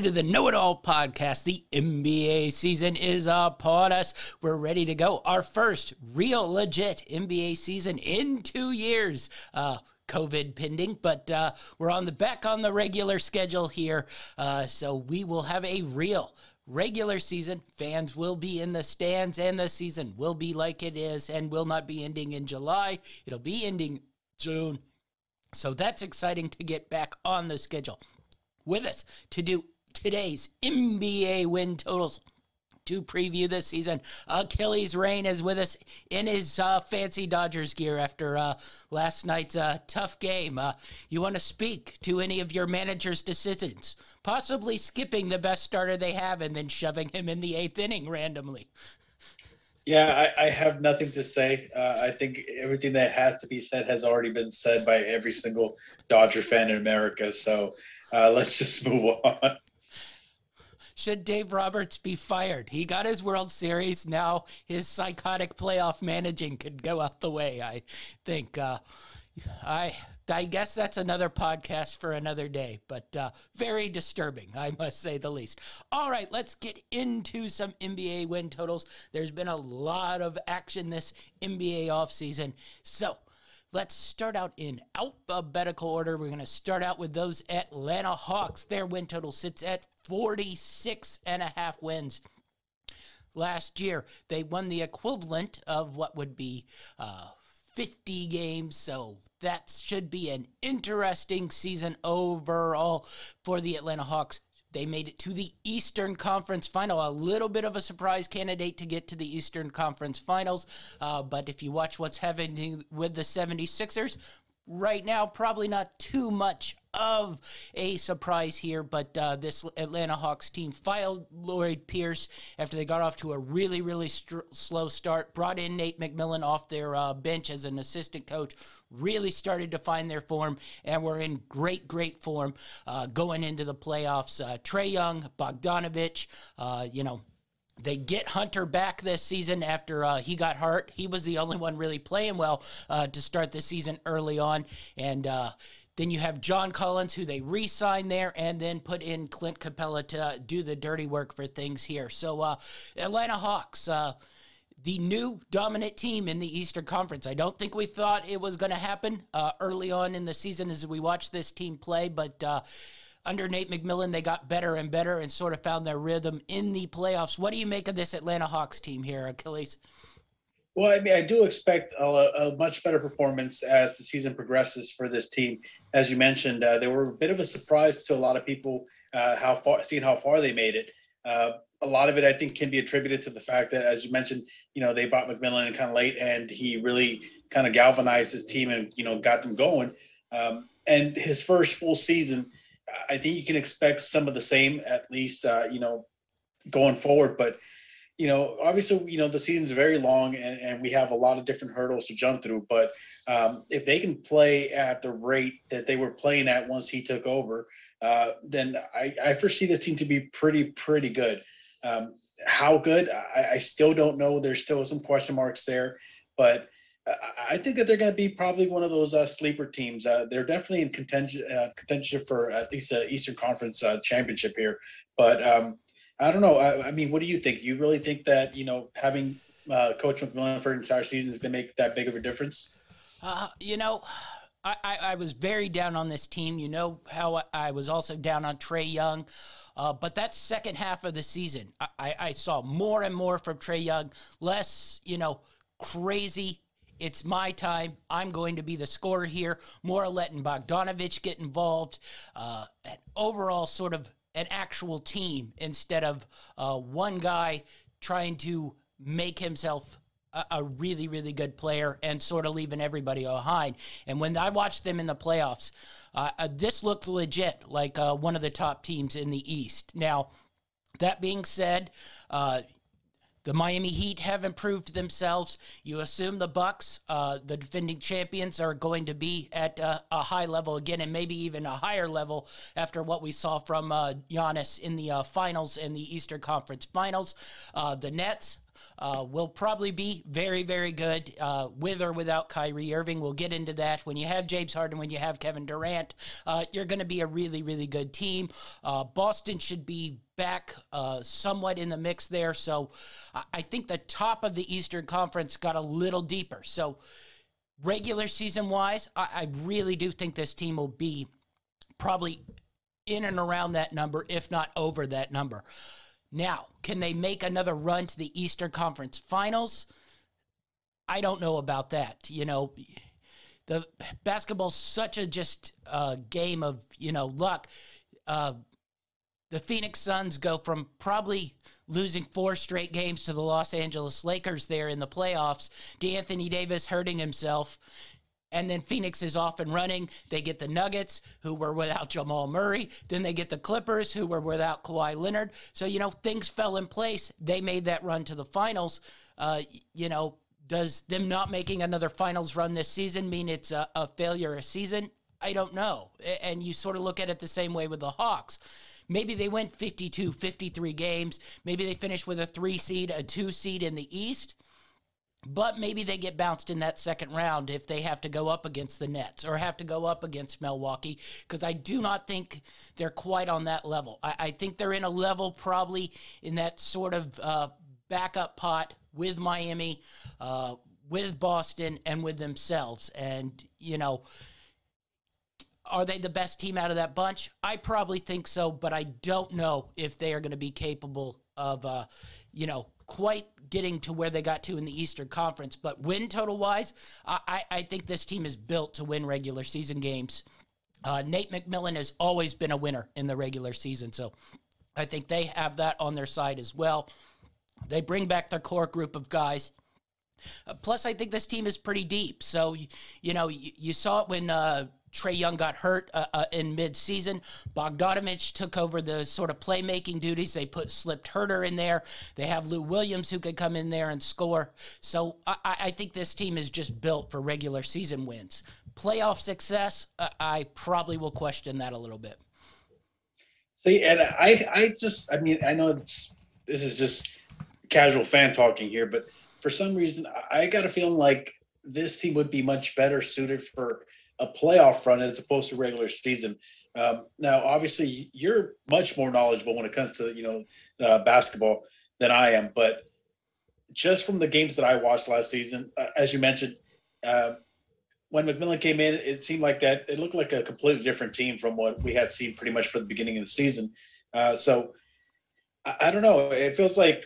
Welcome to the Know It All podcast. The NBA season is upon us. We're ready to go. Our first real legit NBA season in two years. Uh, COVID pending, but uh, we're on the back on the regular schedule here. Uh, so we will have a real regular season. Fans will be in the stands, and the season will be like it is and will not be ending in July. It'll be ending June. So that's exciting to get back on the schedule with us to do today's NBA win totals. To preview this season, Achilles Rain is with us in his uh, fancy Dodgers gear after uh, last night's uh, tough game. Uh, you want to speak to any of your manager's decisions, possibly skipping the best starter they have and then shoving him in the eighth inning randomly. Yeah, I, I have nothing to say. Uh, I think everything that has to be said has already been said by every single Dodger fan in America. So uh, let's just move on. Should Dave Roberts be fired? He got his World Series. Now his psychotic playoff managing could go out the way. I think. Uh, I I guess that's another podcast for another day, but uh, very disturbing, I must say the least. All right, let's get into some NBA win totals. There's been a lot of action this NBA offseason. So Let's start out in alphabetical order. We're going to start out with those Atlanta Hawks. Their win total sits at 46 and a half wins. Last year, they won the equivalent of what would be uh, 50 games. So that should be an interesting season overall for the Atlanta Hawks. They made it to the Eastern Conference Final. A little bit of a surprise candidate to get to the Eastern Conference Finals. Uh, but if you watch what's happening with the 76ers, right now, probably not too much of a surprise here, but uh, this Atlanta Hawks team filed Lloyd Pierce after they got off to a really, really slow start, brought in Nate McMillan off their uh, bench as an assistant coach, really started to find their form, and were in great, great form uh, going into the playoffs. Uh, Trae Young, Bogdanovich, uh, you know, they get Hunter back this season after uh, he got hurt. He was the only one really playing well uh, to start the season early on. And uh, then you have John Collins, who they re signed there, and then put in Clint Capela to do the dirty work for things here. So, uh, Atlanta Hawks uh, the new dominant team in the Eastern Conference. I don't think we thought it was going to happen uh, early on in the season as we watched this team play, but uh, under Nate McMillan, they got better and better and sort of found their rhythm in the playoffs. What do you make of this Atlanta Hawks team here, Achilles? Well, I mean, I do expect a, a much better performance as the season progresses for this team. As you mentioned, uh, they were a bit of a surprise to a lot of people uh, how far, seeing how far they made it. Uh, a lot of it, I think, can be attributed to the fact that, as you mentioned, you know, they brought McMillan in kind of late, and he really kind of galvanized his team and you know got them going. Um, and his first full season, I think you can expect some of the same, at least, uh, you know, going forward. But you know, obviously, you know, the season's very long, and, and we have a lot of different hurdles to jump through. But um, if they can play at the rate that they were playing at once he took over, uh, then I, I, foresee this team to be pretty, pretty good. Um, how good? I, I, still don't know. There's still some question marks there, but I think that they're going to be probably one of those uh, sleeper teams. Uh, they're definitely in contention, uh, contention for at least an Eastern Conference uh, championship here. But um, I don't know. I, I, mean, what do you think? You really think that you know having uh, Coach McMillan for an entire season is going to make that big of a difference? Uh, you know, I, I, I, was very down on this team. You know how I was also down on Trae Young. Uh, but that second half of the season, I, I saw more and more from Trae Young, less, you know, crazy. It's my time. I'm going to be the scorer here. More letting Bogdanovich get involved. Uh, an overall sort of an actual team instead of uh, one guy trying to make himself a, a, really, really good player and sort of leaving everybody behind. And when I watched them in the playoffs, uh, uh, this looked legit, like uh, one of the top teams in the East. Now, that being said, uh, the Miami Heat have improved themselves. You assume the Bucks, uh, the defending champions, are going to be at a, a, high level again, and maybe even a higher level after what we saw from uh, Giannis in the uh, finals in the Eastern Conference Finals. Uh, the Nets. uh, will probably be very, very good uh, with or without Kyrie Irving. We'll get into that. When you have James Harden, when you have Kevin Durant, uh, you're going to be a really, really good team. Uh, Boston should be back uh, somewhat in the mix there. So I think the top of the Eastern Conference got a little deeper. So regular season wise, I, I really do think this team will be probably in and around that number, if not over that number. Now, can they make another run to the Eastern Conference Finals? I don't know about that. You know, the basketball's such a just uh, game of you know luck. Uh, the Phoenix Suns go from probably losing four straight games to the Los Angeles Lakers there in the playoffs to Anthony Davis hurting himself and then Phoenix is off and running. They get the Nuggets, who were without Jamal Murray. Then they get the Clippers, who were without Kawhi Leonard. So, you know, things fell in place. They made that run to the finals. Uh, you know, does them not making another finals run this season mean it's a, a failure a season? I don't know. And you sort of look at it the same way with the Hawks. Maybe they went 52, 53 games. Maybe they finished with a three seed, a two seed in the East. But maybe they get bounced in that second round if they have to go up against the Nets or have to go up against Milwaukee, because I do not think they're quite on that level. I, I, think they're in a level probably in that sort of uh, backup pot with Miami, uh, with Boston, and with themselves. And, you know, are they the best team out of that bunch? I probably think so, but I don't know if they are going to be capable of, uh, you know, quite getting to where they got to in the Eastern Conference. But win total wise, I, I think this team is built to win regular season games. Uh, Nate McMillan has always been a winner in the regular season, so I think they have that on their side as well. They bring back their core group of guys. Uh, plus, I think this team is pretty deep. So, you know, you, you saw it when uh, Trae Young got hurt uh, uh, in midseason. Bogdanovich took over the sort of playmaking duties. They put slipped Huerter in there. They have Lou Williams who could come in there and score. So I, I think this team is just built for regular season wins. Playoff success, uh, I probably will question that a little bit. See, and I, I just, I mean, I know this is just casual fan talking here, but for some reason, I got a feeling like this team would be much better suited for a playoff run as opposed to regular season. Um, now, obviously, you're much more knowledgeable when it comes to you know uh, basketball than I am, but just from the games that I watched last season, uh, as you mentioned, uh, when McMillan came in, it seemed like that it looked like a completely different team from what we had seen pretty much for the beginning of the season. Uh, so I, I, don't know. It feels like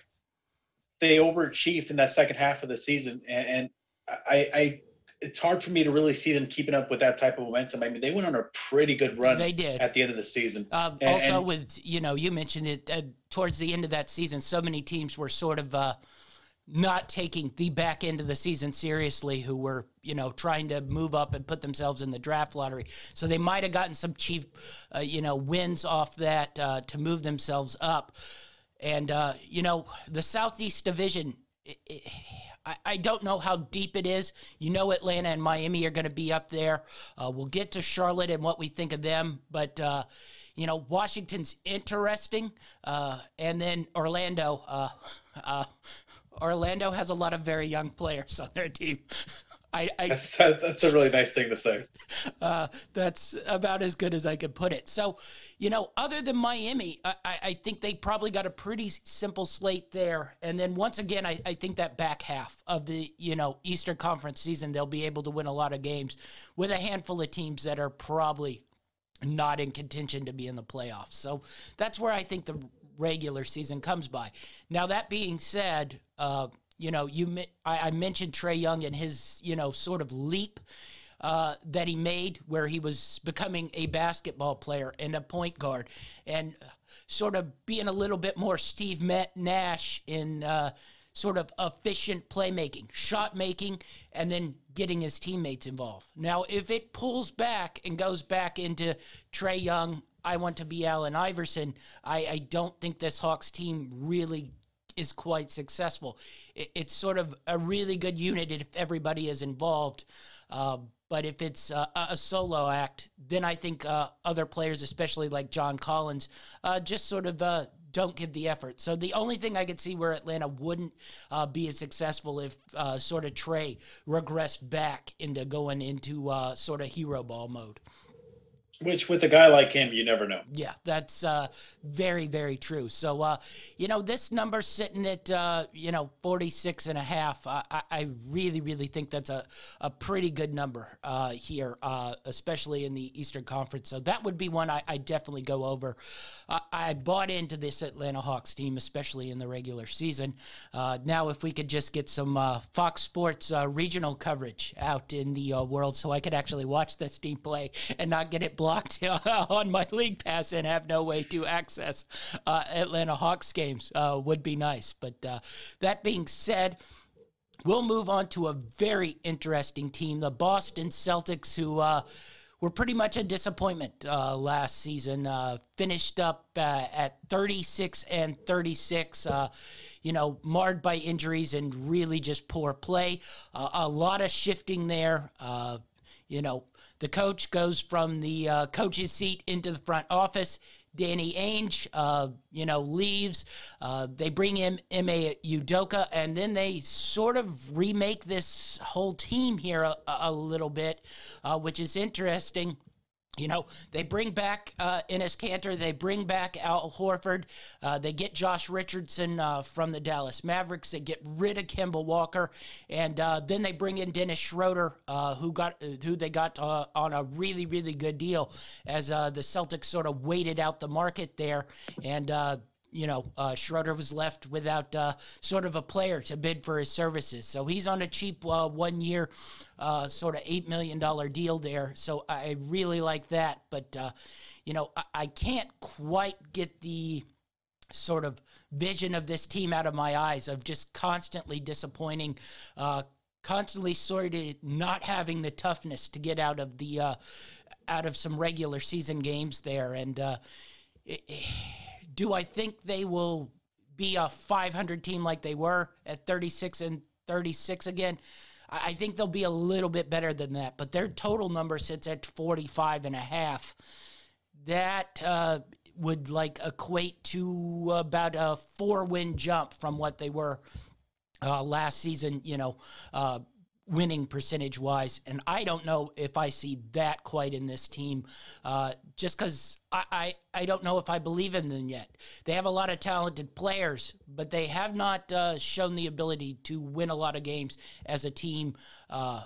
they overachieved in that second half of the season, and, and I, I it's hard for me to really see them keeping up with that type of momentum. I mean, they went on a pretty good run. They did at the end of the season. Um, and, also, and, with you know, you mentioned it uh, towards the end of that season. So many teams were sort of uh, not taking the back end of the season seriously, who were you know trying to move up and put themselves in the draft lottery. So they might have gotten some cheap, uh, you know, wins off that uh, to move themselves up. And uh, you know, the Southeast Division. It, it, I, I don't know how deep it is. You know, Atlanta and Miami are going to be up there. Uh, we'll get to Charlotte and what we think of them, but. Uh, you know, Washington's interesting, uh, and then Orlando. Uh, uh, Orlando has a lot of very young players on their team. I, I that's, that's a really nice thing to say. Uh, that's about as good as I could put it. So, you know, other than Miami, I, I think they probably got a pretty simple slate there. And then once again, I, I think that back half of the you know Eastern Conference season, they'll be able to win a lot of games with a handful of teams that are probably not in contention to be in the playoffs. So that's where I think the regular season comes by. Now that being said. Uh, you know, you I, I mentioned Trae Young and his you know sort of leap uh, that he made where he was becoming a basketball player and a point guard and sort of being a little bit more Steve Nash in uh, sort of efficient playmaking, shot making, and then getting his teammates involved. Now, if it pulls back and goes back into Trae Young, I want to be Allen Iverson, I, I don't think this Hawks team really is quite successful. It, it's sort of a really good unit if everybody is involved. Uh, but if it's uh, a solo act, then I think uh, other players, especially like John Collins, uh, just sort of uh, don't give the effort. So the only thing I could see where Atlanta wouldn't uh, be as successful if uh, sort of Trae regressed back into going into uh, sort of hero ball mode. Which, with a guy like him, you never know. Yeah, that's uh, very, very true. So, uh, you know, this number sitting at, uh, you know, 46 and a half, I, I really, really think that's a, a pretty good number uh, here, uh, especially in the Eastern Conference. So that would be one I, I definitely go over. I bought into this Atlanta Hawks team, especially in the regular season. Uh, now, if we could just get some Fox Sports regional coverage out in the world so I could actually watch this team play and not get it blocked on my league pass and have no way to access uh, Atlanta Hawks games uh, would be nice. But uh, that being said, we'll move on to a very interesting team, the Boston Celtics, who uh, were pretty much a disappointment uh, last season. Uh, finished up uh, at 36 and 36, uh, you know, marred by injuries and really just poor play. Uh, a lot of shifting there. Uh, you know, the coach goes from the uh, coach's seat into the front office. Danny Ainge, uh, you know, leaves. Uh, they bring in Ime Udoka, and then they sort of remake this whole team here a, a little bit, uh, which is interesting. You know, they bring back uh, Enes Kanter, they bring back Al Horford, uh, they get Josh Richardson uh, from the Dallas Mavericks, they get rid of Kemba Walker, and uh, then they bring in Dennis Schroeder, uh, who got who they got uh, on a really really good deal as the Celtics sort of waited out the market there, and you know, uh, Schroeder was left without uh, sort of a player to bid for his services. So he's on a cheap uh, one year, uh, sort of $8 million deal there. So I really like that. But, uh, you know, I-, I, can't quite get the sort of vision of this team out of my eyes of just constantly disappointing. Uh, constantly sort of not having the toughness to get out of the out of some regular season games there and it, do I think they will be a 500 team like they were at 36 and 36 again? I think they'll be a little bit better than that, but their total number sits at 45 and a half. That uh, would like equate to about a four win jump from what they were uh, last season, you know, uh, winning percentage wise. And I don't know if I see that quite in this team, uh, just because I, I, I, don't know if I believe in them yet. They have a lot of talented players, but they have not uh, shown the ability to win a lot of games as a team. Uh,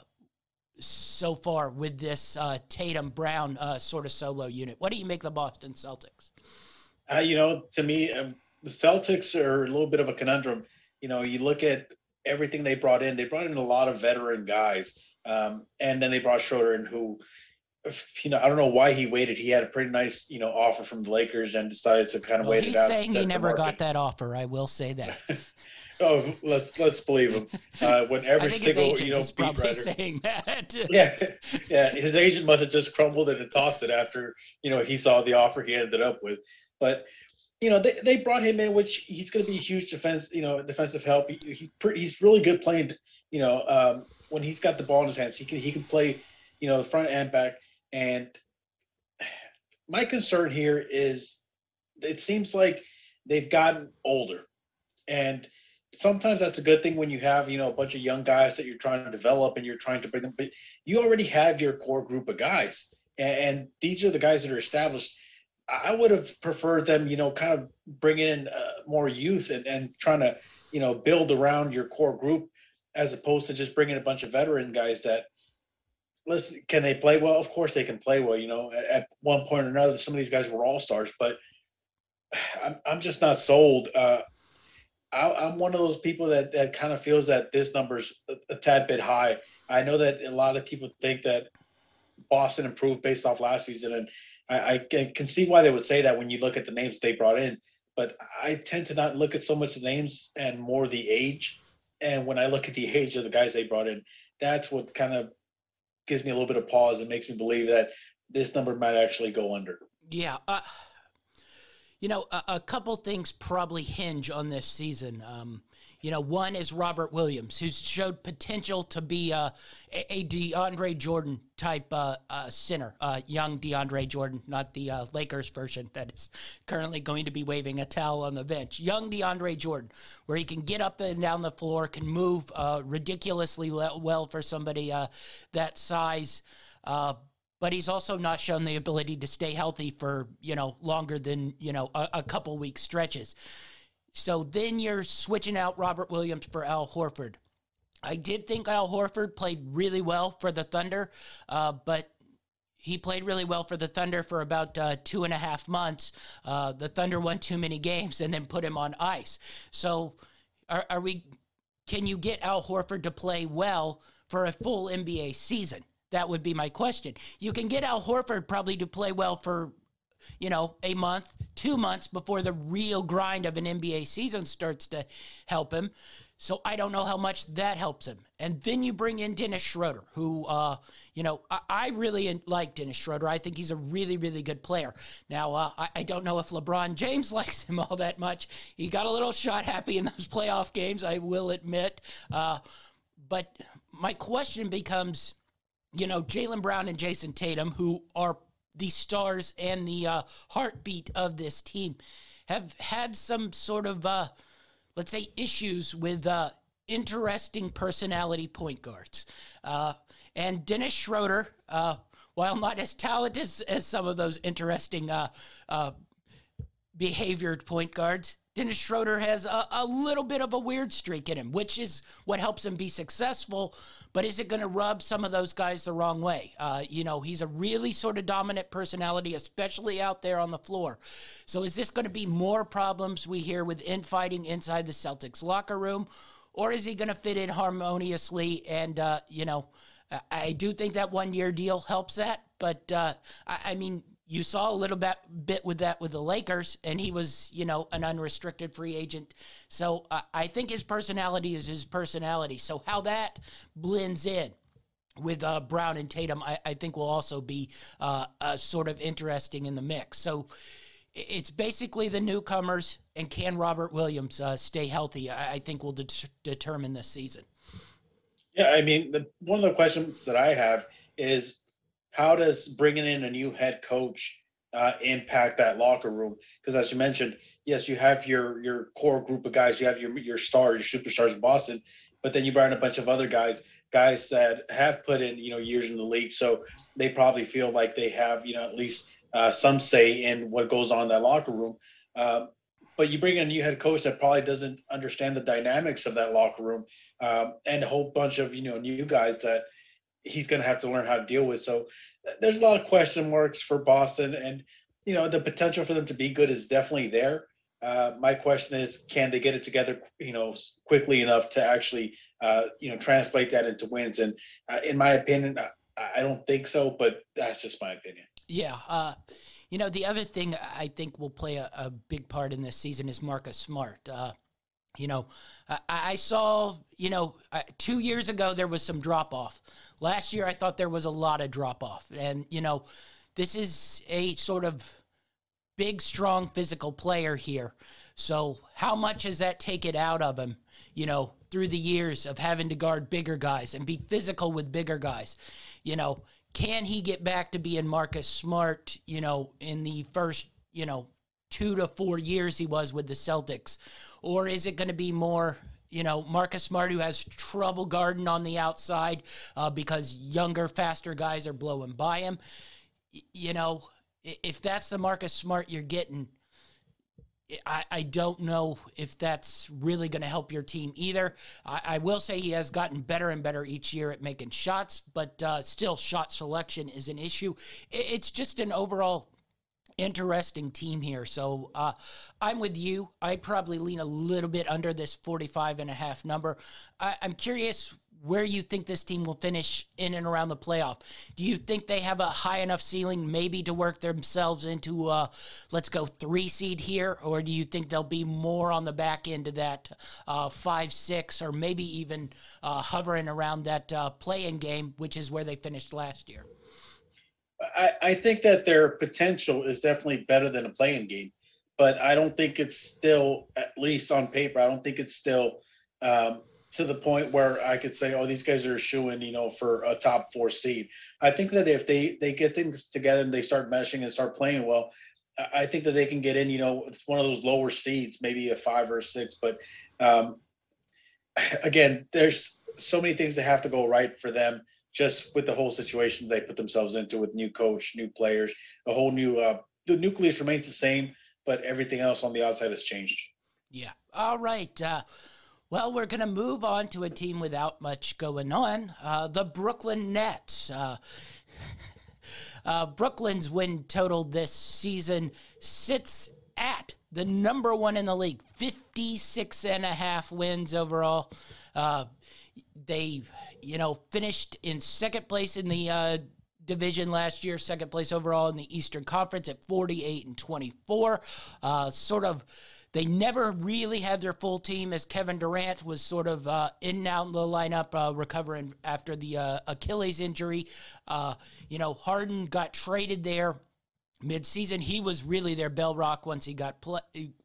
so far with this uh, Tatum Brown uh, sort of solo unit, what do you make the Boston Celtics? Uh, you know, to me, um, the Celtics are a little bit of a conundrum. You know, you look at everything they brought in. They brought in a lot of veteran guys, um, and then they brought Schroeder in, who, you know, I don't know why he waited. He had a pretty nice, you know, offer from the Lakers and decided to kind of well, wait it out. He's saying he never got that offer. I will say that. oh, let's let's believe him. Uh, when every single you know beat writer saying that. yeah, yeah, his agent must have just crumbled and tossed it after you know he saw the offer he ended up with. But you know, they, they brought him in, which he's going to be a huge defense, you know, defensive help. He, he he's really good playing, you know, um, when he's got the ball in his hands, he can he can play, you know, the front and back. And my concern here is, it seems like they've gotten older, and sometimes that's a good thing when you have you know a bunch of young guys that you're trying to develop and you're trying to bring them. But you already have your core group of guys, and, and these are the guys that are established I would have preferred them, you know, kind of bringing in uh, more youth and, and trying to, you know, build around your core group as opposed to just bringing a bunch of veteran guys that, listen, can they play well? Of course they can play well. You know, at, at one point or another, some of these guys were all stars, but I'm, I'm just not sold. Uh, I, am one of those people that, that kind of feels that this number's a, a tad bit high. I know that a lot of people think that Boston improved based off last season, and I, I can see why they would say that when you look at the names they brought in. But I tend to not look at so much the names and more the age. And when I look at the age of the guys they brought in, that's what kind of gives me a little bit of pause and makes me believe that this number might actually go under. Yeah. Uh, You know, a, a couple things probably hinge on this season. Um, you know, one is Robert Williams, who's showed potential to be uh, a, a DeAndre Jordan type uh, uh, center, uh, young DeAndre Jordan, not the uh, Lakers version that is currently going to be waving a towel on the bench. Young DeAndre Jordan, where he can get up and down the floor, can move ridiculously well for somebody that size but he's also not shown the ability to stay healthy for you know longer than you know a, a couple week stretches. So then you're switching out Robert Williams for Al Horford. I did think Al Horford played really well for the Thunder, uh, but he played really well for the Thunder for about uh, two and a half months. Uh, the Thunder won too many games and then put him on ice. So, are, are we? Can you get Al Horford to play well for a full NBA season? That would be my question. You can get Al Horford probably to play well for you know, a month, two months before the real grind of an NBA season starts to help him. So I don't know how much that helps him. And then you bring in Dennis Schroeder, who, uh, you know, I, I, really like Dennis Schroeder. I think he's a really, really good player. Now, uh, I, I, don't know if LeBron James likes him all that much. He got a little shot happy in those playoff games, I will admit. Uh, but my question becomes, you know, Jaylen Brown and Jayson Tatum, who are the stars and the uh, heartbeat of this team have had some sort of, uh, let's say, issues with uh, interesting personality point guards. Uh, and Dennis Schroeder, uh, while not as talented as, as, some of those interesting uh, behaviored point guards, Dennis Schroeder has a, a, little bit of a weird streak in him, which is what helps him be successful. But is it going to rub some of those guys the wrong way? Uh, you know, he's a really sort of dominant personality, especially out there on the floor. So is this going to be more problems we hear with infighting inside the Celtics locker room? Or is he going to fit in harmoniously? And, uh, you know, I do think that one year deal helps that. But, uh, I, I mean, you saw a little bit, bit with that with the Lakers, and he was, you know, an unrestricted free agent. So uh, I think his personality is his personality. So how that blends in with uh, Brown and Tatum, I, I, think will also be uh, sort of interesting in the mix. So it's basically the newcomers, and can Robert Williams uh, stay healthy? I, I think will de- determine this season. Yeah, I mean, the, one of the questions that I have is how does bringing in a new head coach uh, impact that locker room? Because as you mentioned, yes, you have your your core group of guys, you have your your stars, your superstars in Boston, but then you brought in a bunch of other guys, guys that have put in you know years in the league, so they probably feel like they have you know at least uh, some say in what goes on in that locker room. Uh, but you bring in a new head coach that probably doesn't understand the dynamics of that locker room, um, and a whole bunch of you know new guys that he's going to have to learn how to deal with. So there's a lot of question marks for Boston, and you know the potential for them to be good is definitely there. Uh, my question is, can they get it together, you know, quickly enough to actually, uh, you know, translate that into wins? And uh, in my opinion, I, I, don't think so, but that's just my opinion. Yeah. Uh, you know, the other thing I think will play a, a big part in this season is Marcus Smart. Uh, you know, I, I saw, you know, two years ago there was some drop off. Last year I thought there was a lot of drop off. And, you know, this is a sort of big, strong physical player here. So, how much has that taken out of him, you know, through the years of having to guard bigger guys and be physical with bigger guys? You know, can he get back to being Marcus Smart, you know, in the first, you know, two to four years he was with the Celtics? Or is it going to be more, you know, Marcus Smart who has trouble guarding on the outside uh, because younger, faster guys are blowing by him? you know, if that's the Marcus Smart you're getting, I, I don't know if that's really going to help your team either. I, I, will say he has gotten better and better each year at making shots, but uh, still, shot selection is an issue. It, it's just an overall interesting team here. So uh, I'm with you. I'd probably lean a little bit under this 45 and a half number. I, I'm curious where you think this team will finish in and around the playoff. Do you think they have a high enough ceiling maybe to work themselves into uh let's go three seed here, or do you think they'll be more on the back end of that uh, five six, or maybe even uh, hovering around that uh, play-in game, which is where they finished last year? I, I think that their potential is definitely better than a play-in game, but I don't think it's still, at least on paper, I don't think it's still um, to the point where I could say, oh, these guys are shooing, you know, for a top four seed. I think that if they they get things together and they start meshing and start playing well, I think that they can get in. You know, it's one of those lower seeds, maybe a five or a six. But um, again, there's so many things that have to go right for them. Just with the whole situation they put themselves into with new coach, new players, a whole new. Uh, the nucleus remains the same, but everything else on the outside has changed. Yeah. All right. Uh, well, we're going to move on to a team without much going on uh, the Brooklyn Nets. Uh, uh, Brooklyn's win total this season sits at the number one in the league 56 and a half wins overall. Uh, they, you know, finished in second place in the uh, division last year, second place overall in the Eastern Conference at 48 and 24. Uh, sort of they never really had their full team as Kevin Durant was sort of uh, in and out in the lineup, uh, recovering after the uh, Achilles injury. Uh, you know, Harden got traded there midseason. He was really their bell rock once he got pl-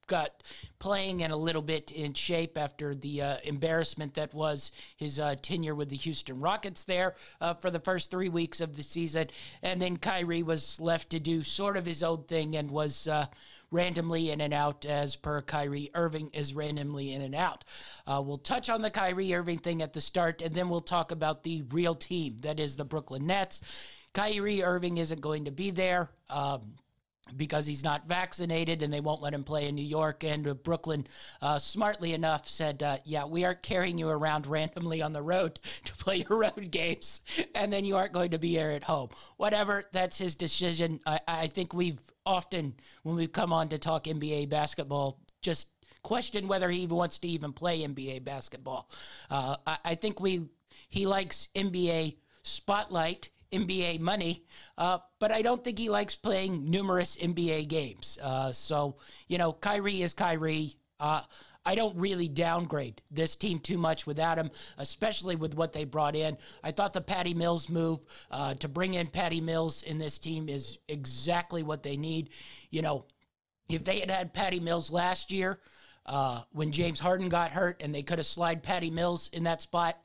got playing and a little bit in shape after the uh, embarrassment that was his uh, tenure with the Houston Rockets there uh, for the first three weeks of the season. And then Kyrie was left to do sort of his own thing and was uh, randomly in and out as per Kyrie Irving is randomly in and out. Uh, we'll touch on the Kyrie Irving thing at the start, and then we'll talk about the real team that is the Brooklyn Nets. Kyrie Irving isn't going to be there. Um, because he's not vaccinated and they won't let him play in New York. And Brooklyn, uh, smartly enough, said, uh, Yeah, we aren't carrying you around randomly on the road to play your road games, and then you aren't going to be here at home. Whatever, that's his decision. I, I think we've often, when we've come on to talk NBA basketball, just question whether he even wants to even play NBA basketball. Uh, I, I, think we he likes NBA spotlight, NBA money, uh, but I don't think he likes playing numerous NBA games. Uh, so you know, Kyrie is Kyrie. Uh, I don't really downgrade this team too much without him, especially with what they brought in. I thought the Patty Mills move uh, to bring in Patty Mills in this team is exactly what they need. You know, if they had had Patty Mills last year uh, when James Harden got hurt and they could have slid Patty Mills in that spot,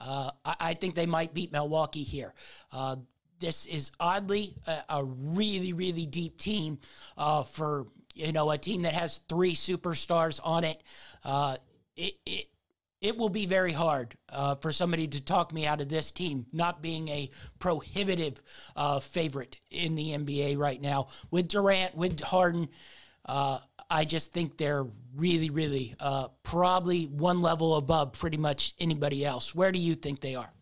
uh, I-, I, think they might beat Milwaukee here. Uh, this is oddly a, a, really, really deep team uh, for you know, a team that has three superstars on it, uh, it, it it will be very hard uh, for somebody to talk me out of this team not being a prohibitive uh, favorite in the NBA right now. With Durant, with Harden, uh, I just think they're really, really uh, probably one level above pretty much anybody else. Where do you think they are?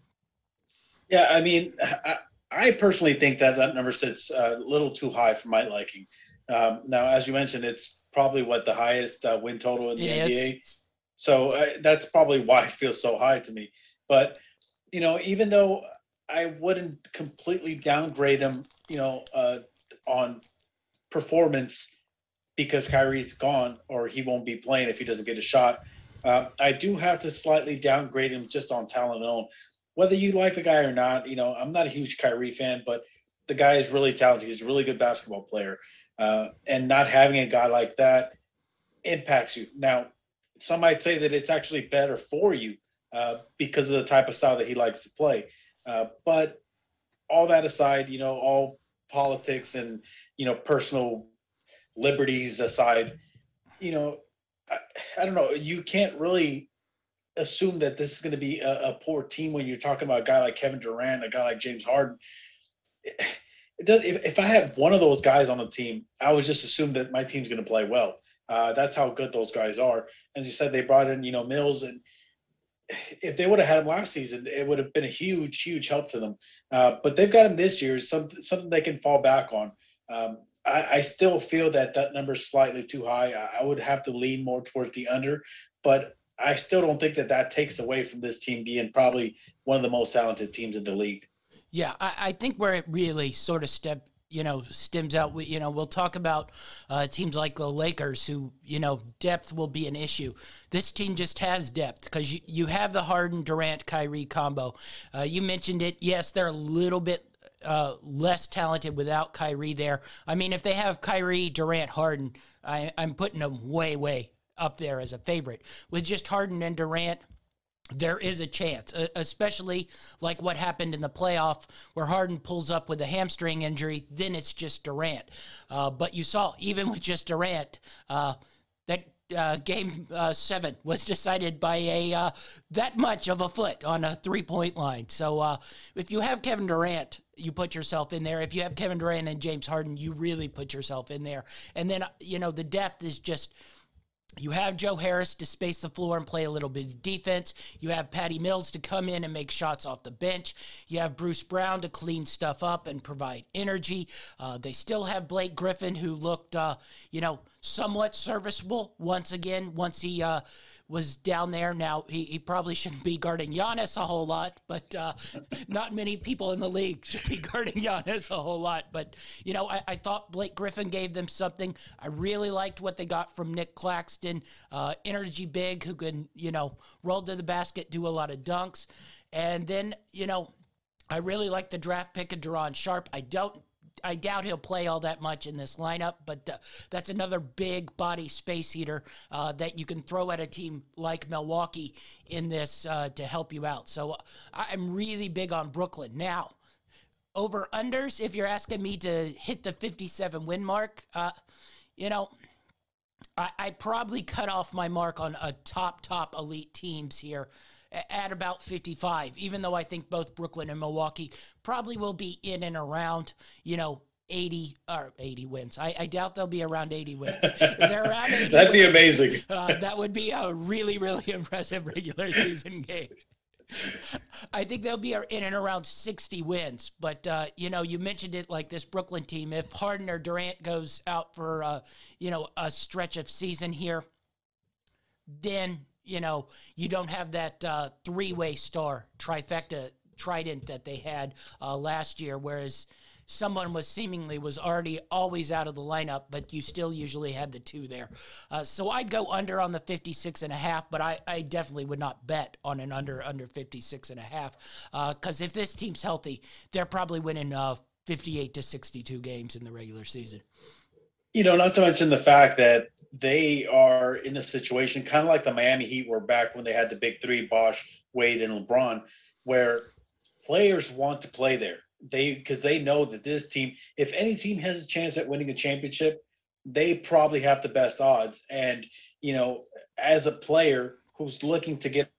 Yeah, I mean, I, I personally think that that number sits a little too high for my liking. Um, now, as you mentioned, it's probably what the highest uh, win total in the it NBA. Is. So uh, that's probably why it feels so high to me. But you know, even though I wouldn't completely downgrade them, you know, uh, on performance because Kyrie's gone or he won't be playing if he doesn't get a shot. Uh, I do have to slightly downgrade him just on talent alone. Whether you like the guy or not, you know, I'm not a huge Kyrie fan, but the guy is really talented. He's a really good basketball player. Uh, and not having a guy like that impacts you. Now, some might say that it's actually better for you uh, because of the type of style that he likes to play. Uh, but all that aside, you know, all politics and you know personal liberties aside, you know, I, I don't know. You can't really assume that this is going to be a, a, poor team when you're talking about a guy like Kevin Durant, a guy like James Harden does, if, if I had one of those guys on the team, I would just assume that my team's going to play well. Uh, that's how good those guys are. As you said, they brought in, you know, Mills, and if they would have had him last season, it would have been a huge, huge help to them. Uh, but they've got him this year, something something they can fall back on. Um, I, I, still feel that that number is slightly too high. I, I would have to lean more towards the under, but I still don't think that that takes away from this team being probably one of the most talented teams in the league. Yeah, I, I think where it really sort of step you know stems out we you know we'll talk about uh, teams like the lakers who you know depth will be an issue this team just has depth because you, you have the harden durant kyrie combo uh, you mentioned it yes they're a little bit uh, less talented without Kyrie there. I mean, if they have Kyrie, Durant, Harden, I, I'm putting them way, way up there as a favorite. With just Harden and Durant, there is a chance, especially like what happened in the playoff where Harden pulls up with a hamstring injury. Then it's just Durant. Uh, but you saw, even with just Durant, uh, that uh, game uh, seven was decided by a uh, that much of a foot on a three point line. So uh, if you have Kevin Durant, you put yourself in there. If you have Kevin Durant and James Harden, you really put yourself in there. And then you know the depth is just you have Joe Harris to space the floor and play a little bit of defense. You have Patty Mills to come in and make shots off the bench. You have Bruce Brown to clean stuff up and provide energy. Uh, they still have Blake Griffin, who looked, uh, you know, somewhat serviceable once again once he uh, was down there. Now, he, he probably shouldn't be guarding Giannis a whole lot, but uh, not many people in the league should be guarding Giannis a whole lot. But, you know, I, I, thought Blake Griffin gave them something. I really liked what they got from Nic Claxton, uh, energy big, who can, you know, roll to the basket, do a lot of dunks. And then, you know, I really like the draft pick of Day'Ron Sharpe. I don't I doubt he'll play all that much in this lineup, but uh, that's another big body space heater uh, that you can throw at a team like Milwaukee in this uh, to help you out. So I'm really big on Brooklyn. Now, over unders, if you're asking me to hit the 57 win mark, uh, you know, I, I probably cut off my mark on a top, top elite teams here at about 55, even though I think both Brooklyn and Milwaukee probably will be in and around, you know, 80 or 80 wins. I, I doubt they'll be around 80 wins. they're around 80 That'd wins, be amazing. Uh, that would be a really, really impressive regular season game. I think they'll be in and around 60 wins. But, uh, you know, you mentioned it like this Brooklyn team. If Harden or Durant goes out for, uh, you know, a stretch of season here, then you know, you don't have that uh, three way star trifecta trident that they had uh, last year, whereas someone was seemingly was already always out of the lineup, but you still usually had the two there. Uh, so I'd go under on the 56 and a half, but I, I definitely would not bet on an under under 56 and a half because uh, if this team's healthy, they're probably winning uh, 58 to 62 games in the regular season. You know, not to mention the fact that they are in a situation kind of like the Miami Heat were back when they had the big three, Bosh, Wade, and LeBron, where players want to play there. They because they know that this team, if any team has a chance at winning a championship, they probably have the best odds. And you know, as a player who's looking to get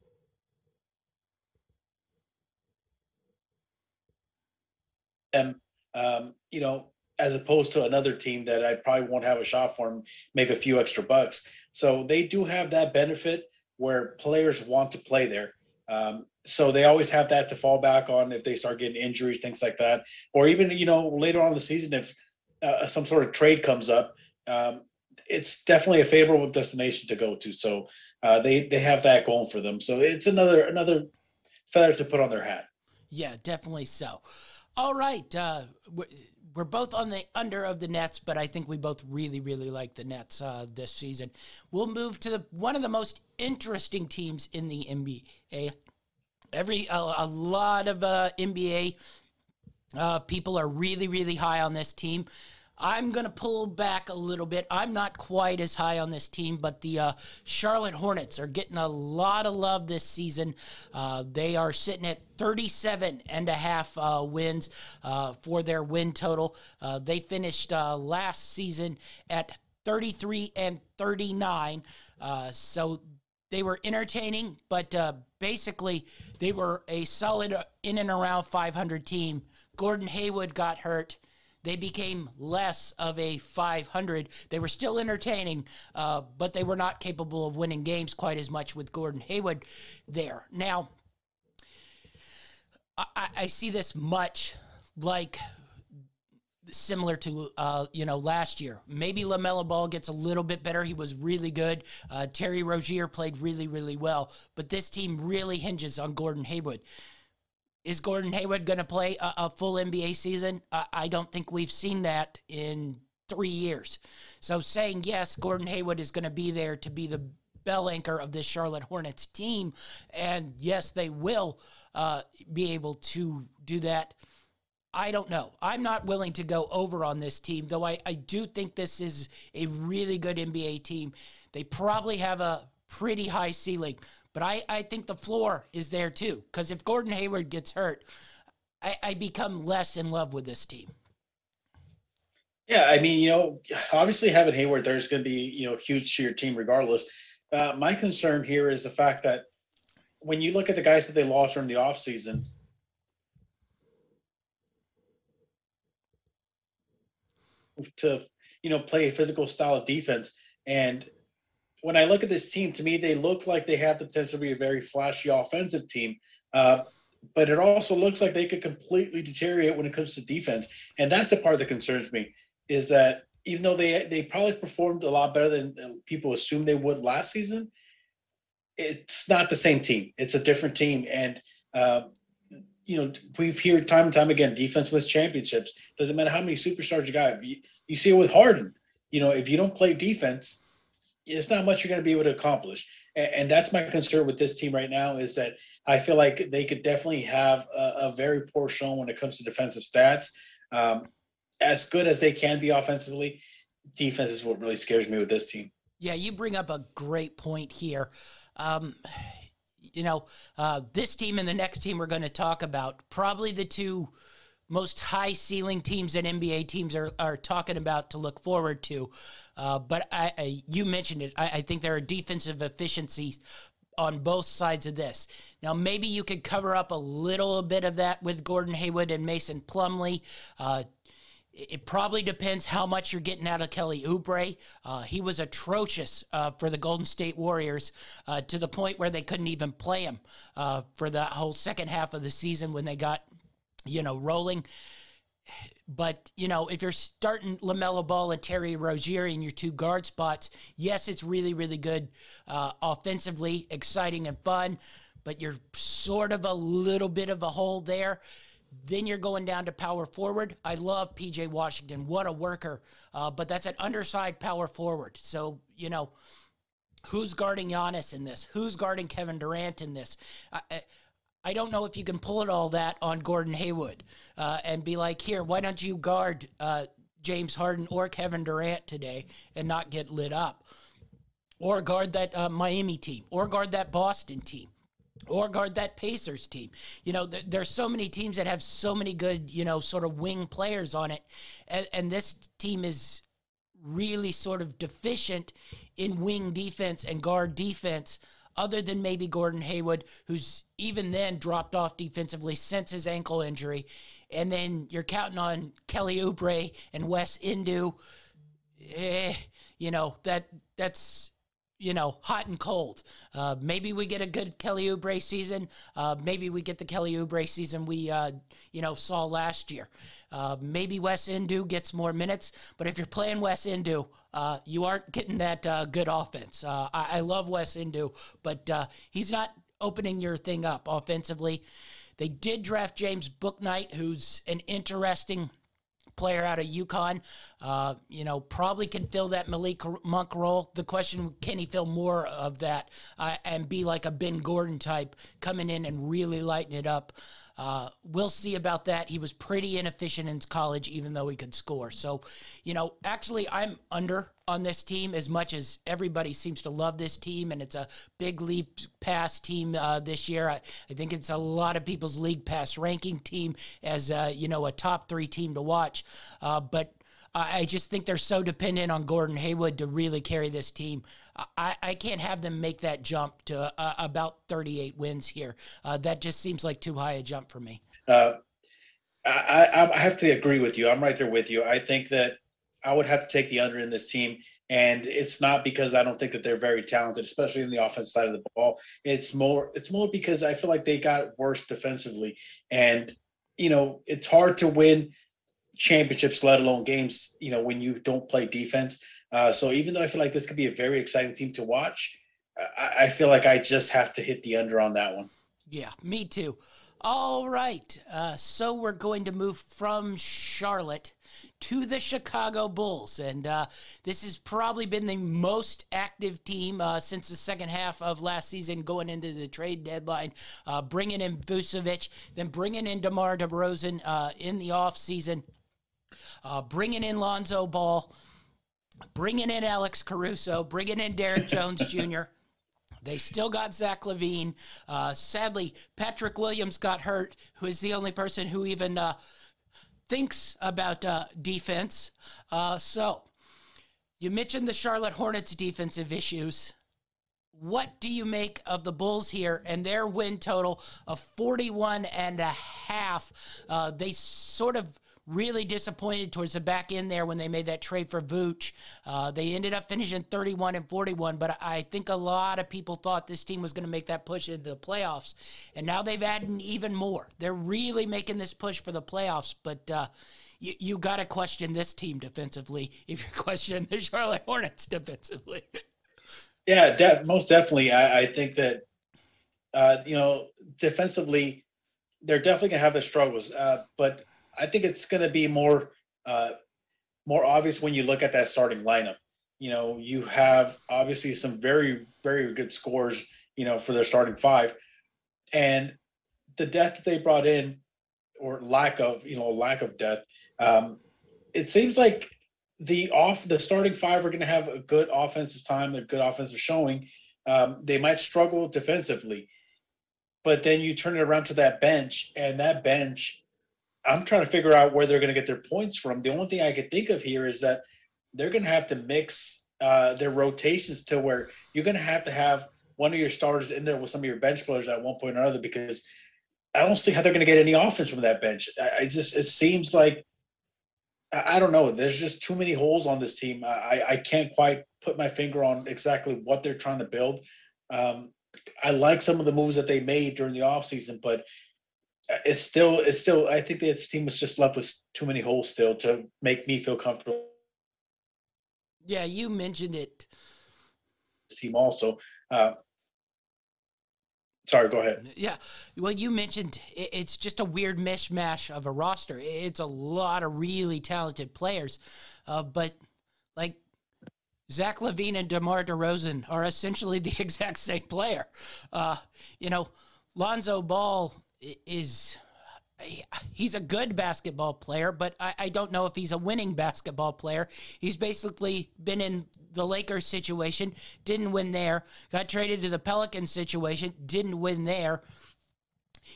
them, um, you know, as opposed to another team that I probably won't have a shot for and make a few extra bucks. So they do have that benefit where players want to play there. Um, so they always have that to fall back on if they start getting injuries, things like that, or even you know later on the season if uh, some sort of trade comes up. Um, it's definitely a favorable destination to go to. So uh, they they have that going for them. So it's another another feather to put on their hat. Yeah, definitely so. All right. Uh, we're both on the under of the Nets, but I think we both really, really like the Nets uh, this season. We'll move to the, one of the most interesting teams in the NBA. Every a, a lot of uh, NBA uh, people are really, really high on this team. I'm going to pull back a little bit. I'm not quite as high on this team, but the uh, Charlotte Hornets are getting a lot of love this season. Uh, they are sitting at 37 and a half uh, wins uh, for their win total. Uh, they finished uh, last season at 33 and 39. so they were entertaining, but basically they were a solid in and around 500 team. Gordon Hayward got hurt they became less of a 500. They were still entertaining, uh, but they were not capable of winning games quite as much with Gordon Hayward there. Now, I, I see this much like similar to uh, you know last year. Maybe LaMelo Ball gets a little bit better. He was really good. Uh, Terry Rozier played really really well, but this team really hinges on Gordon Hayward. Is Gordon Hayward going to play a, a, full NBA season? Uh, I don't think we've seen that in three years. So saying yes, Gordon Hayward is going to be there to be the bell anchor of this Charlotte Hornets team, and yes, they will uh, be able to do that. I don't know. I'm not willing to go over on this team, though I, I do think this is a really good NBA team. They probably have a pretty high ceiling, but I, I think the floor is there too. Because if Gordon Hayward gets hurt, I, I become less in love with this team. Yeah, I mean, you know, obviously having Hayward there is going to be, you know, huge to your team regardless. Uh, my concern here is the fact that when you look at the guys that they lost during the offseason, to you know play a physical style of defense. And when I look at this team, to me they look like they have the potential to be a very flashy offensive team. Uh, but it also looks like they could completely deteriorate when it comes to defense, and that's the part that concerns me. Is that even though they they probably performed a lot better than people assumed they would last season, it's not the same team. It's a different team, and uh, you know, we've heard time and time again, defense wins championships. Doesn't matter how many superstars you got. You, you see it with Harden. You know, if you don't play defense, it's not much you're going to be able to accomplish. And, and, that's my concern with this team right now is that I feel like they could definitely have a, a very poor show when it comes to defensive stats. Um, as good as they can be offensively, defense is what really scares me with this team. Yeah, you bring up a great point here. Um, you know, uh, this team and the next team we're going to talk about, probably the two most high ceiling teams that NBA teams are, are talking about to look forward to. Uh, but I, I, you mentioned it. I, I, think there are defensive efficiencies on both sides of this. Now, maybe you could cover up a little bit of that with Gordon Hayward and Mason Plumlee. Uh, it probably depends how much you're getting out of Kelly Oubre. Uh, he was atrocious uh, for the Golden State Warriors uh, to the point where they couldn't even play him uh, for the whole second half of the season when they got, you know, rolling. But, you know, if you're starting LaMelo Ball and Terry Rozier in your two guard spots, yes, it's really, really good uh, offensively, exciting and fun, but you're sort of a little bit of a hole there. Then you're going down to power forward. I love PJ Washington. What a worker. Uh, but that's an underside power forward. So, you know, who's guarding Giannis in this? Who's guarding Kevin Durant in this? I, I don't know if you can pull it all that on Gordon Hayward uh, and be like, here, why don't you guard uh, James Harden or Kevin Durant today and not get lit up? Or guard that uh, Miami team or guard that Boston team or guard that Pacers team. You know, th- there's so many teams that have so many good, you know, sort of wing players on it. And, and this team is really sort of deficient in wing defense and guard defense, other than maybe Gordon Hayward, who's even then dropped off defensively since his ankle injury. And then you're counting on Kelly Oubre and Wes Iwundu. Eh, you know, that that's you know, hot and cold. Uh, maybe we get a good Kelly Oubre season. Uh, maybe we get the Kelly Oubre season we, uh, you know, saw last year. Uh, maybe Wes Iwundu gets more minutes. But if you're playing Wes Iwundu, uh, you aren't getting that uh, good offense. I-, I, love Wes Iwundu, but he's not opening your thing up offensively. They did draft James Booknight, who's an interesting player out of UConn. Uh, you know, probably can fill that Malik Monk role. The question, can he fill more of that uh, and be like a Ben Gordon type coming in and really lighten it up? Uh, we'll see about that. He was pretty inefficient in college, even though he could score. So, you know, actually, I'm under on this team as much as everybody seems to love this team, and it's a big league pass team uh, this year. I, I, think it's a lot of people's league pass ranking team as uh, you know a top three team to watch. Uh, but I just think they're so dependent on Gordon Hayward to really carry this team. I, I can't have them make that jump to uh, about 38 wins here. Uh, that just seems like too high a jump for me. Uh, I, I have to agree with you. I'm right there with you. I think that I would have to take the under in this team. And it's not because I don't think that they're very talented, especially in the offense side of the ball. It's more it's more because I feel like they got worse defensively. And, you know, it's hard to win championships, let alone games, you know, when you don't play defense. Uh, so even though I feel like this could be a very exciting team to watch, I, I, feel like I just have to hit the under on that one. Yeah, me too. All right. Uh, so we're going to move from Charlotte to the Chicago Bulls. And uh, this has probably been the most active team uh, since the second half of last season, going into the trade deadline, uh, bringing in Vucevic, then bringing in DeMar DeRozan uh, in the offseason, uh, bringing in Lonzo Ball, bringing in Alex Caruso, bringing in Derrick Jones Jr. They still got Zach LaVine. Uh, sadly, Patrick Williams got hurt, who is the only person who even uh, thinks about uh, defense. Uh, so, you mentioned the Charlotte Hornets defensive issues. What do you make of the Bulls here and their win total of 41 and a half? Uh, they sort of really disappointed towards the back end there when they made that trade for Vooch. Uh, they ended up finishing 31 and 41, but I think a lot of people thought this team was going to make that push into the playoffs. And now they've added even more. They're really making this push for the playoffs, but uh, you, you got to question this team defensively if you're questioning the Charlotte Hornets defensively. Yeah, de- most definitely. I, I think that, uh, you know, defensively, they're definitely going to have their struggles. Uh, but I think it's going to be more uh, more obvious when you look at that starting lineup. You know, you have obviously some very very good scores. You know, for their starting five, and the depth that they brought in, or lack of you know lack of depth. Um, it seems like the off the starting five are going to have a good offensive time, a good offensive showing. Um, they might struggle defensively, but then you turn it around to that bench, and that bench I'm trying to figure out where they're going to get their points from. The only thing I could think of here is that they're going to have to mix uh, their rotations to where you're going to have to have one of your starters in there with some of your bench players at one point or another because I don't see how they're going to get any offense from that bench. I, I just it seems like I, don't know. There's just too many holes on this team. I, I can't quite put my finger on exactly what they're trying to build. Um, I like some of the moves that they made during the offseason, but it's still it's still I think that team was just left with too many holes still to make me feel comfortable. Yeah, you mentioned it. This team also. Uh, sorry, go ahead. Yeah, well, you mentioned it's just a weird mishmash of a roster. It's a lot of really talented players, uh, but like Zach LaVine and DeMar DeRozan are essentially the exact same player. Uh, you know, Lonzo Ball is he's a good basketball player, but I, I, don't know if he's a winning basketball player. He's basically been in the Lakers situation, didn't win there, got traded to the Pelicans situation, didn't win there.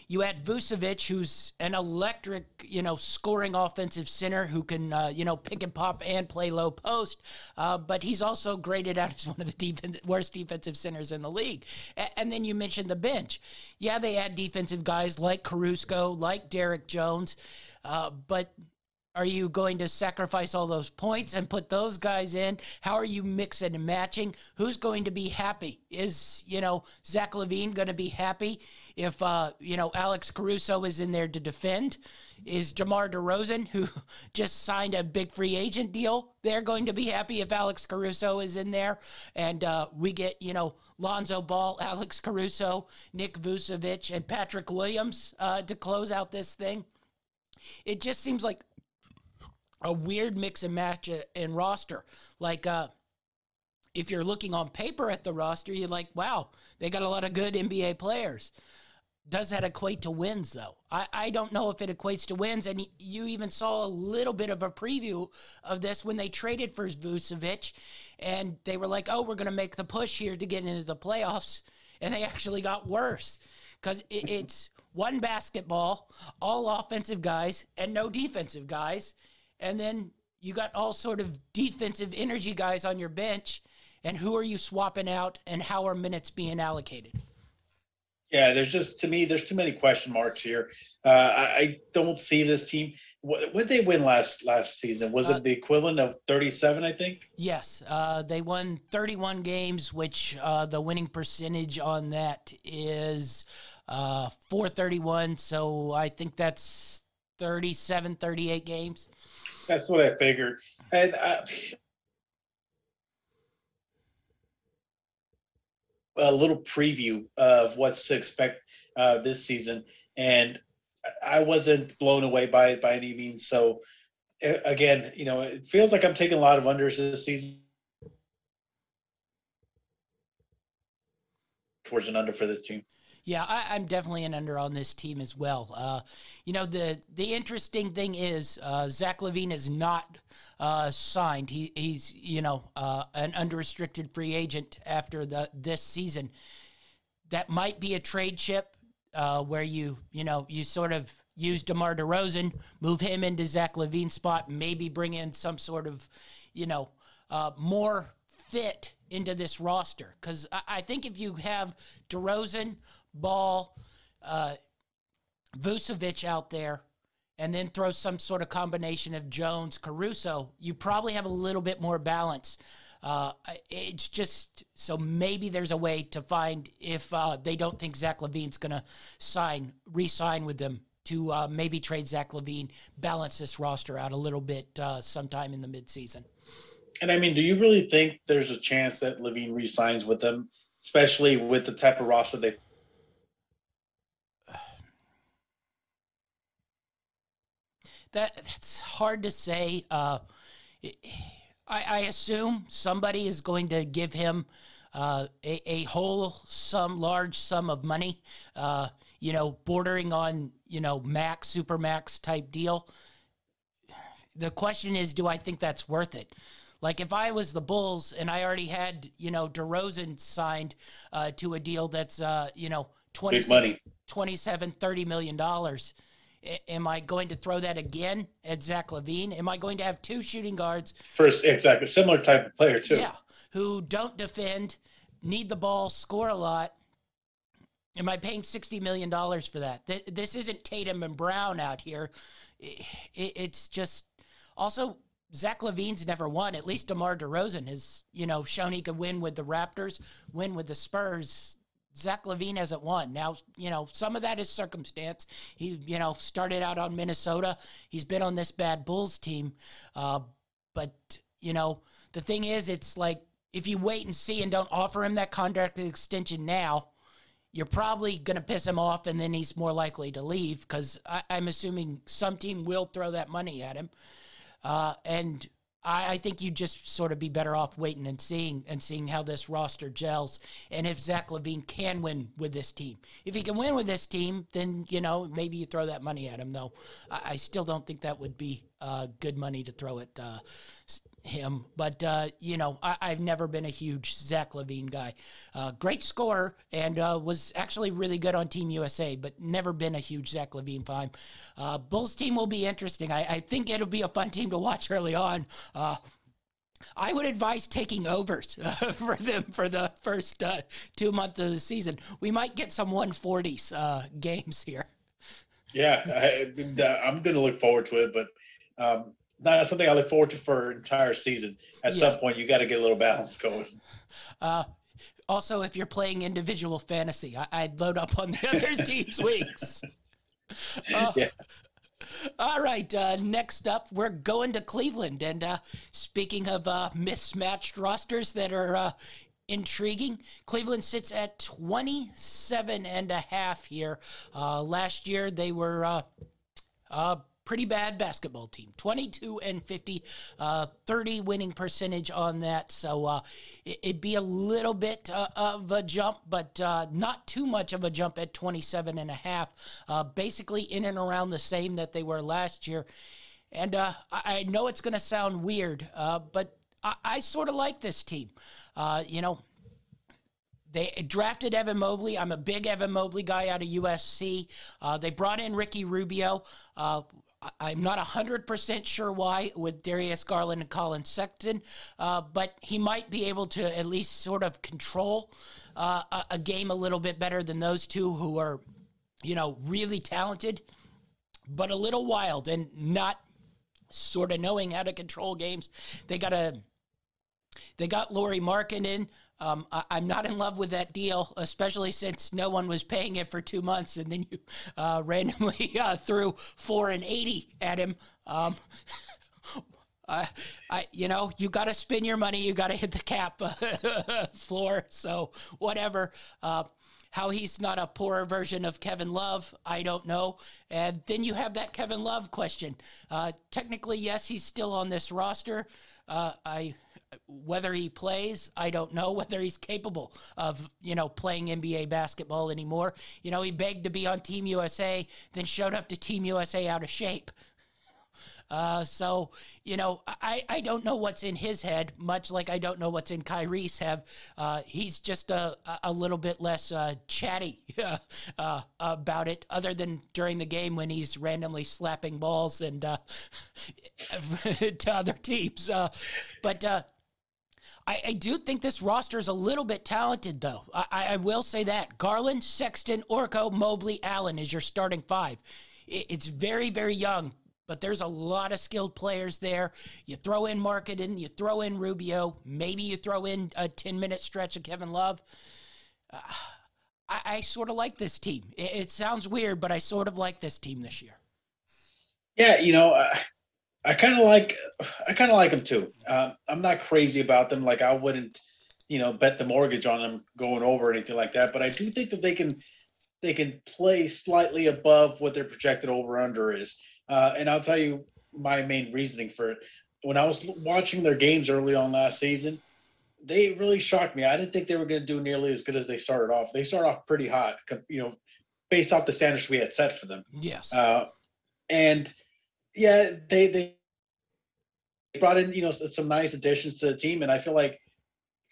You add Vucevic, who's an electric, you know, scoring offensive center who can, uh, you know, pick and pop and play low post. Uh, but he's also graded out as one of the defense, worst defensive centers in the league. A- and then you mentioned the bench. Yeah, they add defensive guys like Caruso, like Derrick Jones. Uh, but are you going to sacrifice all those points and put those guys in? How are you mixing and matching? Who's going to be happy? Is, you know, Zach LaVine going to be happy if, uh, you know, Alex Caruso is in there to defend? Is DeMar DeRozan, who just signed a big free agent deal, they're going to be happy if Alex Caruso is in there and uh, we get, you know, Lonzo Ball, Alex Caruso, Nick Vucevic, and Patrick Williams uh, to close out this thing? It just seems like a weird mix and match in roster. Like, uh, if you're looking on paper at the roster, you're like, wow, they got a lot of good NBA players. Does that equate to wins, though? I, I don't know if it equates to wins. And you even saw a little bit of a preview of this when they traded for Vucevic. And they were like, oh, we're going to make the push here to get into the playoffs. And they actually got worse because it, it's one basketball, all offensive guys, and no defensive guys and then you got all sort of defensive energy guys on your bench. And who are you swapping out? And how are minutes being allocated? Yeah there's just to me there's too many question marks here. Uh, I, I, don't see this team. What did they win last last season? Was uh, it the equivalent of 37 i think? Yes. Uh, they won 31 games which uh, the winning percentage on that is uh, 431 so i think that's 37 38 games that's what I figured. And uh, a little preview of what's to expect uh, this season. and I wasn't blown away by it by any means. So again, you know, it feels like I'm taking a lot of unders this season. Towards an under for this team. Yeah, I, am definitely an under on this team as well. Uh, you know, the the interesting thing is uh, Zach LaVine is not uh, signed. He, he's you know uh, an unrestricted free agent after the this season. That might be a trade chip uh, where you you know you sort of use DeMar DeRozan, move him into Zach LaVine's spot, maybe bring in some sort of you know uh, more fit into this roster because I, I think if you have DeRozan Ball, uh, Vucevic out there, and then throw some sort of combination of Jones, Caruso, you probably have a little bit more balance. Uh, it's just so maybe there's a way to find if uh, they don't think Zach LaVine's going to sign, re-sign with them to uh, maybe trade Zach LaVine, balance this roster out a little bit uh, sometime in the midseason. And I mean, do you really think there's a chance that LaVine re-signs with them, especially with the type of roster they that that's hard to say. Uh, I, I, assume somebody is going to give him uh, a, a, whole sum, large sum of money. Uh, you know, bordering on you know max, super max type deal. The question is, do I think that's worth it? Like if I was the Bulls and I already had, you know, DeRozan signed uh, to a deal that's, uh, you know, 26, 27, 30 million dollars Am I going to throw that again at Zach LaVine? Am I going to have two shooting guards? First, exactly. Similar type of player, too. Yeah. Who don't defend, need the ball, score a lot. Am I paying $60 million for that? This isn't Tatum and Brown out here. It's just also Zach LaVine's never won. At least DeMar DeRozan has, you know, shown he could win with the Raptors, win with the Spurs. Zach LaVine hasn't won. Now, you know, some of that is circumstance. He, you know, started out on Minnesota. He's been on this bad Bulls team. Uh, but, you know, the thing is, it's like if you wait and see and don't offer him that contract extension now, you're probably going to piss him off and then he's more likely to leave because I'm assuming some team will throw that money at him. Uh, and I, I think you'd just sort of be better off waiting and seeing and seeing how this roster gels and if Zach LaVine can win with this team. If he can win with this team, then you know maybe you throw that money at him. Though I, I still don't think that would be uh, good money to throw at uh, him. But uh, you know, I, have never been a huge Zach LaVine guy. Uh, great scorer and uh, was actually really good on Team USA, but never been a huge Zach LaVine fan. Uh, Bulls team will be interesting. I, I, think it'll be a fun team to watch early on. Uh, I would advise taking overs uh, for them for the first uh, two months of the season. We might get some 140s uh, games here. Yeah, I, am going to look forward to it, but um, not something I look forward to for an entire season. At yeah. some point, you got to get a little balance going. Uh, also, if you're playing individual fantasy, I- would load up on the other team's weeks. Uh, yeah. All right. Uh, next up, we're going to Cleveland. And uh, speaking of uh, mismatched rosters that are uh, intriguing, Cleveland sits at 27 and a half here. Uh, last year, they were. Uh, pretty bad basketball team 22 and 50 uh, 30 winning percentage on that so uh, it, would be a little bit uh, of a jump but uh, not too much of a jump at 27 and a half uh, basically in and around the same that they were last year and uh, I, know it's going to sound weird but I, I sort of like this team you know they drafted Evan Mobley. I'm a big Evan Mobley guy out of USC. Uh, they brought in Ricky Rubio. Uh, I'm not 100% sure why with Darius Garland and Collin Sexton, uh, but he might be able to at least sort of control uh, a, a, game a little bit better than those two who are, you know, really talented, but a little wild and not sort of knowing how to control games. They got a. They got Lauri Markkanen, um, I, am not in love with that deal, especially since no one was paying it for two months, and then you uh, randomly uh, threw four and eighty at him. Um, I, I, you know, you got to spend your money. You got to hit the cap floor. So whatever. Uh, how he's not a poorer version of Kevin Love, I don't know. And then you have that Kevin Love question. Uh, technically, yes, he's still on this roster. Uh, I whether he plays, I don't know. Whether he's capable of, you know, playing NBA basketball anymore. You know, he begged to be on Team USA, then showed up to Team USA out of shape. Uh, so, you know, I, I don't know what's in his head, much like I don't know what's in Kyrie's head. Uh, he's just a, a little bit less uh, chatty uh, about it, other than during the game when he's randomly slapping balls and uh, to other teams. Uh, but I, I, do think this roster is a little bit talented, though. I, I, will say that. Garland, Sexton, Okoro, Mobley, Allen is your starting five. It's very, very young, but there's a lot of skilled players there. You throw in Markkanen, you throw in Rubio, maybe you throw in a 10 minute stretch of Kevin Love. Uh, I, I sort of like this team. It, it, sounds weird, but I sort of like this team this year. Yeah, you know, I, I kind of like, I kind of like them too. Uh, I'm not crazy about them. Like I wouldn't, you know, bet the mortgage on them going over or anything like that. But I do think that they can, they can play slightly above what their projected over under is. Uh, and I'll tell you my main reasoning for it. When I was watching their games early on last season, they really shocked me. I didn't think they were going to do nearly as good as they started off. They started off pretty hot, you know, based off the standards we had set for them. Yes. Uh, and yeah, they they brought in you know some nice additions to the team, and I feel like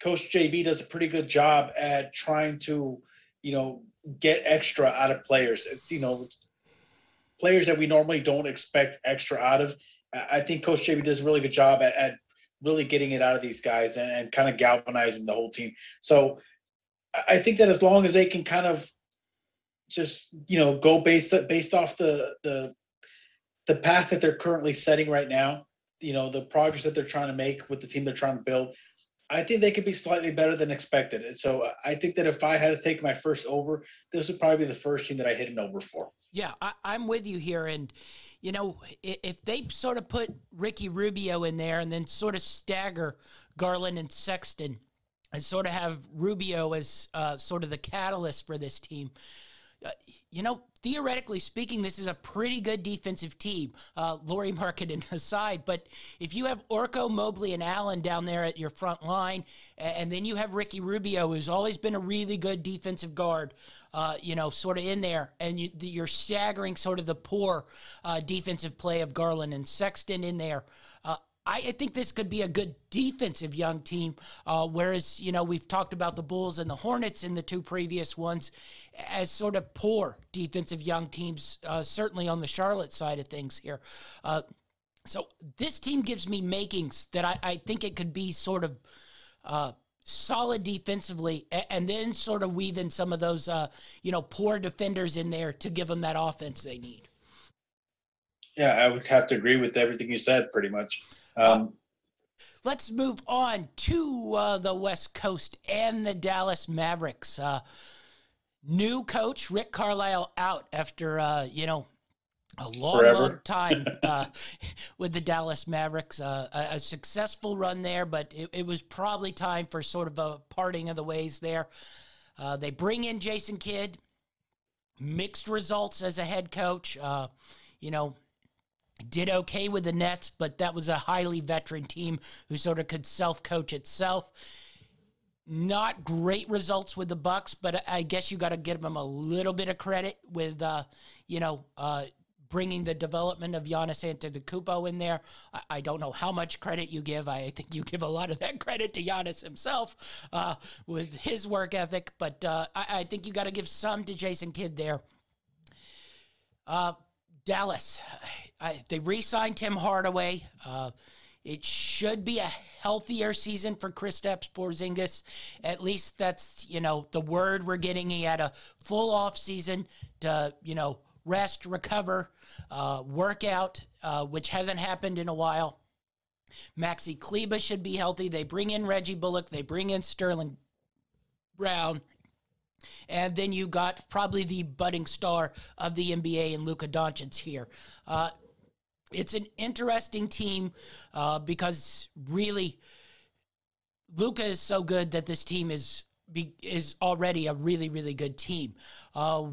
Coach JB does a pretty good job at trying to you know get extra out of players. You know, players that we normally don't expect extra out of. I think Coach JB does a really good job at, at really getting it out of these guys and, and, kind of galvanizing the whole team. So I think that as long as they can kind of just you know go based based off the the the path that they're currently setting right now, you know the progress that they're trying to make with the team they're trying to build. I think they could be slightly better than expected. And so I think that if I had to take my first over, this would probably be the first team that I hit an over for. Yeah, I, am with you here. And, you know, if they sort of put Ricky Rubio in there and then sort of stagger Garland and Sexton and sort of have Rubio as uh, sort of the catalyst for this team, you know, theoretically speaking, this is a pretty good defensive team, uh, Lauri Markkanen aside. But if you have Okoro, Mobley, and Allen down there at your front line, and then you have Ricky Rubio, who's always been a really good defensive guard, uh, you know, sort of in there, and you, are staggering sort of the poor uh, defensive play of Garland and Sexton in there. Uh, I, think this could be a good defensive young team. Uh, whereas, you know, we've talked about the Bulls and the Hornets in the two previous ones as sort of poor defensive young teams, uh, certainly on the Charlotte side of things here. Uh, so this team gives me makings that I, I think it could be sort of uh, solid defensively and then sort of weave in some of those, uh, you know, poor defenders in there to give them that offense they need. Yeah, I would have to agree with everything you said pretty much. Um, let's move on to uh, the West Coast and the Dallas Mavericks. Uh, new coach Rick Carlisle out after uh, you know a long, Forever. long time uh, with the Dallas Mavericks. Uh, a, a, successful run there, but it, it, was probably time for sort of a parting of the ways there. Uh, they bring in Jason Kidd. Mixed results as a head coach. you know, did okay with the Nets, but that was a highly veteran team who sort of could self coach itself. Not great results with the Bucks, but I guess you got to give them a little bit of credit with, uh, you know, uh, bringing the development of Giannis Antetokounmpo in there. I, I, don't know how much credit you give. I think you give a lot of that credit to Giannis himself uh, with his work ethic, but uh, I, I, think you got to give some to Jason Kidd there. Uh, Dallas, I, they re-signed Tim Hardaway. Uh, it should be a healthier season for Kristaps Porzingis. At least that's you know the word we're getting. He had a full off season to you know rest, recover, uh, work out, uh, which hasn't happened in a while. Maxi Kleber should be healthy. They bring in Reggie Bullock. They bring in Sterling Brown. And then you got probably the budding star of the NBA and Luka Doncic here. Uh, it's an interesting team uh, because really Luka is so good that this team is be, is already a really, really good team. Uh,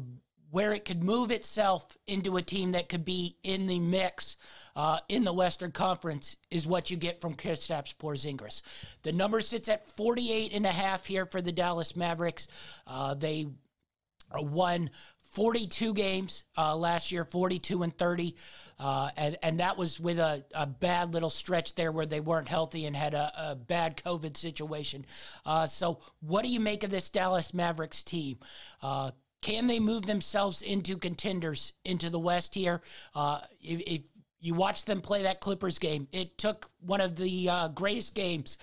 where it could move itself into a team that could be in the mix uh, in the Western Conference is what you get from Kristaps Porzingis. The number sits at 48 and a half here for the Dallas Mavericks. Uh, they won 42 games uh, last year, 42 and 30. Uh, and, and that was with a, a bad little stretch there where they weren't healthy and had a, a bad COVID situation. Uh, so, what do you make of this Dallas Mavericks team? Uh, can they move themselves into contenders into the West here? Uh, if, if you watch them play that Clippers game, it took one of the uh, greatest games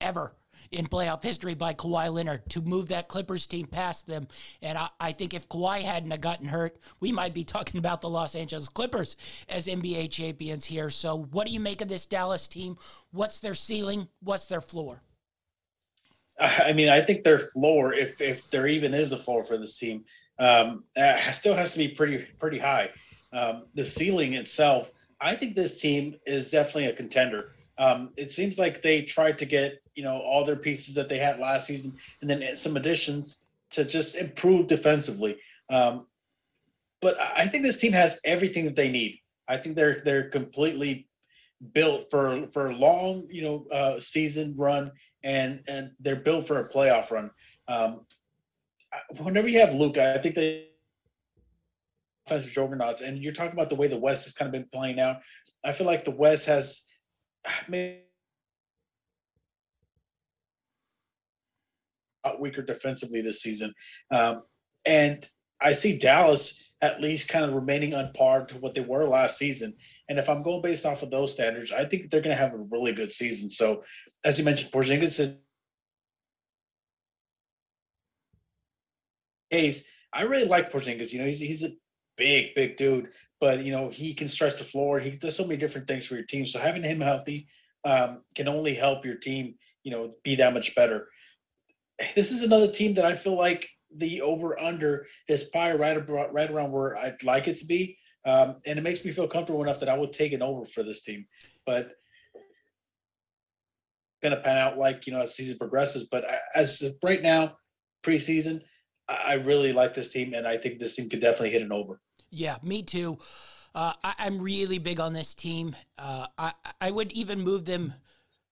ever in playoff history by Kawhi Leonard to move that Clippers team past them. And I, I think if Kawhi hadn't gotten hurt, we might be talking about the Los Angeles Clippers as NBA champions here. So, what do you make of this Dallas team? What's their ceiling? What's their floor? I mean, I think their floor, if if there even is a floor for this team, um, still has to be pretty pretty high. Um, the ceiling itself, I think this team is definitely a contender. Um, it seems like they tried to get you know all their pieces that they had last season, and then some additions to just improve defensively. Um, but I think this team has everything that they need. I think they're they're completely built for for a long you know uh, season run, and and they're built for a playoff run. Um, whenever you have Luka, I think they offensive juggernauts, and you're talking about the way the West has kind of been playing out. I feel like the West has maybe weaker defensively this season. Um, and I see Dallas at least kind of remaining on par to what they were last season. And if I'm going based off of those standards, I think they're going to have a really good season. So, as you mentioned, Porzingis is case. I really like Porzingis. You know, he's he's a big, big dude, but you know he can stretch the floor. He does so many different things for your team. So having him healthy um, can only help your team, you know, be that much better. This is another team that I feel like the over under is probably right about right around where I'd like it to be, um, and it makes me feel comfortable enough that I would take an over for this team. But to pan out like you know as season progresses. But as right now, preseason, I really like this team, and I think this team could definitely hit an over. Yeah, me too. Uh, I, am really big on this team. Uh, I I would even move them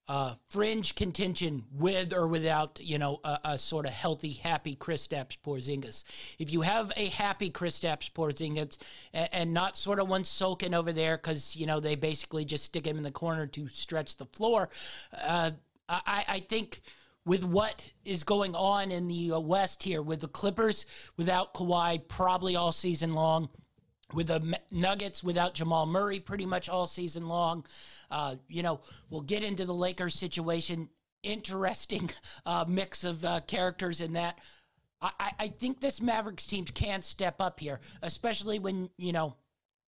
uh, fringe contention with or without you know a, a sort of healthy, happy Kristaps Porzingis. If you have a happy Kristaps Porzingis and, and not sort of one sulking over there because you know they basically just stick him in the corner to stretch the floor, uh, I I think with what is going on in the uh, West here, with the Clippers without Kawhi probably all season long, with the Nuggets without Jamal Murray pretty much all season long. Uh, you know, we'll get into the Lakers situation. Interesting uh, mix of uh, characters in that. I, I think this Mavericks team can step up here, especially when, you know,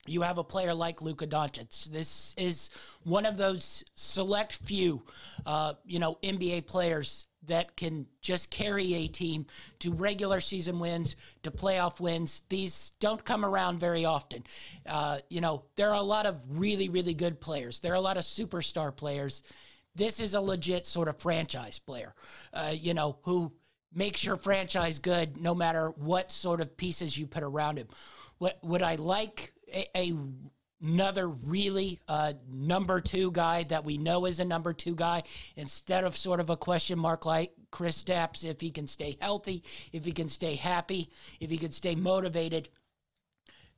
you have a player like Luka Doncic. This is one of those select few, uh, you know, NBA players that can just carry a team to regular season wins, to playoff wins. These don't come around very often. Uh, you know, there are a lot of really, really good players. There are a lot of superstar players. This is a legit sort of franchise player, uh, you know, who makes your franchise good no matter what sort of pieces you put around him. What would I like a, a another really uh, number two guy that we know is a number two guy instead of sort of a question mark like Kristaps if he can stay healthy, if he can stay happy, if he can stay motivated.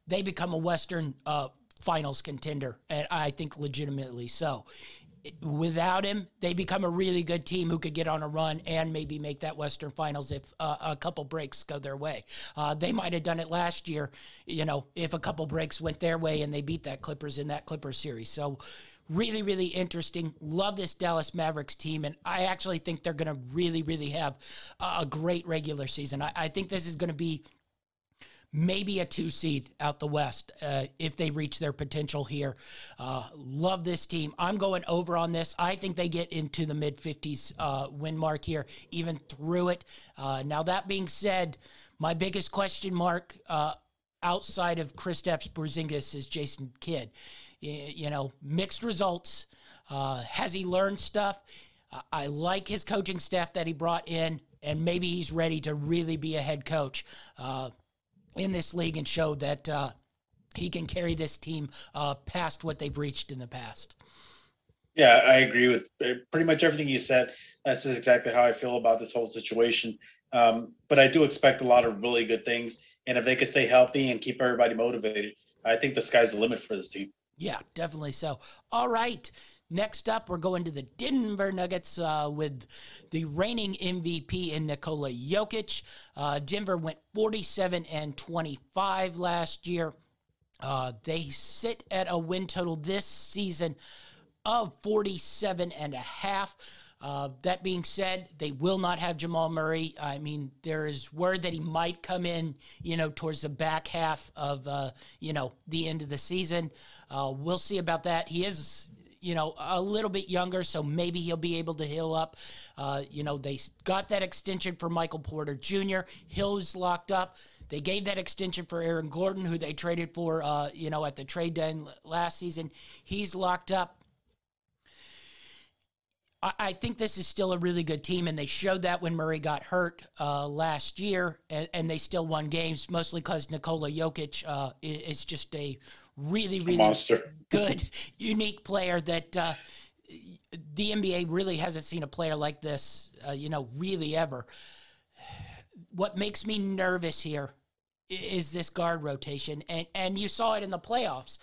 They become a Western uh, finals contender, and I think legitimately so without him, they become a really good team who could get on a run and maybe make that Western Finals if uh, a couple breaks go their way. Uh, they might have done it last year, you know, if a couple breaks went their way and they beat that Clippers in that Clippers series. So, really, really interesting. Love this Dallas Mavericks team, and I actually think they're going to really, really have a great regular season. I, I think this is going to be maybe a two seed out the West uh, if they reach their potential here. Uh, love this team. I'm going over on this. I think they get into the mid 50s uh, win mark here, even through it. Uh, now, that being said, my biggest question mark uh, outside of Kristaps Porzingis is Jason Kidd. You know, mixed results. Uh, has he learned stuff? I like his coaching staff that he brought in and maybe he's ready to really be a head coach in this league and show that uh, he can carry this team uh, past what they've reached in the past. Yeah, I agree with uh, pretty much everything you said. That's just exactly how I feel about this whole situation. Um, but I do expect a lot of really good things. And if they can stay healthy and keep everybody motivated, I think the sky's the limit for this team. Yeah, definitely so. All right. Next up, we're going to the Denver Nuggets uh, with the reigning MVP in Nikola Jokic. Uh, Denver went 47 and 25 last year. Uh, they sit at a win total this season of 47 and a half. Uh, that being said, they will not have Jamal Murray. I mean, there is word that he might come in, you know, towards the back half of, uh, you know, the end of the season. Uh, we'll see about that. He is, you know, a little bit younger, so maybe he'll be able to heal up. Uh, you know, they got that extension for Michael Porter Jr. Hill's locked up. They gave that extension for Aaron Gordon, who they traded for, uh, you know, at the trade deadline last season. He's locked up. I think this is still a really good team, and they showed that when Murray got hurt uh, last year, and, and, they still won games, mostly because Nikola Jokic uh, is just a really, really Monster. good, unique player that uh, the NBA really hasn't seen a player like this, uh, you know, really ever. What makes me nervous here is this guard rotation, and and you saw it in the playoffs.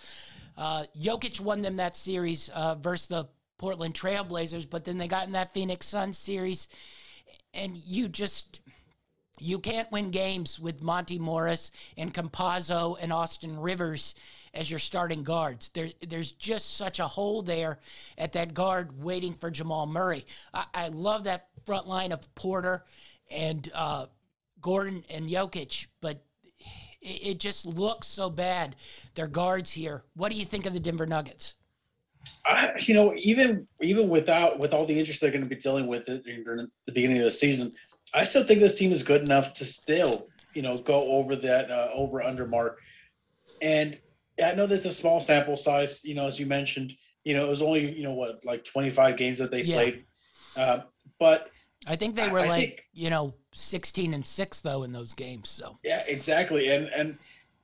Uh, Jokic won them that series uh, versus the Portland Trailblazers, but then they got in that Phoenix Suns series, and you just you can't win games with Monte Morris and Campazzo and Austin Rivers as your starting guards. There, there's just such a hole there at that guard waiting for Jamal Murray. I, I love that front line of Porter and uh, Gordon and Jokic, but it, it just looks so bad. Their guards here. What do you think of the Denver Nuggets? I, you know, even even without with all the interest they're going to be dealing with it during the beginning of the season, I still think this team is good enough to still, you know, go over that uh, over under mark. And I know there's a small sample size, you know, as you mentioned, you know, it was only you know what like 25 games that they yeah. played, uh, but I think they were I, like think, you know 16 and six though in those games. So yeah, exactly, and and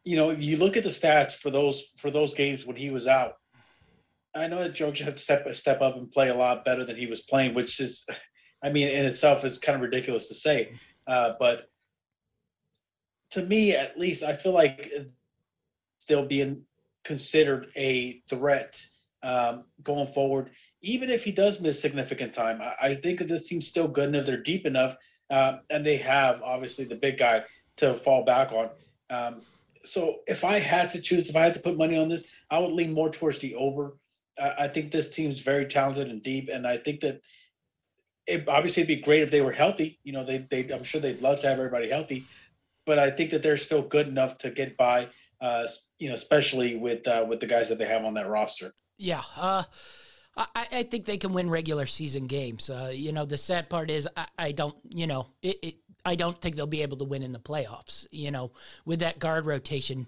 you know, you look at the stats for those for those games when he was out I know that Jokic had to step step up and play a lot better than he was playing, which is, I mean, in itself is kind of ridiculous to say. Uh, but to me, at least, I feel like still being considered a threat um, going forward, even if he does miss significant time. I, I think that this team's still good enough; they're deep enough, uh, and they have obviously the big guy to fall back on. Um, so if I had to choose, if I had to put money on this, I would lean more towards the over. I think this team's very talented and deep, and I think that it obviously it'd be great if they were healthy. You know, they they I'm sure they'd love to have everybody healthy, but I think that they're still good enough to get by. Uh, you know, especially with uh, with the guys that they have on that roster. Yeah. Uh, I, I think they can win regular season games. Uh, you know, the sad part is I, I don't, you know, it, it, I don't think they'll be able to win in the playoffs. You know, with that guard rotation,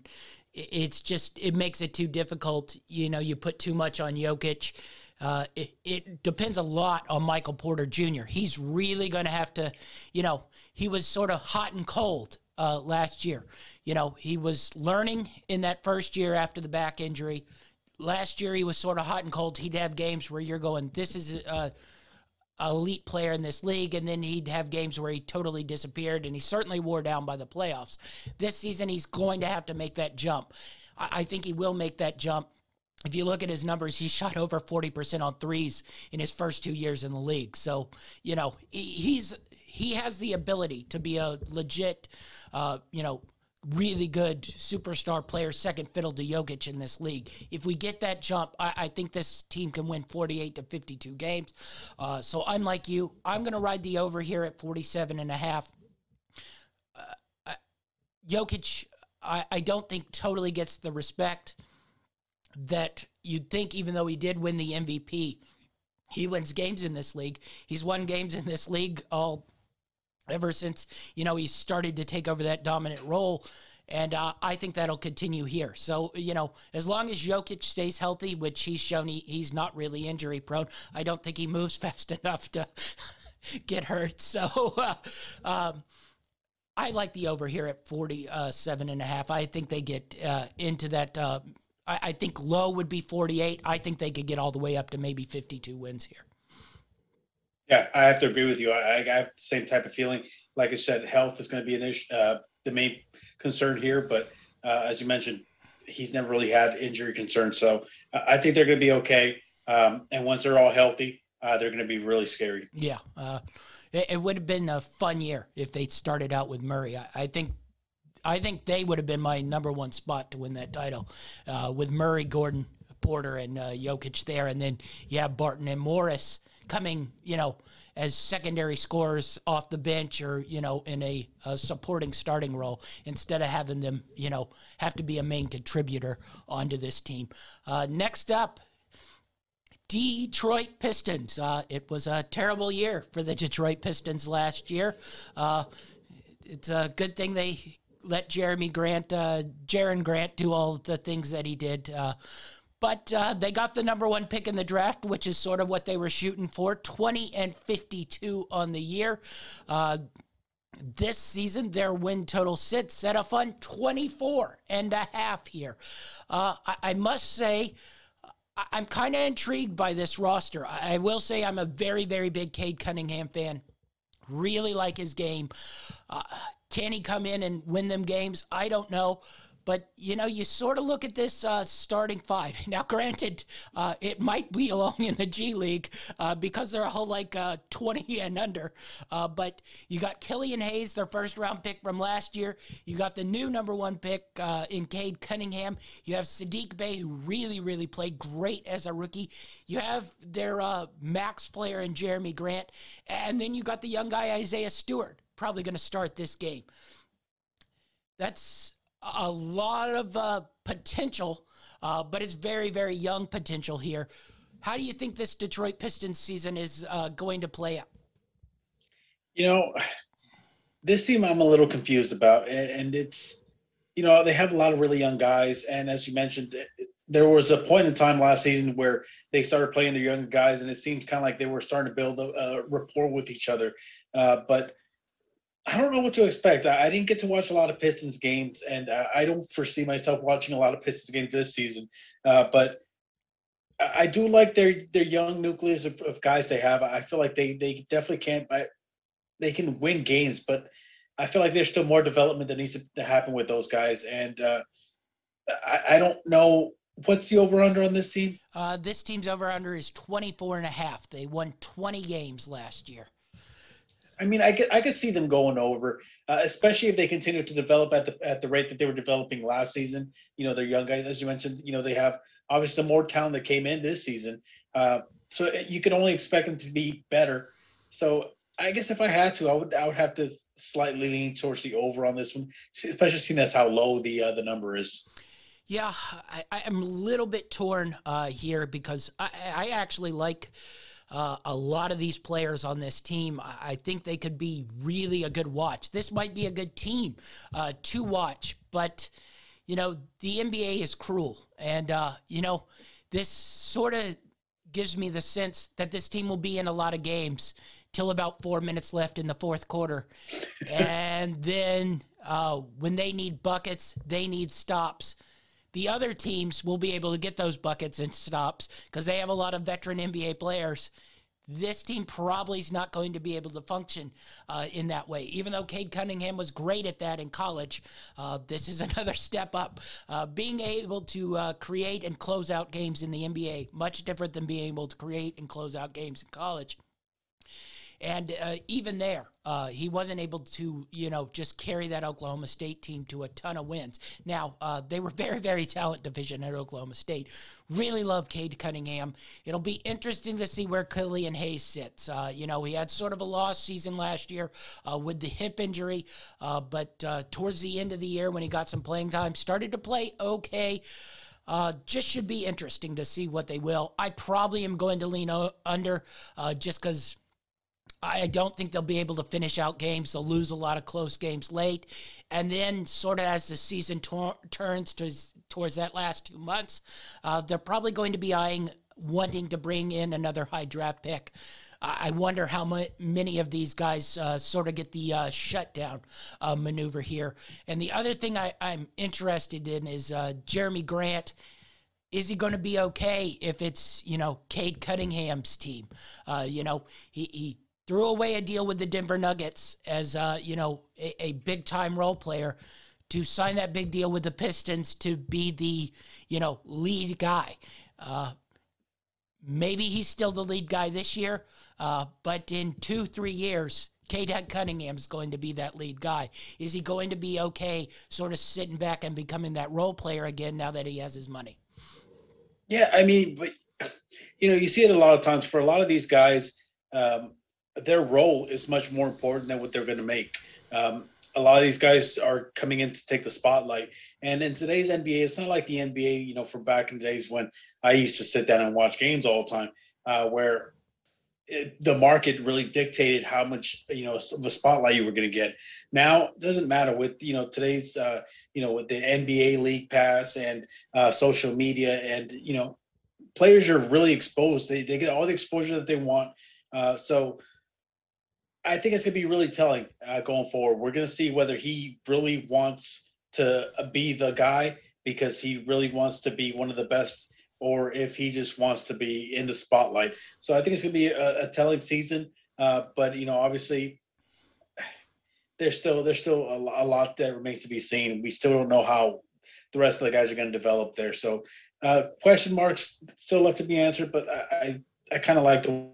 it's just it makes it too difficult. You know, you put too much on Jokic. Uh, it, it depends a lot on Michael Porter Jr. He's really going to have to, you know, he was sort of hot and cold uh, last year. You know, he was learning in that first year after the back injury. Last year, he was sort of hot and cold. He'd have games where you're going, this is a elite player in this league, and then he'd have games where he totally disappeared, and he certainly wore down by the playoffs. This season, he's going to have to make that jump. I, I think he will make that jump. If you look at his numbers, he shot over 40% on threes in his first two years in the league. So, you know, he, he's he has the ability to be a legit, uh, you know, really good superstar player, second fiddle to Jokic in this league. If we get that jump, I, I think this team can win 48 to 52 games. Uh, so I'm like you. I'm going to ride the over here at 47 and a half. Uh, Jokic, I, I don't think totally gets the respect that you'd think, even though he did win the MVP. He wins games in this league. He's won games in this league all ever since you know he started to take over that dominant role. And uh, I think that'll continue here. So, you know, as long as Jokic stays healthy, which he's shown he, he's not really injury prone, I don't think he moves fast enough to get hurt. So, uh, um, I like the over here at 47 and a half. I think they get uh, into that. Uh, I, I, think low would be 48. I think they could get all the way up to maybe 52 wins here. Yeah, I have to agree with you. I, I have the same type of feeling. Like I said, health is going to be an issue, uh, the main concern here. But uh, as you mentioned, he's never really had injury concerns. So I think they're going to be okay. Um, and once they're all healthy, uh, they're going to be really scary. Yeah. Uh, it, it, would have been a fun year if they started out with Murray. I, I think. I think they would have been my number one spot to win that title, uh, with Murray, Gordon, Porter, and uh, Jokic there, and then you have Barton and Morris coming, you know, as secondary scorers off the bench or you know in a, a, supporting starting role instead of having them you know have to be a main contributor onto this team. Uh, next up. Detroit Pistons. Uh, it was a terrible year for the Detroit Pistons last year. Uh, it's a good thing they let Jerami Grant, uh, Jerian Grant, do all the things that he did. But uh, they got the number one pick in the draft, which is sort of what they were shooting for 20 and 52 on the year. Uh, this season, their win total sits set a fun 24 and a half here. Uh, I, I, must say, I'm kind of intrigued by this roster. I, I will say I'm a very, very big Cade Cunningham fan. Really like his game. Uh, can he come in and win them games? I don't know. But you know, you sort of look at this uh, starting five. Now, granted, uh, it might be along in the G League uh, because they're all like uh, 20 and under. Uh, but you got Killian Hayes, their first round pick from last year. You got the new number one pick uh, in Cade Cunningham. You have Sadiq Bey, who really, really played great as a rookie. You have their max player in Jerami Grant, and then you got the young guy Isaiah Stewart, probably going to start this game. That's a lot of uh, potential, uh, but it's very, very young potential here. How do you think this Detroit Pistons season is uh, going to play out? You know, this team I'm a little confused about, and it's, you know, they have a lot of really young guys, and as you mentioned, there was a point in time last season where they started playing the young guys, and it seemed kind of like they were starting to build a, a rapport with each other. Uh, but I don't know what to expect. I, I, didn't get to watch a lot of Pistons games, and uh, I don't foresee myself watching a lot of Pistons games this season. Uh, but I, do like their their young nucleus of, of, guys they have. I feel like they they definitely can't. they can win games, but I feel like there's still more development that needs to happen with those guys. And uh, I, I don't know what's the over under on this team. Uh, this team's over under is 24 and a half. They won 20 games last year. I mean, I could I could see them going over, uh, especially if they continue to develop at the at the rate that they were developing last season. You know, they're young guys, as you mentioned. You know, they have obviously more talent that came in this season, uh, so you can only expect them to be better. So I guess if I had to, I would I would have to slightly lean towards the over on this one, especially seeing as how low the uh, the number is. Yeah, I, am a little bit torn uh, here because I, I actually like uh, a lot of these players on this team. I think they could be really a good watch. This might be a good team uh, to watch, but you know the NBA is cruel, and uh, you know this sort of gives me the sense that this team will be in a lot of games till about four minutes left in the fourth quarter, and then uh, when they need buckets, they need stops the other teams will be able to get those buckets and stops because they have a lot of veteran NBA players. This team probably is not going to be able to function uh, in that way. Even though Cade Cunningham was great at that in college, uh, this is another step up. Uh, being able to uh, create and close out games in the NBA, much different than being able to create and close out games in college. And uh, even there, uh, he wasn't able to, you know, just carry that Oklahoma State team to a ton of wins. Now, uh, they were very, very talent division at Oklahoma State. Really love Cade Cunningham. It'll be interesting to see where Killian Hayes sits. Uh, you know, he had sort of a lost season last year uh, with the hip injury, uh, but towards the end of the year when he got some playing time, started to play okay. Uh, just should be interesting to see what they will. I probably am going to lean o- under uh, just because I don't think they'll be able to finish out games. They'll lose a lot of close games late. And then, sort of as the season tor- turns to, towards that last two months, uh, they're probably going to be eyeing wanting to bring in another high draft pick. I wonder how many of these guys uh, sort of get the uh, shutdown uh, maneuver here. And the other thing I, am interested in is uh, Jerami Grant. Is he going to be okay if it's, you know, Cade Cunningham's team? Uh, you know, he, he threw away a deal with the Denver Nuggets as, uh, you know, a, a big time role player to sign that big deal with the Pistons to be the, you know, lead guy. Uh, maybe he's still the lead guy this year, uh, but in two, three years, Cade Cunningham is going to be that lead guy. Is he going to be okay sort of sitting back and becoming that role player again now that he has his money? Yeah, I mean, but you know, you see it a lot of times for a lot of these guys, um, their role is much more important than what they're going to make. Um, a lot of these guys are coming in to take the spotlight. And in today's NBA, it's not like the NBA, you know, from back in the days when I used to sit down and watch games all the time, uh, where it, the market really dictated how much you know the spotlight you were going to get. Now it doesn't matter with you know today's uh, you know with the NBA League Pass and uh, social media and you know players are really exposed. They they get all the exposure that they want. Uh, so I think it's going to be really telling uh, going forward. We're going to see whether he really wants to uh, be the guy because he really wants to be one of the best or if he just wants to be in the spotlight. So I think it's going to be a, a telling season. Uh, but you know, obviously, there's still there's still a, a, lot that remains to be seen. We still don't know how the rest of the guys are going to develop there. So uh, question marks still left to be answered. But I I, I kind of like the.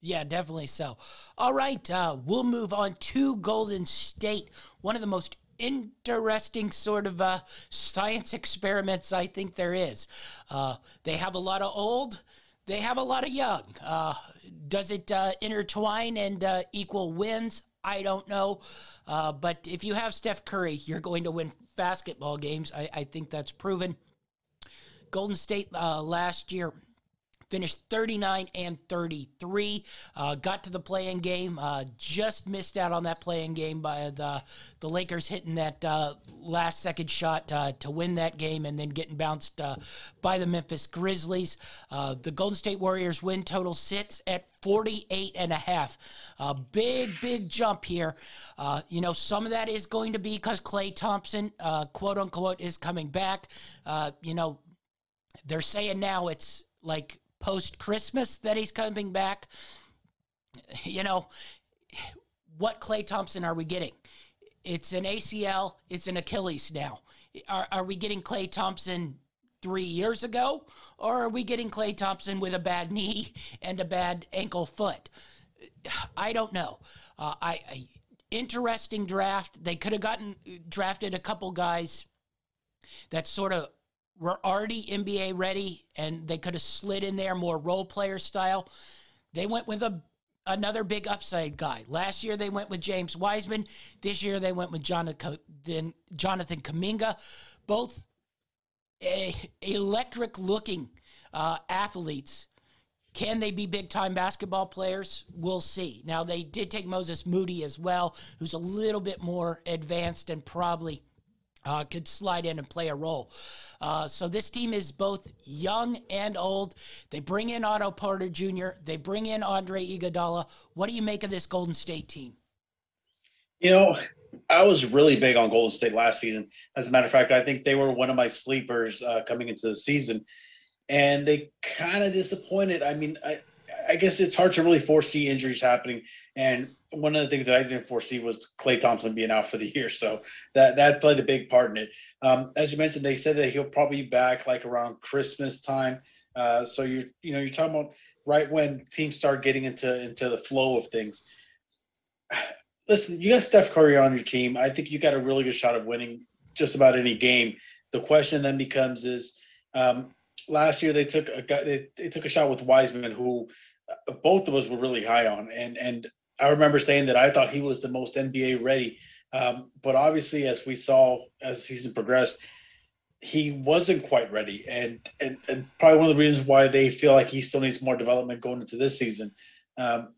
Yeah, definitely so. All right, uh, we'll move on to Golden State, one of the most interesting sort of uh, science experiments I think there is. Uh, they have a lot of old, they have a lot of young. Uh, does it uh, intertwine and uh, equal wins? I don't know. But if you have Steph Curry, you're going to win basketball games. I, I think that's proven. Golden State last year finished 39 and 33 uh, got to the playing game uh, just missed out on that playing game by the the lakers hitting that uh, last second shot uh, to win that game and then getting bounced uh, by the memphis grizzlies. Uh, the golden state warriors win total sits at 48 and a half. A big big jump here. You know some of that is going to be because Klay thompson quote unquote is coming back. You know they're saying now it's like post Christmas that he's coming back. You know, what Klay Thompson are we getting? It's an ACL, it's an Achilles now. Are, are we getting Klay Thompson three years ago? Or are we getting Klay Thompson with a bad knee and a bad ankle foot? I don't know. Uh, I, I interesting draft. They could have gotten drafted a couple guys that sort of were already NBA ready and they could have slid in there more role player style. They went with a another big upside guy. Last year they went with James Wiseman. This year they went with Jonathan Jonathan Kuminga. Both a, electric looking uh, athletes. Can they be big time basketball players? We'll see. Now, they did take Moses Moody as well, who's a little bit more advanced and probably uh, could slide in and play a role. Uh, so this team is both young and old. They bring in Otto Porter Jr. They bring in Andre Iguodala. What do you make of this Golden State team? You know, I was really big on Golden State last season. As a matter of fact, I think they were one of my sleepers uh, coming into the season, and they kind of disappointed. I mean, I, I guess it's hard to really foresee injuries happening, and one of the things that I didn't foresee was Klay Thompson being out for the year. So that that played a big part in it. Um, as you mentioned, they said that he'll probably be back like around Christmas time. Uh, so you're you know you're talking about right when teams start getting into into the flow of things. Listen, you got Steph Curry on your team. I think you got a really good shot of winning just about any game. The question then becomes is um, last year they took a they, they took a shot with Wiseman, who uh, both of us were really high on, and and I remember saying that I thought he was the most NBA ready. Um, but obviously, as we saw as the season progressed, he wasn't quite ready, and, and and probably one of the reasons why they feel like he still needs more development going into this season. Um,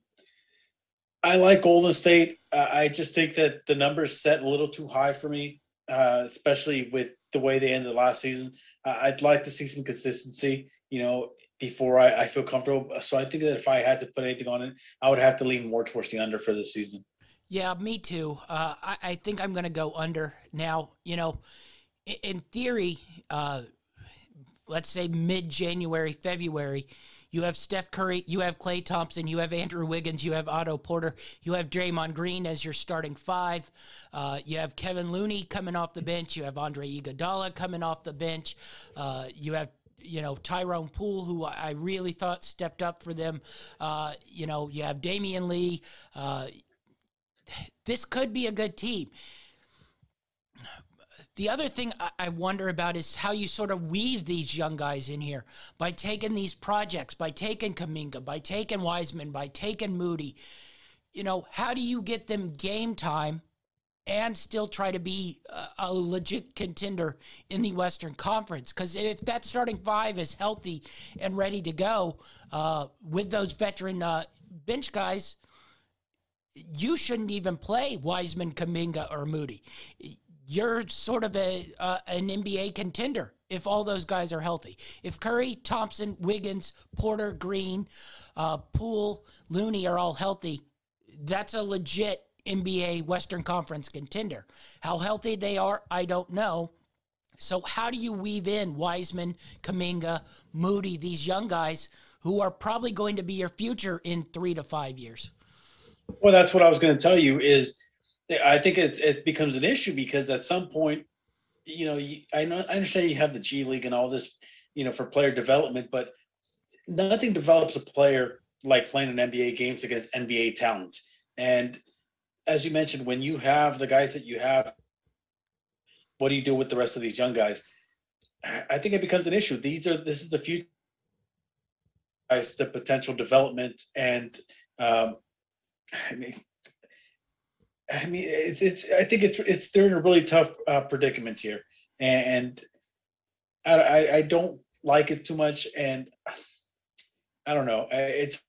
I like Golden State. Uh, I just think that the numbers set a little too high for me, uh, especially with the way they ended last season. Uh, I'd like to see some consistency. You know, before I, I feel comfortable. So I think that if I had to put anything on it, I would have to lean more towards the under for this season. Yeah, me too. Uh, I, I think I'm going to go under. Now, you know, in, in theory, uh, let's say mid January, February, you have Steph Curry, you have Klay Thompson, you have Andrew Wiggins, you have Otto Porter, you have Draymond Green as your starting five. Uh, you have Kevin Looney coming off the bench. You have Andre Iguodala coming off the bench. Uh, you have you know Tyrone Poole, who I really thought stepped up for them. Uh, you know you have Damion Lee. Uh, this could be a good team. The other thing I wonder about is how you sort of weave these young guys in here by taking these projects, by taking Kuminga, by taking Wiseman, by taking Moody. You know, how do you get them game time and still try to be a, legit contender in the Western Conference? Because if that starting five is healthy and ready to go uh, with those veteran uh, bench guys, you shouldn't even play Wiseman, Kuminga, or Moody you're sort of a uh, an NBA contender if all those guys are healthy. If Curry, Thompson, Wiggins, Porter, Green, uh, Poole, Looney are all healthy, that's a legit NBA Western Conference contender. How healthy they are, I don't know. So how do you weave in Wiseman, Kuminga, Moody, these young guys who are probably going to be your future in three to five years? Well, that's what I was going to tell you is I think it, it becomes an issue because at some point, you know, I know I understand you have the G League and all this, you know, for player development, but nothing develops a player like playing an NBA games against NBA talent. And as you mentioned, when you have the guys that you have, what do you do with the rest of these young guys? I think it becomes an issue. These are this is the future guys, the potential development, and um, I mean, I mean, it's, it's I think it's it's they're in a really tough uh, predicament here, and I, I, I don't like it too much, and I don't know. It's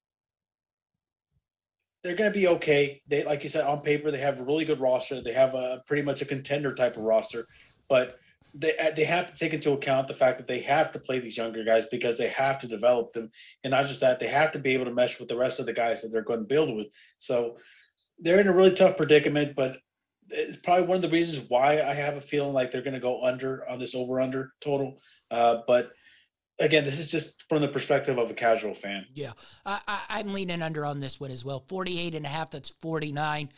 they're going to be okay. They like you said on paper they have a really good roster. They have a pretty much a contender type of roster, but they uh, they have to take into account the fact that they have to play these younger guys because they have to develop them, and not just that they have to be able to mesh with the rest of the guys that they're going to build with. So they're in a really tough predicament, but it's probably one of the reasons why I have a feeling like they're going to go under on this over under total. Uh, but again, this is just from the perspective of a casual fan. Yeah, I, am leaning under on this one as well. 48 and a half, that's 49.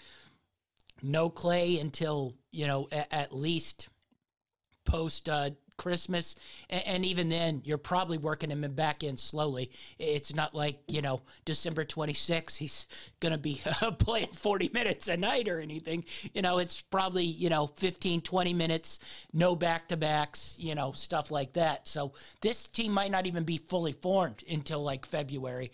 No Klay until, you know, at, at least post uh, Christmas, and, and, even then, you're probably working him back in slowly. It's not like you know December 26th he's gonna be playing 40 minutes a night or anything. You know, it's probably you know 15, 20 minutes, no back to backs, you know, stuff like that. So this team might not even be fully formed until like February.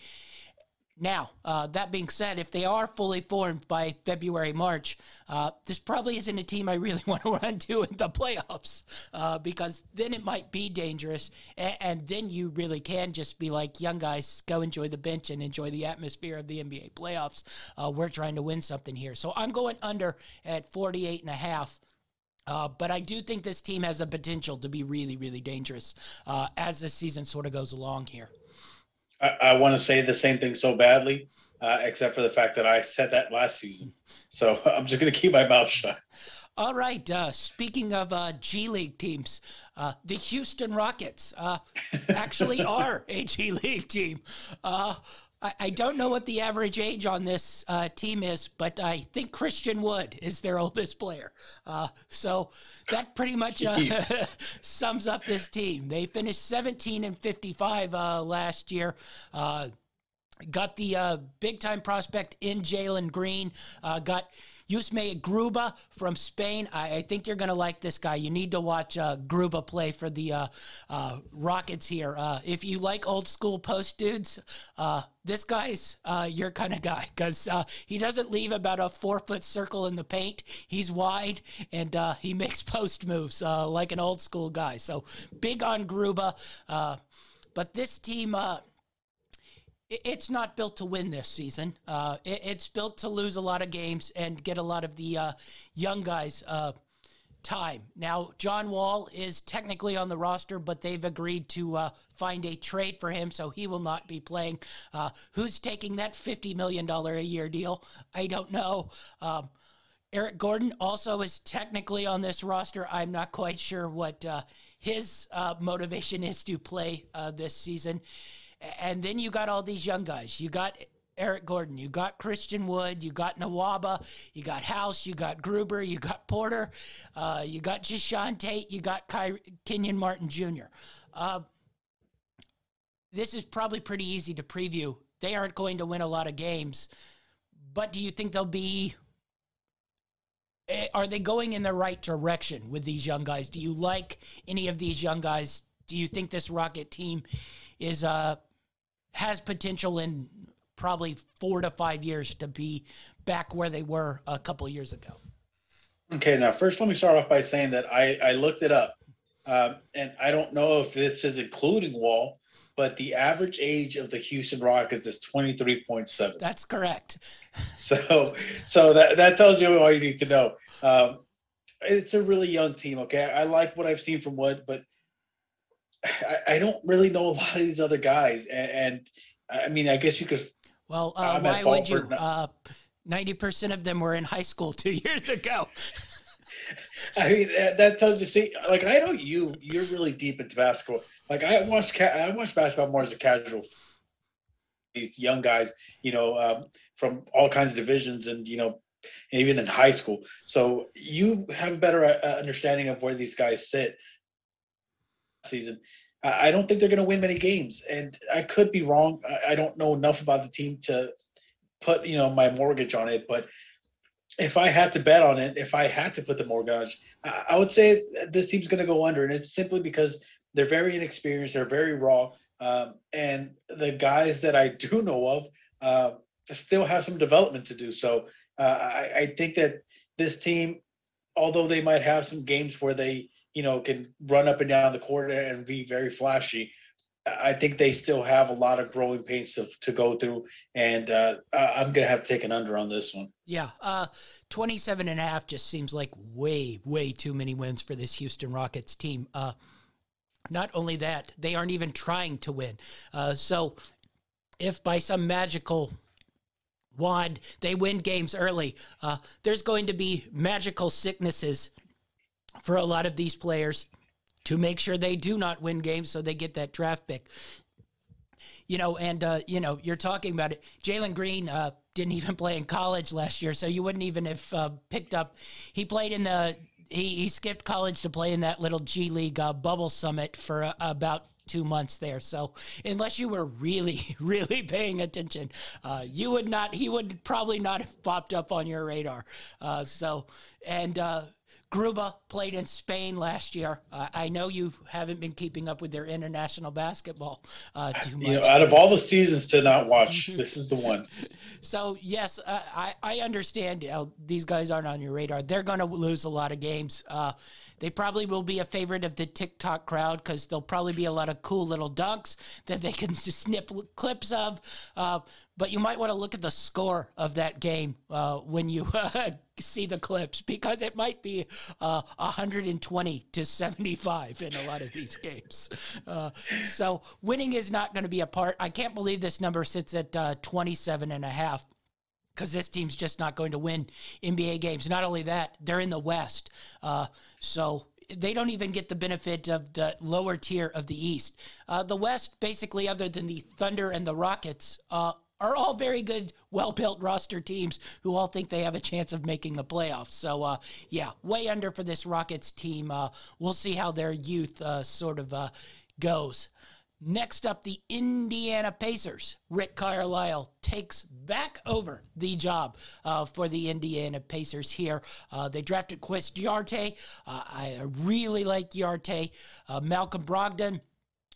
Now, uh, that being said, if they are fully formed by February, March, uh, this probably isn't a team I really want to run to in the playoffs uh, because then it might be dangerous. And, and, then you really can just be like, young guys, go enjoy the bench and enjoy the atmosphere of the NBA playoffs. Uh, we're trying to win something here. So I'm going under at 48 and a half. Uh, but I do think this team has the potential to be really, really dangerous uh, as the season sort of goes along here. I, I want to say the same thing so badly, uh, except for the fact that I said that last season. So I'm just going to keep my mouth shut. All right. Uh, speaking of uh, G League teams, uh, the Houston Rockets uh, actually are a G League team. Uh, I, I don't know what the average age on this uh, team is, but I think Christian Wood is their oldest player. Uh, so that pretty much uh, sums up this team. They finished 17 and 55 uh, last year. Uh, got the uh, big time prospect in Jalen Green. got Usman Garuba from Spain. I, I think you're going to like this guy. You need to watch uh, Garuba play for the uh, uh, Rockets here. Uh, if you like old school post dudes, uh, this guy's uh, your kind of guy because he doesn't leave about a four foot circle in the paint. He's wide and he makes post moves like an old school guy. So big on Garuba. but this team, it's not built to win this season. Uh, it, it's built to lose a lot of games and get a lot of the uh, young guys uh, time. Now, John Wall is technically on the roster, but they've agreed to uh, find a trade for him, so he will not be playing. Uh, who's taking that $50 million a year deal? I don't know. Um, Eric Gordon also is technically on this roster. I'm not quite sure what uh, his motivation is to play this season. And then you got all these young guys. You got Eric Gordon. You got Christian Wood. You got Nwaba, You got House. You got Garuba. You got Porter. Uh, you got Jae'Sean Tate. You got Ky- Kenyon Martin Jr. Uh, this is probably pretty easy to preview. They aren't going to win a lot of games, but do you think they'll be? Eh, are they going in the right direction with these young guys? Do you like any of these young guys? Do you think this Rocket team is uh has potential in probably four to five years to be back where they were a couple years ago. Okay, now first let me start off by saying that I, I looked it up, um, and I don't know if this is including Wall, but the average age of the Houston Rockets is twenty three point seven. That's correct. So, so that that tells you all you need to know. Um, it's a really young team. Okay, I like what I've seen from Wood, but I, I don't really know a lot of these other guys, and, and I mean, I guess you could well, uh, why would you? Uh, ninety percent of them were in high school two years ago. I mean, that tells you. See, like I know you, you're really deep into basketball. Like I watch, ca- I watch basketball more as a casual. These young guys, you know, um, from all kinds of divisions, and you know, even in high school. So you have a better uh, understanding of where these guys sit. Season, I don't think they're going to win many games, and I could be wrong. I don't know enough about the team to put you know my mortgage on it, but if I had to bet on it, if I had to put the mortgage, I would say this team's going to go under, and it's simply because they're very inexperienced, they're very raw, um, and the guys that I do know of uh, still have some development to do. So uh, I, I think that this team, although they might have some games where they you know, can run up and down the court and be very flashy. I think they still have a lot of growing pains to, to go through. And uh, I'm going to have to take an under on this one. Yeah. Uh, 27 and a half just seems like way, way too many wins for this Houston Rockets team. Uh, not only that, they aren't even trying to win. Uh, so if by some magical wand they win games early, uh, there's going to be magical sicknesses for a lot of these players to make sure they do not win games so they get that draft pick. You know, and, uh, you know, you're talking about it. Jalen Green uh, didn't even play in college last year, so you wouldn't even have uh, picked up. He played in the, he, he skipped college to play in that little G League uh, bubble summit for uh, about two months there. So unless you were really, really paying attention, uh, you would not. He would probably not have popped up on your radar. Uh, so and uh, Garuba played in Spain last year. Uh, I know you haven't been keeping up with their international basketball uh, too much. You know, out of all the seasons to not watch, this is the one. So yes, uh, I I understand how these guys aren't on your radar. They're going to lose a lot of games. Uh, they probably will be a favorite of the TikTok crowd because there'll probably be a lot of cool little dunks that they can snip clips of. But you might want to look at the score of that game uh, when you uh, see the clips because it might be uh, 120 to 75 in a lot of these games. Uh, so winning is not going to be a part. I can't believe this number sits at uh, 27 and a half because this team's just not going to win NBA games. Not only that, they're in the West. Uh, so they don't even get the benefit of the lower tier of the East. Uh, the West, basically, other than the Thunder and the Rockets, uh, are all very good, well built roster teams who all think they have a chance of making the playoffs. So, uh, yeah, way under for this Rockets team. Uh, we'll see how their youth uh, sort of uh, goes. Next up, the Indiana Pacers. Rick Carlisle takes back over the job uh, for the Indiana Pacers here. Uh, they drafted Chris Duarte. Uh, I really like Duarte. Uh, Malcolm Brogdon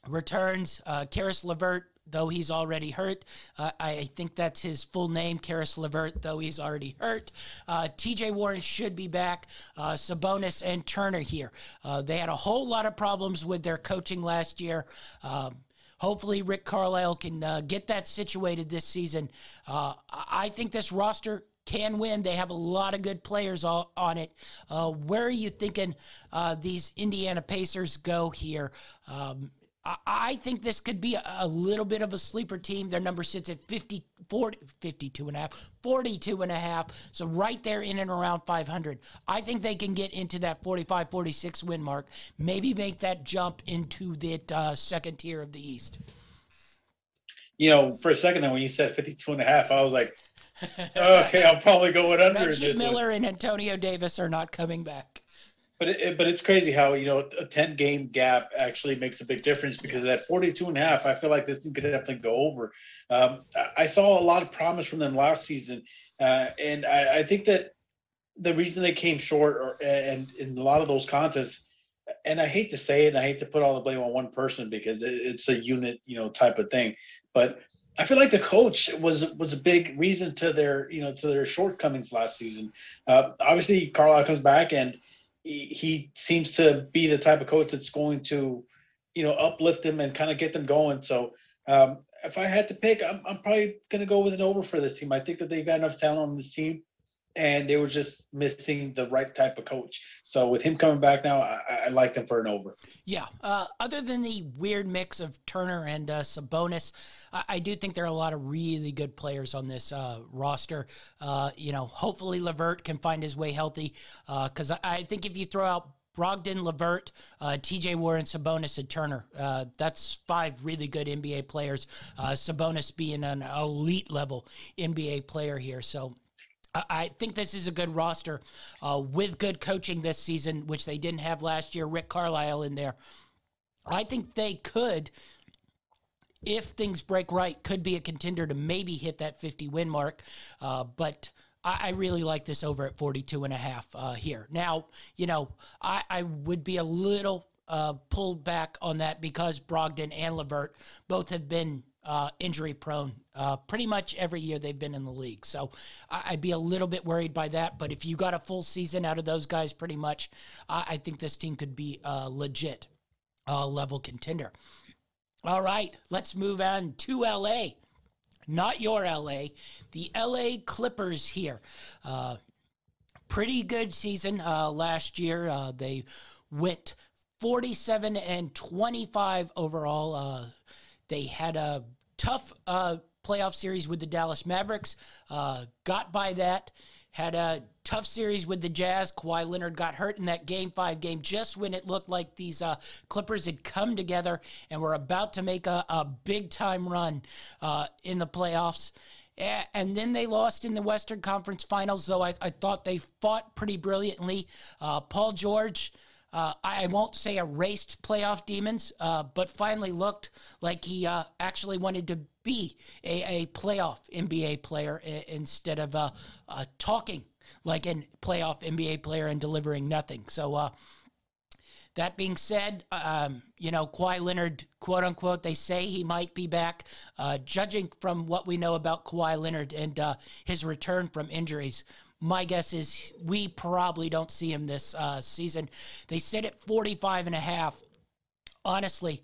returns. Uh, Caris LeVert though he's already hurt. Uh, I think that's his full name, Caris LeVert, though he's already hurt. Uh, TJ Warren should be back. Uh, Sabonis and Turner here. Uh, they had a whole lot of problems with their coaching last year. Um, hopefully, Rick Carlisle can uh, get that situated this season. Uh, I think this roster can win. They have a lot of good players all, on it. Where are you thinking these Indiana Pacers go here? Um, I think this could be a, little bit of a sleeper team. Their number sits at 50, 40, 52 and a half, 42 and a half. So right there in and around 500. I think they can get into that 45, 46 win mark, maybe make that jump into the uh, second tier of the East. You know, for a second there, when you said 52 and a half, I was like, okay, I'm probably going under. Reggie Miller one. and Antonio Davis are not coming back. But it, but it's crazy how you know a 10 game gap actually makes a big difference because at 42 and a half, I feel like this could definitely go over. Um, I saw a lot of promise from them last season, uh, and I, I, think that the reason they came short, or, and in a lot of those contests, and I hate to say it, and I hate to put all the blame on one person because it, it's a unit, you know, type of thing. But I feel like the coach was was a big reason to their you know to their shortcomings last season. Uh, obviously, Carlisle comes back and he, seems to be the type of coach that's going to, you know, uplift them and kind of get them going. So um, if I had to pick, I'm, I'm probably going to go with an over for this team. I think that they've got enough talent on this team and they were just missing the right type of coach. So with him coming back now, I, I like them for an over. Yeah. Uh, other than the weird mix of Turner and uh, Sabonis, I, I, do think there are a lot of really good players on this uh, roster. Uh, you know, hopefully Levert can find his way healthy because uh, I, I, think if you throw out Brogdon, Levert, uh, TJ Warren, Sabonis, and Turner. Uh, that's five really good NBA players. Uh, Sabonis being an elite level NBA player here. So I think this is a good roster uh, with good coaching this season, which they didn't have last year. Rick Carlisle in there. I think they could, if things break right, could be a contender to maybe hit that 50 win mark. Uh, but I, I, really like this over at 42 and a half uh, here. Now, you know, I, I would be a little uh, pulled back on that because Brogdon and Levert both have been uh, injury prone uh, pretty much every year they've been in the league. So I- would be a little bit worried by that. But if you got a full season out of those guys, pretty much, I, I think this team could be a legit uh, level contender. All right, let's move on to LA. Not your LA, the LA Clippers here. Uh, pretty good season uh, last year. Uh, they went 47 and 25 overall. Uh, they had a tough uh, playoff series with the Dallas Mavericks, uh, got by that. Had a tough series with the Jazz. Kawhi Leonard got hurt in that game five game just when it looked like these uh, Clippers had come together and were about to make a, a big time run uh, in the playoffs. And then they lost in the Western Conference Finals, though I, I thought they fought pretty brilliantly. Uh, Paul George uh, I won't say erased playoff demons, uh, but finally looked like he uh, actually wanted to be a, a playoff NBA player I- instead of uh, uh, talking like a playoff NBA player and delivering nothing. So, uh, that being said, um, you know, Kawhi Leonard, quote unquote, they say he might be back. judging from what we know about Kawhi Leonard and his return from injuries, my guess is we probably don't see him this uh, season. They sit at 45 and a half. Honestly,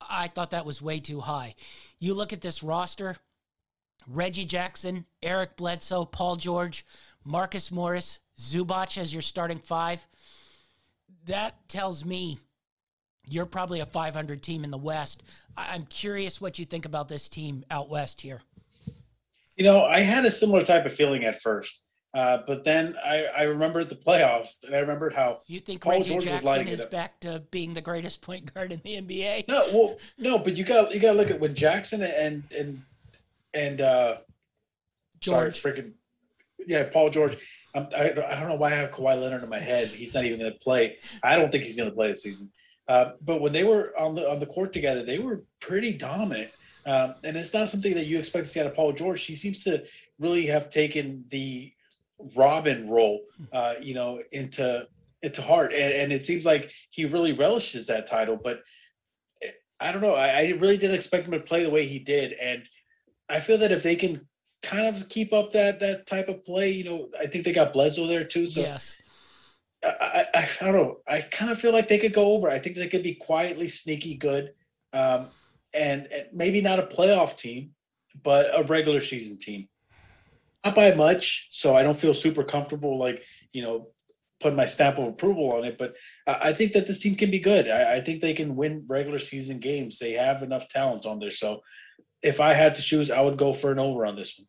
I thought that was way too high. You look at this roster Reggie Jackson, Eric Bledsoe, Paul George, Marcus Morris, Zubac as your starting five. That tells me you're probably a 500 team in the West. I'm curious what you think about this team out West here. You know, I had a similar type of feeling at first. Uh, but then I, I remembered the playoffs, and I remembered how you think Paul Reggie George Jackson is back to being the greatest point guard in the NBA. No, well, no, but you got you got to look at when Jackson and and and uh, George, sorry, freaking yeah, Paul George. I'm, I, I don't know why I have Kawhi Leonard in my head. He's not even going to play. I don't think he's going to play this season. Uh, but when they were on the on the court together, they were pretty dominant. Um, and it's not something that you expect to see out of Paul George. He seems to really have taken the Robin role, uh, you know, into into heart, and, and it seems like he really relishes that title. But eh, I don't know. I, I really didn't expect him to play the way he did, and I feel that if they can kind of keep up that that type of play, you know, I think they got Bledsoe there too. So yes. I, I, I don't know. I kind of feel like they could go over. I think they could be quietly sneaky good, um, and, and maybe not a playoff team, but a regular season team. Not by much, so I don't feel super comfortable, like you know, putting my stamp of approval on it. But I, think that this team can be good. I, I, think they can win regular season games. They have enough talent on there. So if I had to choose, I would go for an over on this one.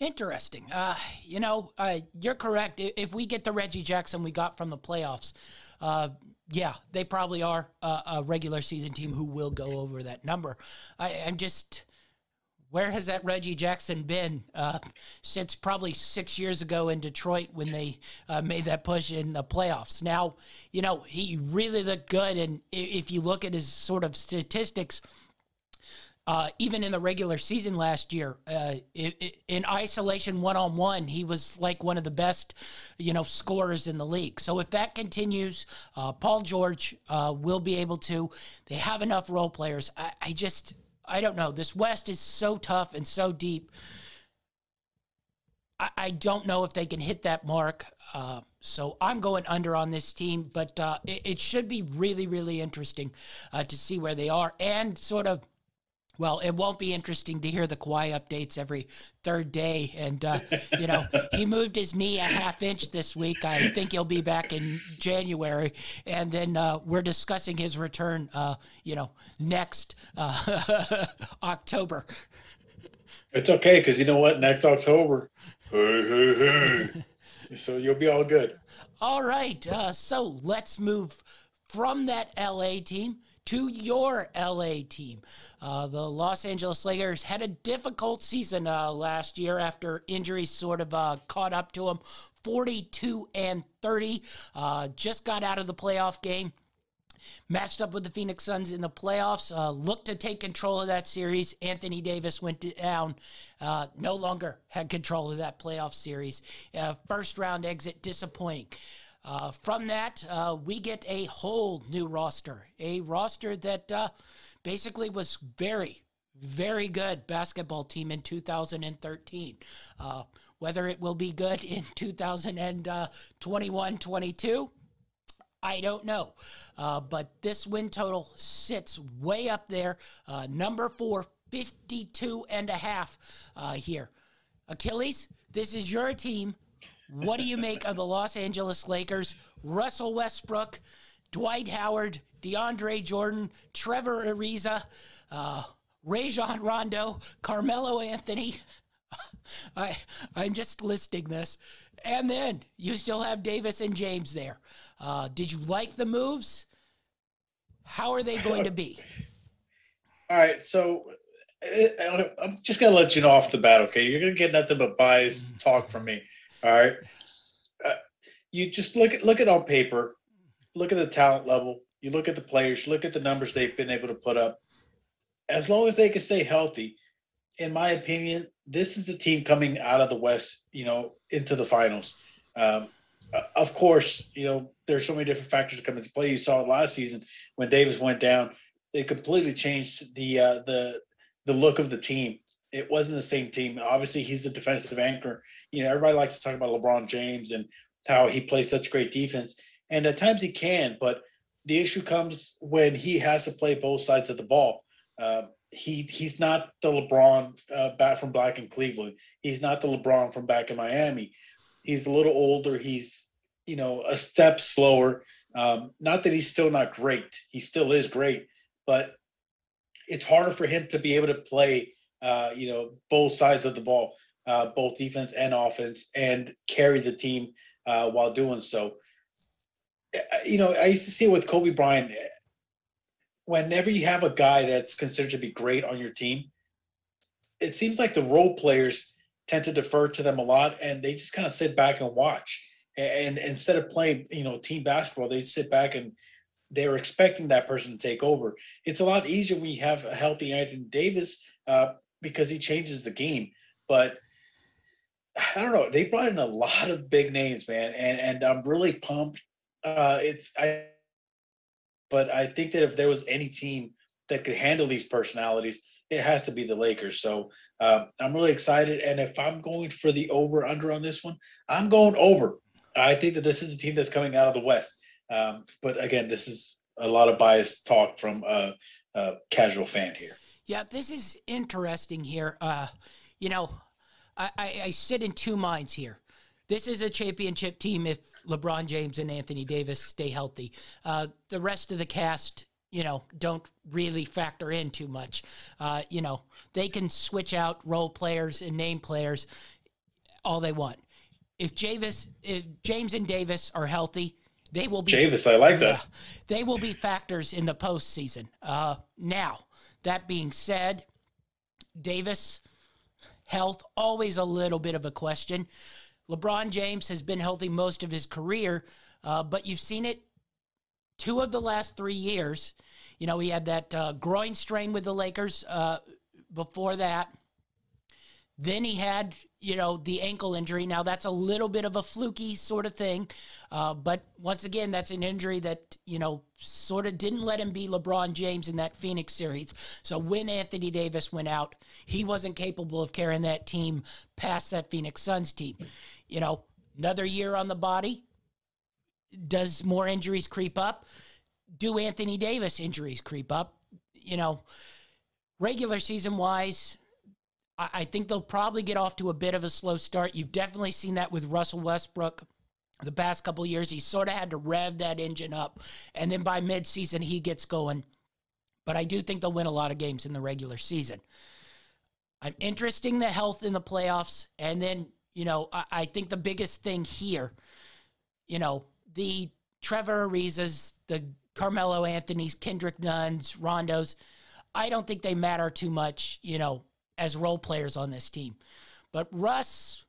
Interesting. Uh, you know, uh, you're correct. If we get the Reggie Jackson we got from the playoffs, uh, yeah, they probably are a, a, regular season team who will go over that number. I, am just, where has that Reggie Jackson been uh, since probably six years ago in Detroit when they uh, made that push in the playoffs? Now, you know, he really looked good. And if you look at his sort of statistics, uh, even in the regular season last year, uh, it, it, in isolation one on one, he was like one of the best, you know, scorers in the league. So if that continues, uh, Paul George uh, will be able to. They have enough role players. I, I, just, I don't know. This West is so tough and so deep. I, I don't know if they can hit that mark. Uh, so I'm going under on this team, but uh, it, it, should be really, really interesting to see where they are and sort of well, it won't be interesting to hear the Kawhi updates every third day. And, uh, you know, he moved his knee a half inch this week. I think he'll be back in January. And then uh, we're discussing his return, uh, you know, next uh, October. It's okay because you know what? Next October, hey, hey, hey. so you'll be all good. All right. Uh, so let's move from that LA team to your LA team. Uh, the Los Angeles Lakers had a difficult season uh, last year after injuries sort of uh, caught up to them. 42 and 30. Uh, just got out of the playoff game. Matched up with the Phoenix Suns in the playoffs, uh, looked to take control of that series. Anthony Davis went down, uh, no longer had control of that playoff series. first round exit, disappointing. Uh, from that, uh, we get a whole new roster, a roster that uh, basically was very, very good basketball team in 2013. Uh, whether it will be good in 2021 22, I don't know. Uh, but this win total sits way up there. Uh, number four, 52 and a half here. Achilles, this is your team. What do you make of the Los Angeles Lakers? Russell Westbrook, Dwight Howard, DeAndre Jordan, Trevor Ariza, uh, Rajon Rondo, Carmelo Anthony. I I'm just listing this, and then you still have Davis and James there. Uh, did you like the moves? How are they going to be? All right, so uh, I'm just gonna let you know off the bat. Okay, you're gonna get nothing but biased talk from me. All right. Uh, you just look at look at on paper, look at the talent level. You look at the players. Look at the numbers they've been able to put up. As long as they can stay healthy, in my opinion, this is the team coming out of the West. You know, into the finals. Um, uh, of course, you know there's so many different factors that come into play. You saw it last season when Davis went down; it completely changed the uh, the the look of the team it wasn't the same team. Obviously, he's the defensive anchor. You know, everybody likes to talk about LeBron James and how he plays such great defense, and at times he can. But the issue comes when he has to play both sides of the ball. Uh, he he's not the LeBron uh, back from back in Cleveland. He's not the LeBron from back in Miami. He's a little older. He's you know a step slower. Um, not that he's still not great. He still is great, but it's harder for him to be able to play uh, you know, both sides of the ball, uh, both defense and offense, and carry the team uh, while doing so. You know, I used to see it with Kobe Bryant. Whenever you have a guy that's considered to be great on your team, it seems like the role players tend to defer to them a lot, and they just kind of sit back and watch. And, and instead of playing, you know, team basketball, they sit back and they're expecting that person to take over. It's a lot easier when you have a healthy Anthony Davis uh, because he changes the game. But I don't know. They brought in a lot of big names, man, and and I'm really pumped. Uh, it's I, but I think that if there was any team that could handle these personalities, it has to be the Lakers. So uh, I'm really excited. And if I'm going for the over under on this one, I'm going over. I think that this is a team that's coming out of the West. Um, but again, this is a lot of biased talk from a, a casual fan here. Yeah, this is interesting here. Uh, you know, I, I, I sit in two minds here. This is a championship team if LeBron James and Anthony Davis stay healthy. Uh, the rest of the cast, you know, don't really factor in too much. Uh, you know, they can switch out role players and name players all they want. If Javis, if James and Davis are healthy, they will be. Javis, I like that. they will be factors in the postseason. Uh, now, that being said, Davis health always a little bit of a question. LeBron James has been healthy most of his career, uh, but you've seen it two of the last three years. You know, he had that uh, groin strain with the Lakers uh, before that. Then he had, you know, the ankle injury. Now that's a little bit of a fluky sort of thing, uh, but once again, that's an injury that you know sort of didn't let him be LeBron James in that Phoenix series. So when Anthony Davis went out, he wasn't capable of carrying that team past that Phoenix Suns team. You know, another year on the body. Does more injuries creep up? Do Anthony Davis injuries creep up? You know, regular season wise, I think they'll probably get off to a bit of a slow start. You've definitely seen that with Russell Westbrook the past couple years. He sort of had to rev that engine up, and then by midseason he gets going. But I do think they'll win a lot of games in the regular season. I'm interesting the health in the playoffs, and then you know I, I think the biggest thing here, you know, the Trevor Arizas, the Carmelo Anthony's, Kendrick Nunn's, Rondos. I don't think they matter too much, you know, as role players on this team. But Russ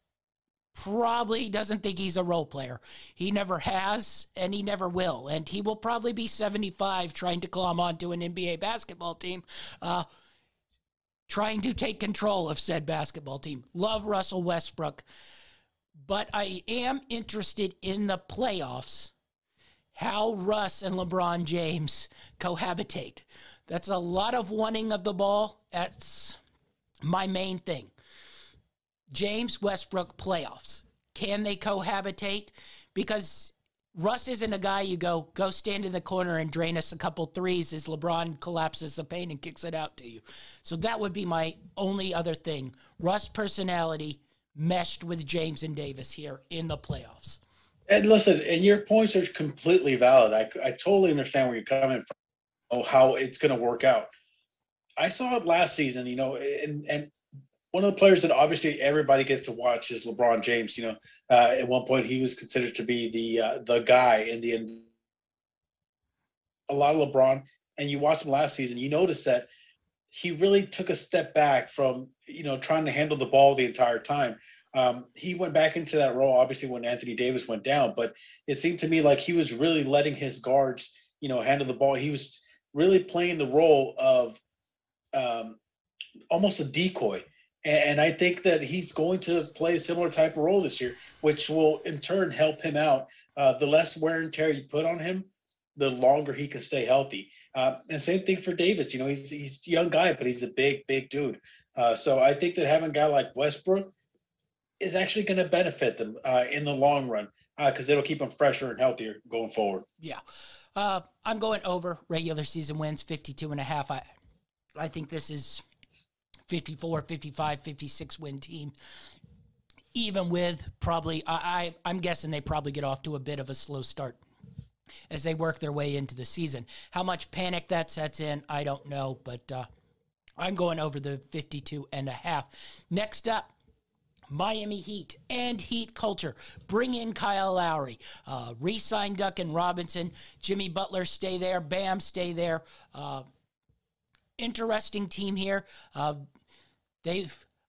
probably doesn't think he's a role player. He never has, and he never will. And he will probably be 75 trying to climb onto an NBA basketball team, uh, trying to take control of said basketball team. Love Russell Westbrook, but I am interested in the playoffs. How Russ and LeBron James cohabitate. That's a lot of wanting of the ball. That's my main thing. James Westbrook playoffs. Can they cohabitate? Because Russ isn't a guy you go, go stand in the corner and drain us a couple threes as LeBron collapses the paint and kicks it out to you. So that would be my only other thing. Russ personality meshed with James and Davis here in the playoffs. And listen, and your points are completely valid. I, I totally understand where you're coming from, oh, how it's going to work out. I saw it last season, you know, and and one of the players that obviously everybody gets to watch is LeBron James. You know, uh, at one point he was considered to be the uh, the guy in the a lot of LeBron. And you watched him last season, you notice that he really took a step back from you know trying to handle the ball the entire time. Um, he went back into that role obviously when Anthony Davis went down, but it seemed to me like he was really letting his guards you know handle the ball. He was really playing the role of um, almost a decoy. And I think that he's going to play a similar type of role this year, which will in turn help him out. Uh, the less wear and tear you put on him, the longer he can stay healthy. Uh, and same thing for Davis. You know, he's he's a young guy, but he's a big, big dude. Uh, so I think that having a guy like Westbrook is actually going to benefit them uh, in the long run because uh, it'll keep them fresher and healthier going forward. Yeah. Uh, I'm going over regular season wins, 52 and a half. I, I think this is 54, 55, 56 win team. Even with probably, I, I, I'm guessing they probably get off to a bit of a slow start as they work their way into the season. How much panic that sets in, I don't know, but uh, I'm going over the 52 and a half. Next up, Miami Heat and Heat culture. Bring in Kyle Lowry. Uh, re-sign Duncan Robinson. Jimmy Butler, stay there. Bam, stay there. Uh, interesting team here. Uh, they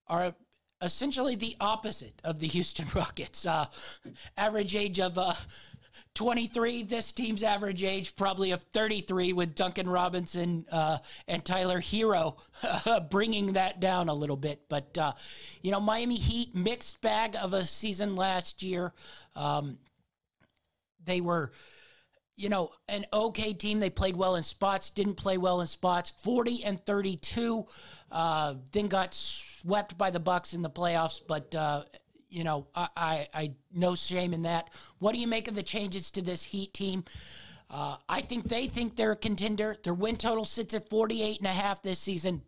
are essentially the opposite of the Houston Rockets. Uh, average age of uh, 23. This team's average age probably of 33, with Duncan Robinson uh, and Tyler Herro bringing that down a little bit. But uh, you know, Miami Heat mixed bag of a season last year. Um, they were you know, an okay team. They played well in spots, didn't play well in spots. 40 and 32, uh, then got swept by the Bucks in the playoffs. But uh, you know, I, I, I no shame in that. What do you make of the changes to this Heat team? Uh, I think they think they're a contender. Their win total sits at 48 and a half this season.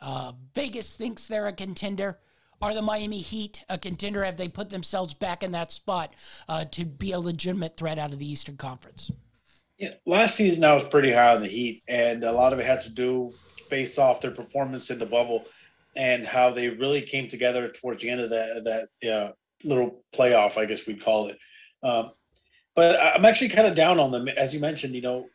Uh, Vegas thinks they're a contender. Are the Miami Heat a contender? Have they put themselves back in that spot uh, to be a legitimate threat out of the Eastern Conference? Yeah, last season I was pretty high on the Heat, and a lot of it had to do based off their performance in the bubble and how they really came together towards the end of that that uh, little playoff, I guess we'd call it. Um, but I'm actually kind of down on them, as you mentioned. You know,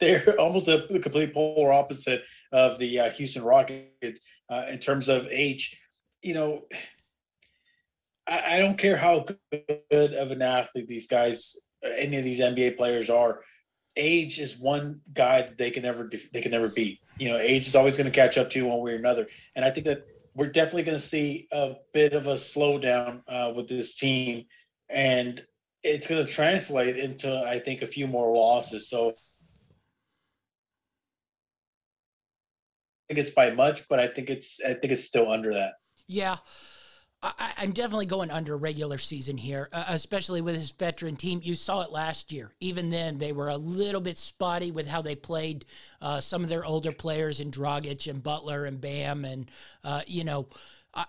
they're almost a, complete polar opposite of the uh, Houston Rockets uh, in terms of age. You know, I, I, don't care how good of an athlete these guys, any of these NBA players are. Age is one guy that they can never they can never beat. You know, age is always going to catch up to you one way or another. And I think that we're definitely going to see a bit of a slowdown uh, with this team, and it's going to translate into I think a few more losses. So I think it's by much, but I think it's I think it's still under that. Yeah. I, am definitely going under regular season here, uh, especially with his veteran team. You saw it last year. Even then, they were a little bit spotty with how they played uh, some of their older players in Dragic and Butler and Bam, and uh, you know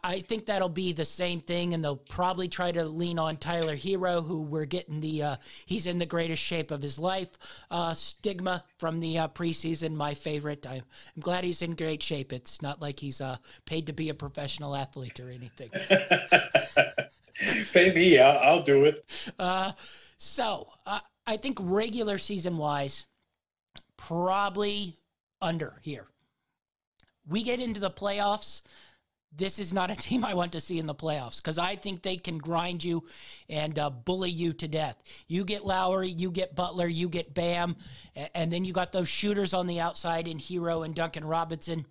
I think that'll be the same thing, and they'll probably try to lean on Tyler Herro, who we're getting the uh, he's in the greatest shape of his life uh, stigma from the uh, preseason. My favorite. I, am glad he's in great shape. It's not like he's uh, paid to be a professional athlete or anything. Maybe I'll, I'll do it. Uh, so uh, I think regular season wise, probably under here. We get into the playoffs this is not a team I want to see in the playoffs because I think they can grind you and uh, bully you to death. You get Lowry, you get Butler, you get Bam, and then you got those shooters on the outside in Herro and Duncan Robinson.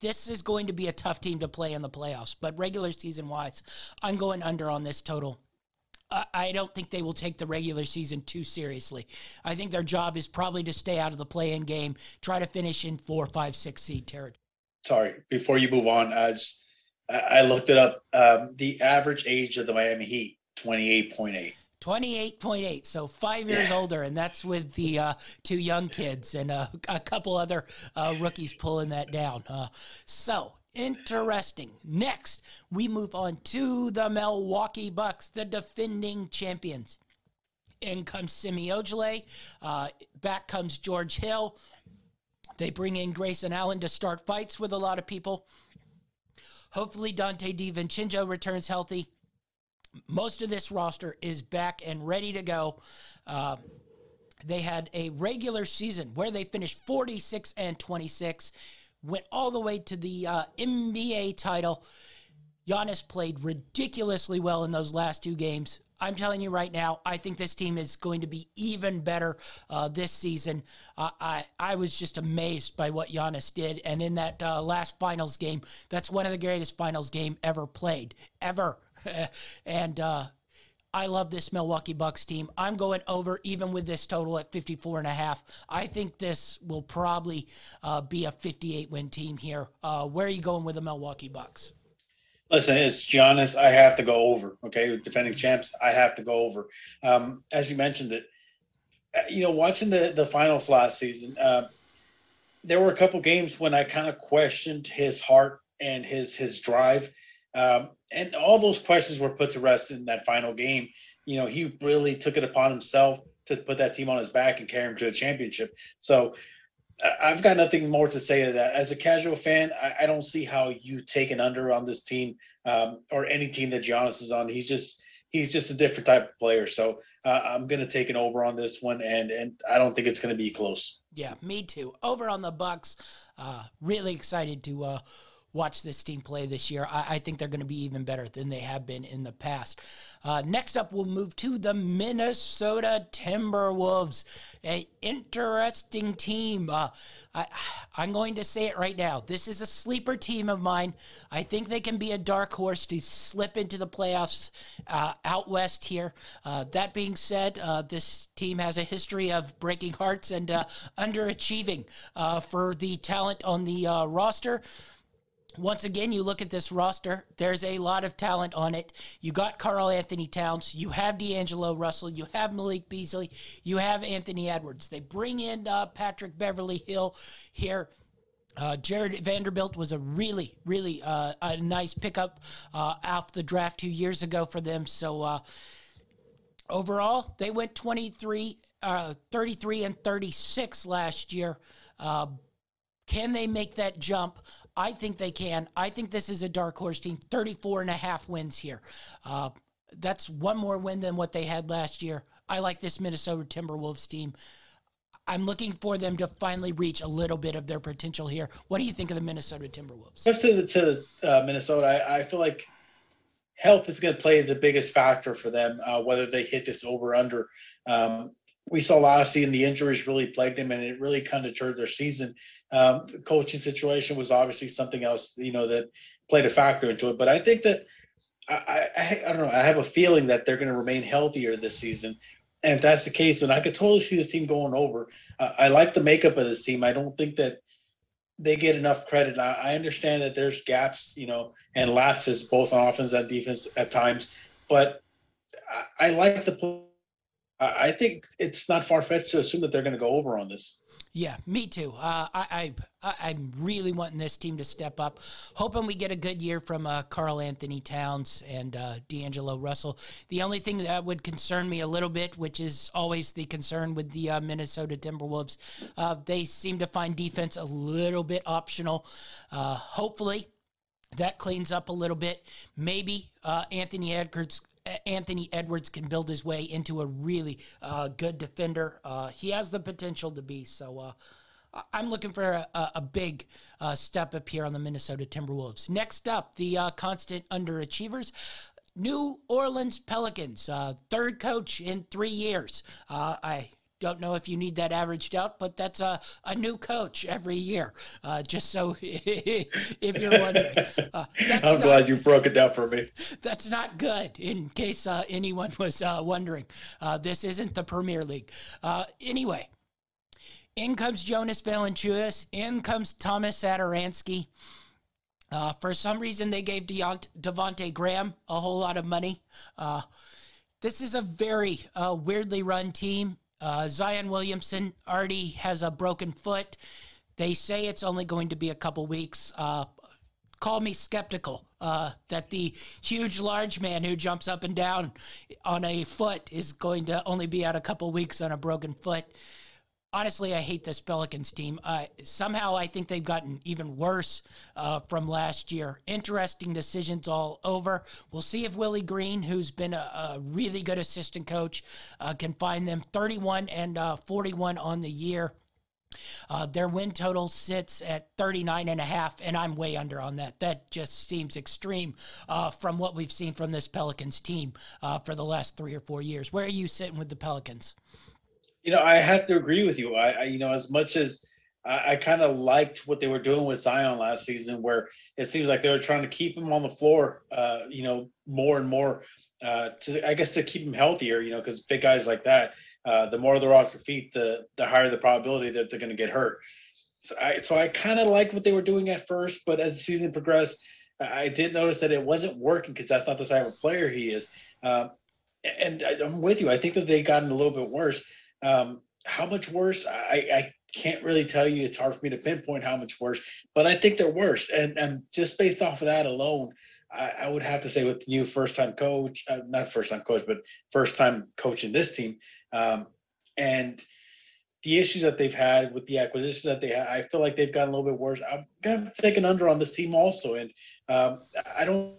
This is going to be a tough team to play in the playoffs, but regular season wise, I'm going under on this total. I don't think they will take the regular season too seriously. I think their job is probably to stay out of the play in game, try to finish in four, five, six seed territory sorry, before you move on, as I looked it up, um, the average age of the Miami Heat, 28.8. 28.8 so five years yeah. older and that's with the uh, two young kids and uh, a couple other uh, rookies pulling that down uh, so interesting next we move on to the milwaukee bucks the defending champions in comes Semi Ojeleye. Uh, back comes George Hill. They bring in Grayson Allen to start fights with a lot of people. Hopefully, Donte DiVincenzo returns healthy. Most of this roster is back and ready to go. Uh, they had a regular season where they finished 46 and 26, went all the way to the uh, NBA title. Giannis played ridiculously well in those last two games. I'm telling you right now, I think this team is going to be even better uh, this season. Uh, I I was just amazed by what Giannis did, and in that uh, last finals game, that's one of the greatest finals game ever played, ever. and uh, I love this Milwaukee Bucks team. I'm going over even with this total at 54 and a half. I think this will probably uh, be a 58 win team here. Uh, where are you going with the Milwaukee Bucks? Listen, it's Giannis. I have to go over. Okay, defending champs, I have to go over. Um, as you mentioned it, uh, you know, watching the the finals last season, uh, there were a couple games when I kind of questioned his heart and his his drive, um, and all those questions were put to rest in that final game. You know, he really took it upon himself to put that team on his back and carry him to a championship. So I've got nothing more to say to that. As a casual fan, I, I don't see how you take an under on this team um, or any team that Giannis is on. He's just he's just a different type of player. So uh, I'm going to take an over on this one, and and I don't think it's going to be close. Yeah, me too. Over on the Bucks. Uh, really excited to uh, watch this team play this year. I, I think they're going to be even better than they have been in the past. Uh, next up, we'll move to the Minnesota Timberwolves, a interesting team. Uh, I, I'm going to say it right now. This is a sleeper team of mine. I think they can be a dark horse to slip into the playoffs uh, out west here. Uh, that being said, uh, this team has a history of breaking hearts and uh, underachieving for the talent on the roster once again, you look at this roster, there's a lot of talent on it. You got Karl-Anthony Towns, you have D'Angelo Russell, you have Malik Beasley, you have Anthony Edwards. They bring in uh, Patrick Beverley Hill here. Uh, Jarred Vanderbilt was a really, really uh, a nice pickup uh, out the draft two years ago for them. So uh, overall, they went 23, uh, 33 and 36 last year. Uh, can they make that jump? I think they can. I think this is a dark horse team. 34 and a half wins here. that's one more win than what they had last year. I like this Minnesota Timberwolves team. I'm looking for them to finally reach a little bit of their potential here. What do you think of the Minnesota Timberwolves? To, to uh, Minnesota, I, I, feel like health is going to play the biggest factor for them, uh, whether they hit this over under. Um, we saw last season the injuries really plagued them, and it really kind of turned their season. Um, the coaching situation was obviously something else, you know, that played a factor into it. But I think that I, I, I don't know. I have a feeling that they're going to remain healthier this season. And if that's the case, then I could totally see this team going over. Uh, I like the makeup of this team. I don't think that they get enough credit. I, I, understand that there's gaps, you know, and lapses both on offense and defense at times, but I, I like the. I think it's not far fetched to assume that they're going to go over on this. Yeah, me too. Uh, I, I I'm really wanting this team to step up. Hoping we get a good year from uh, Karl-Anthony Towns and uh, D'Angelo Russell. The only thing that would concern me a little bit, which is always the concern with the uh, Minnesota Timberwolves, uh, they seem to find defense a little bit optional. Uh, hopefully, that cleans up a little bit. Maybe uh, Anthony Edwards Anthony Edwards can build his way into a really uh, good defender. Uh, he has the potential to be. So uh, I'm looking for a, a big uh, step up here on the Minnesota Timberwolves. Next up, the uh, constant underachievers. New Orleans Pelicans, uh, third coach in three years. I don't know if you need that averaged out, but that's a, a new coach every year. Uh, just so if you're wondering, uh, I'm not, glad you broke it down for me. That's not good. In case uh, anyone was uh, wondering, uh, this isn't the Premier League. Uh, anyway, in comes Jonas Valanciunas. In comes Tomas Satoransky. for some reason, they gave Deont- Devonte Graham a whole lot of money. this is a very weirdly run team. Uh, Zion Williamson already has a broken foot. They say it's only going to be a couple weeks. Uh, call me skeptical uh, that the huge, large man who jumps up and down on a foot is going to only be out a couple weeks on a broken foot honestly, I hate this Pelicans team. Uh, somehow, I think they've gotten even worse uh, from last year. Interesting decisions all over. We'll see if Willie Green, who's been a, a really good assistant coach, uh, can find them 31 and uh, 41 on the year. Uh, their win total sits at 39 and a half, and I'm way under on that. That just seems extreme uh, from what we've seen from this Pelicans team uh, for the last three or four years. Where are you sitting with the Pelicans? You know, I have to agree with you. I, I you know, as much as I, I kind of liked what they were doing with Zion last season, where it seems like they were trying to keep him on the floor, uh, you know, more and more uh, to, I guess, to keep him healthier. You know, because big guys like that, uh, the more they're off their feet, the the higher the probability that they're going to get hurt. So I, so I kind of liked what they were doing at first, but as the season progressed, I did notice that it wasn't working because that's not the type of player he is. Um, and I'm with you. I think that they've gotten a little bit worse. Um, how much worse? I, I can't really tell you. It's hard for me to pinpoint how much worse, but I think they're worse. And, and just based off of that alone, I, I would have to say with the new first time coach, uh, not first time coach, but first time coaching this team, um, and the issues that they've had with the acquisitions that they had, I feel like they've gotten a little bit worse. I'm gonna take an under on this team also, and um, I don't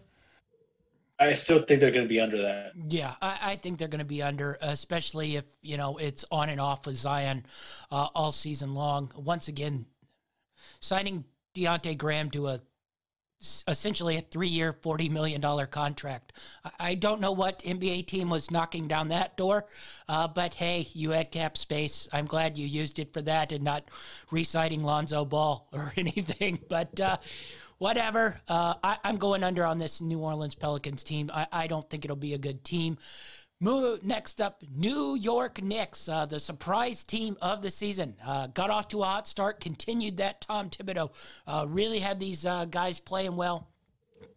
I still think they're going to be under that. Yeah, I, I think they're going to be under, especially if you know it's on and off with Zion uh, all season long. Once again, signing Devonte Graham to a essentially a three-year, forty million dollar contract. I don't know what NBA team was knocking down that door, uh, but hey, you had cap space. I'm glad you used it for that and not re-signing Lonzo Ball or anything. But uh, whatever. Uh, I, am going under on this New Orleans Pelicans team. I, I don't think it'll be a good team. next up, New York Knicks, uh, the surprise team of the season. Uh, got off to a hot start, continued that. Tom Thibodeau uh, really had these uh, guys playing well.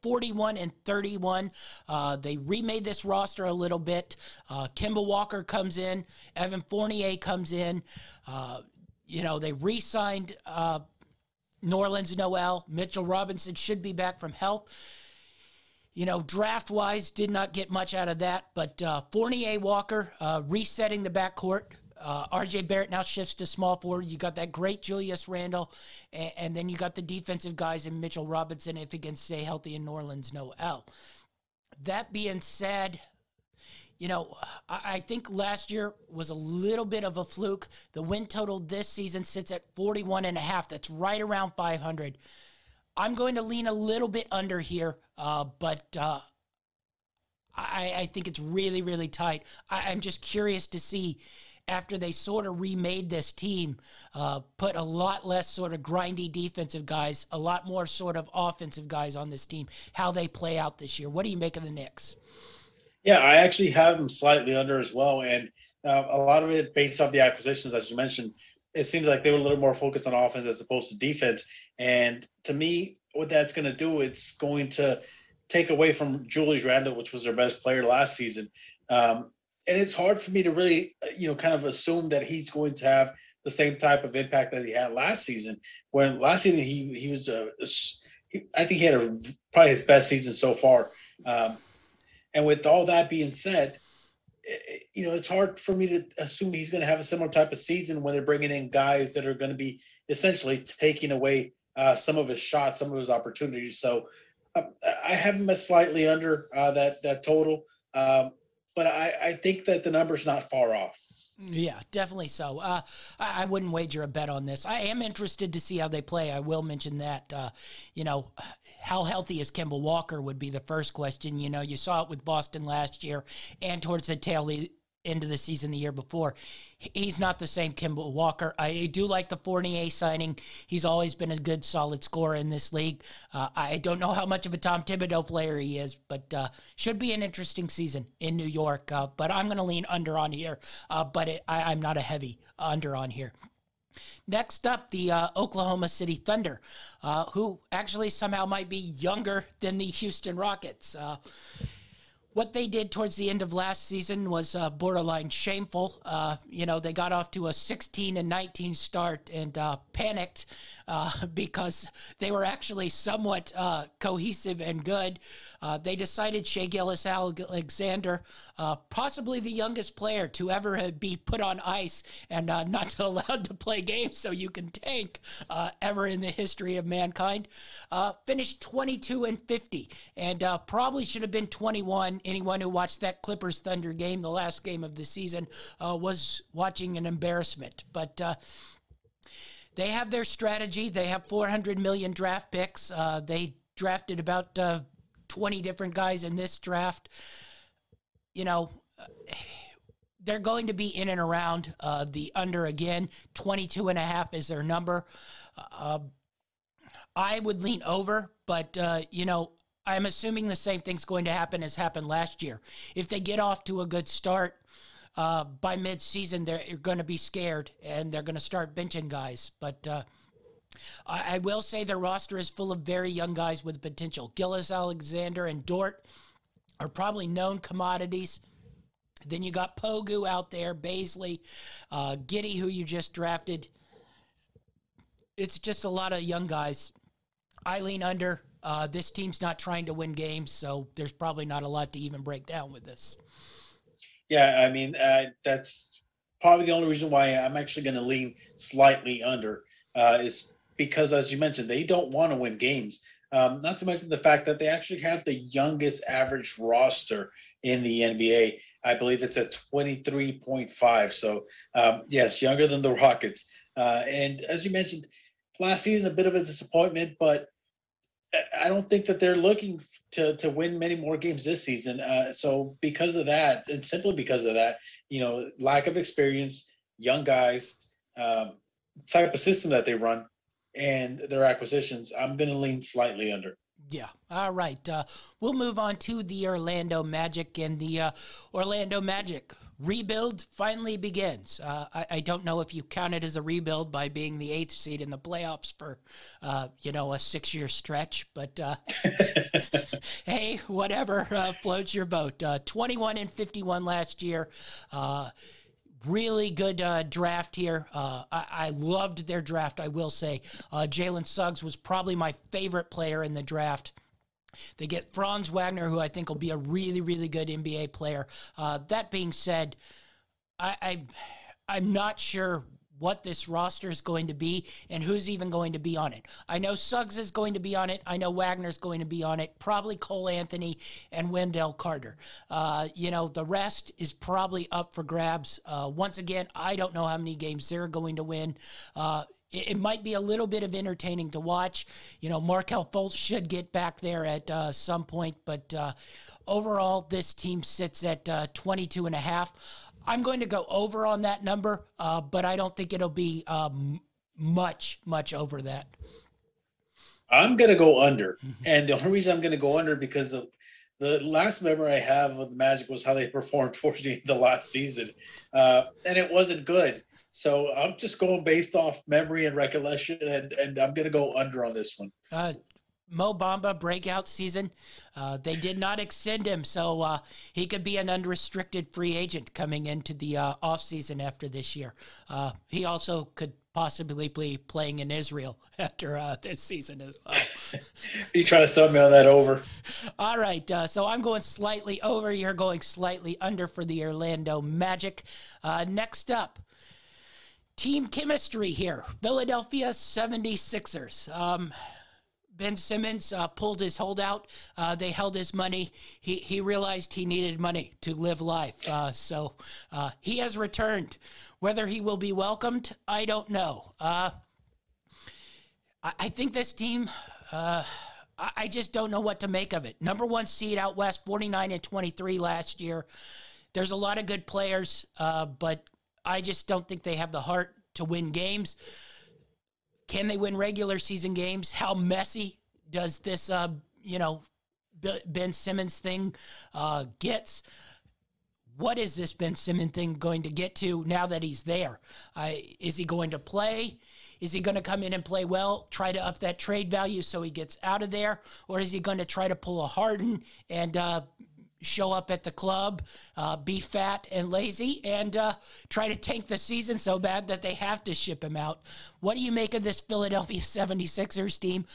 41 and 31. Uh, they remade this roster a little bit. Uh, Kemba Walker comes in. Evan Fournier comes in. Uh, you know, they re signed Nerlens Noel, Mitchell Robinson should be back from health. You know, draft wise, did not get much out of that, but uh, Fournier Walker uh, resetting the backcourt. Uh, RJ Barrett now shifts to small forward. You got that great Julius Randle, and, and, then you got the defensive guys in Mitchell Robinson if he can stay healthy in Nerlens Noel. That being said, you know, I, I think last year was a little bit of a fluke. The win total this season sits at 41 and a half. That's right around 500. I'm going to lean a little bit under here, uh, but uh, I, I, think it's really, really tight. I, am just curious to see after they sort of remade this team, uh, put a lot less sort of grindy defensive guys, a lot more sort of offensive guys on this team, how they play out this year. What do you make of the Knicks? Yeah, I actually have them slightly under as well. And uh, a lot of it based off the acquisitions, as you mentioned, it seems like they were a little more focused on offense as opposed to defense. And to me, what that's going to do, it's going to take away from Julius Randle, which was their best player last season. Um, and it's hard for me to really, you know, kind of assume that he's going to have the same type of impact that he had last season. When last season he he was a, he, I think he had a, probably his best season so far. Um, and with all that being said, it, you know, it's hard for me to assume he's going to have a similar type of season when they're bringing in guys that are going to be essentially taking away uh, some of his shots, some of his opportunities. So uh, I have him slightly under uh, that that total, um, but I, I think that the number's not far off. Yeah, definitely so. Uh, I, I, wouldn't wager a bet on this. I am interested to see how they play. I will mention that. Uh, you know, how healthy is Kemba Walker would be the first question. You know, you saw it with Boston last year and towards the tail end of the season the year before. He's not the same Kemba Walker. I do like the Fournier signing. He's always been a good, solid scorer in this league. Uh, I don't know how much of a Tom Thibodeau player he is, but uh, should be an interesting season in New York. Uh, but I'm going to lean under on here, uh, but it, I, I'm not a heavy under on here. Next up, the uh, Oklahoma City Thunder, uh, who actually somehow might be younger than the Houston Rockets. Uh, what they did towards the end of last season was uh, borderline shameful. Uh, you know, they got off to a 16 and 19 start and uh, panicked uh, because they were actually somewhat uh, cohesive and good. Uh, they decided Shai Gilgeous-Alexander, possibly the youngest player to ever be put on ice and not allowed to play games so you can tank ever in the history of mankind, finished 22 and 50 and probably should have been 21 anyone who watched that Clippers Thunder game, the last game of the season, uh, was watching an embarrassment. But uh, they have their strategy. They have 400 million draft picks. Uh, they drafted about uh, 20 different guys in this draft. You know, they're going to be in and around uh, the under again. 22 and a half is their number. Uh, I would lean over, but, you know, I'm assuming the same thing's going to happen as happened last year. If they get off to a good start uh, by mid-season, they're going to be scared and they're going to start benching guys. But uh, I, I, will say their roster is full of very young guys with potential. Gilgeous-Alexander and Dort are probably known commodities. Then you got Poku out there, Bazley, uh, Giddey, who you just drafted. It's just a lot of young guys. I lean under. Uh, this team's not trying to win games, so there's probably not a lot to even break down with this. Yeah, I mean uh, that's probably the only reason why I'm actually going to lean slightly under uh, is because, as you mentioned, they don't want to win games. Um, not to mention the fact that they actually have the youngest average roster in the NBA. I believe it's at 23.5. So, um, yes, younger than the Rockets. Uh, and as you mentioned, last season, a bit of a disappointment, but I don't think that they're looking to to win many more games this season. Uh, so because of that, and simply because of that, you know, lack of experience, young guys, um, type of system that they run, and their acquisitions, I'm going to lean slightly under. Yeah. All right. Uh, we'll move on to the Orlando Magic and the uh, Orlando Magic rebuild finally begins. Uh, I, I, don't know if you count it as a rebuild by being the eighth seed in the playoffs for, uh, you know, a six year stretch, but uh, hey, whatever uh, floats your boat. Uh, 21 and 51 last year really good uh, draft here. Uh, I, I, loved their draft, I will say. Uh, Jalen Suggs was probably my favorite player in the draft. They get Franz Wagner, who I think will be a really, really good NBA player. Uh, that being said, I, I I'm not sure what this roster is going to be and who's even going to be on it. I know Suggs is going to be on it. I know Wagner's going to be on it. Probably Cole Anthony and Wendell Carter. Uh, you know, the rest is probably up for grabs. Uh, once again, I don't know how many games they're going to win. It, might be a little bit of entertaining to watch. You know, Markelle Fultz should get back there at uh, some point, but uh, overall, this team sits at uh, 22 and a half. I'm going to go over on that number, uh, but I don't think it'll be um, much, much over that. I'm going to go under. Mm-hmm. And the only reason I'm going to go under because the, the last memory I have of the Magic was how they performed towards the, end of the last season. Uh, and it wasn't good. So I'm just going based off memory and recollection, and, and I'm going to go under on this one. Uh, Mo Bamba breakout season. Uh, they did not extend him, so uh, he could be an unrestricted free agent coming into the uh, offseason after this year. Uh, he also could possibly be playing in Israel after uh, this season as well. you trying to sum me on that over? All right, uh, so I'm going slightly over. You're going slightly under for the Orlando Magic. Uh, next up, team chemistry here Philadelphia 76ers. Um, Ben Simmons uh, pulled his holdout. Uh, they held his money. He, he realized he needed money to live life. Uh, so uh, he has returned. Whether he will be welcomed, I don't know. Uh, I, I, think this team, uh, I, I just don't know what to make of it. Number one seed out west, 49 and 23 last year. There's a lot of good players, but I just don't think they have the heart to win games. Can they win regular season games? How messy does this, uh, you know, Ben Simmons thing uh, gets? What is this Ben Simmons thing going to get to now that he's there? Uh, is he going to play? Is he going to come in and play well, try to up that trade value so he gets out of there? Or is he going to try to pull a Harden and uh, show up at the club, uh, be fat and lazy, and uh, try to tank the season so bad that they have to ship him out. What do you make of this Philadelphia 76ers team?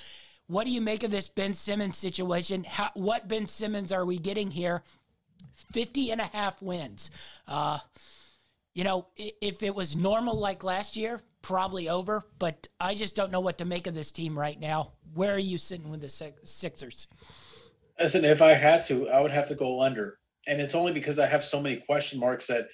What do you make of this Ben Simmons situation? How, what Ben Simmons are we getting here? 50 and a half wins. Uh, you know, if it was normal like last year, probably over, but I just don't know what to make of this team right now. Where are you sitting with the Sixers? Listen, if I had to, I would have to go under, and it's only because I have so many question marks that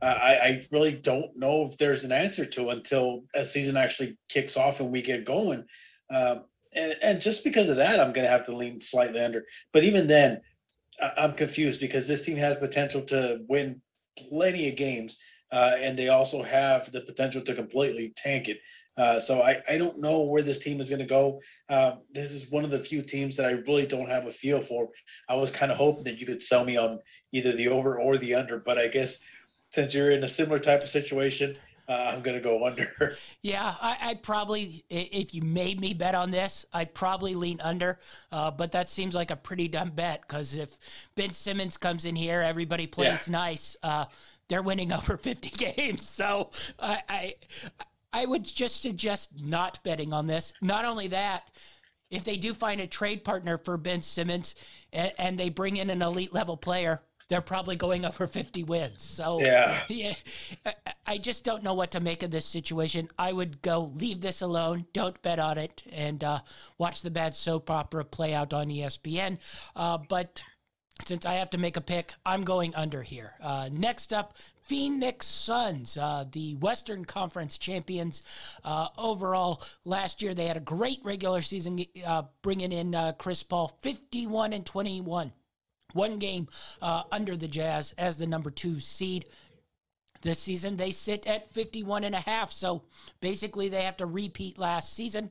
uh, I, I, really don't know if there's an answer to until a season actually kicks off and we get going. Um, and and just because of that, I'm going to have to lean slightly under. But even then, I'm confused because this team has potential to win plenty of games, uh, and they also have the potential to completely tank it. Uh, so I, I don't know where this team is going to go. Uh, this is one of the few teams that I really don't have a feel for. I was kind of hoping that you could sell me on either the over or the under, but I guess since you're in a similar type of situation, uh, I'm going to go under. Yeah, I, would probably, if you made me bet on this, I'd probably lean under. Uh, but that seems like a pretty dumb bet because if Ben Simmons comes in here, everybody plays yeah. nice. Uh, they're winning over 50 games. So I, I, I would just suggest not betting on this. Not only that, if they do find a trade partner for Ben Simmons and, and they bring in an elite level player, they're probably going over 50 wins. So yeah, yeah, I just don't know what to make of this situation. I would go leave this alone. Don't bet on it and uh, watch the bad soap opera play out on ESPN. Uh, but since I have to make a pick, I'm going under here. Uh, next up, Phoenix Suns, uh, the Western Conference champions. Uh, overall, last year they had a great regular season, uh, bringing in uh, Chris Paul, 51 and 21. One game uh, under the Jazz as the number two seed. This season they sit at 51 and a half. So basically, they have to repeat last season.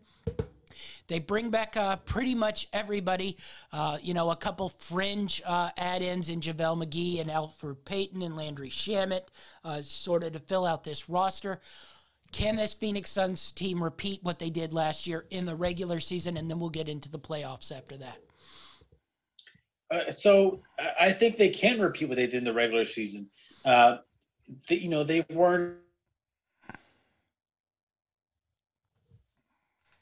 They bring back uh, pretty much everybody. Uh, you know, a couple fringe uh, add-ins in JaVale McGee and Elfrid Payton and Landry Shamet, uh, sort of to fill out this roster. Can this Phoenix Suns team repeat what they did last year in the regular season, and then we'll get into the playoffs after that? Uh, so I think they can repeat what they did in the regular season. Uh, you know, they weren't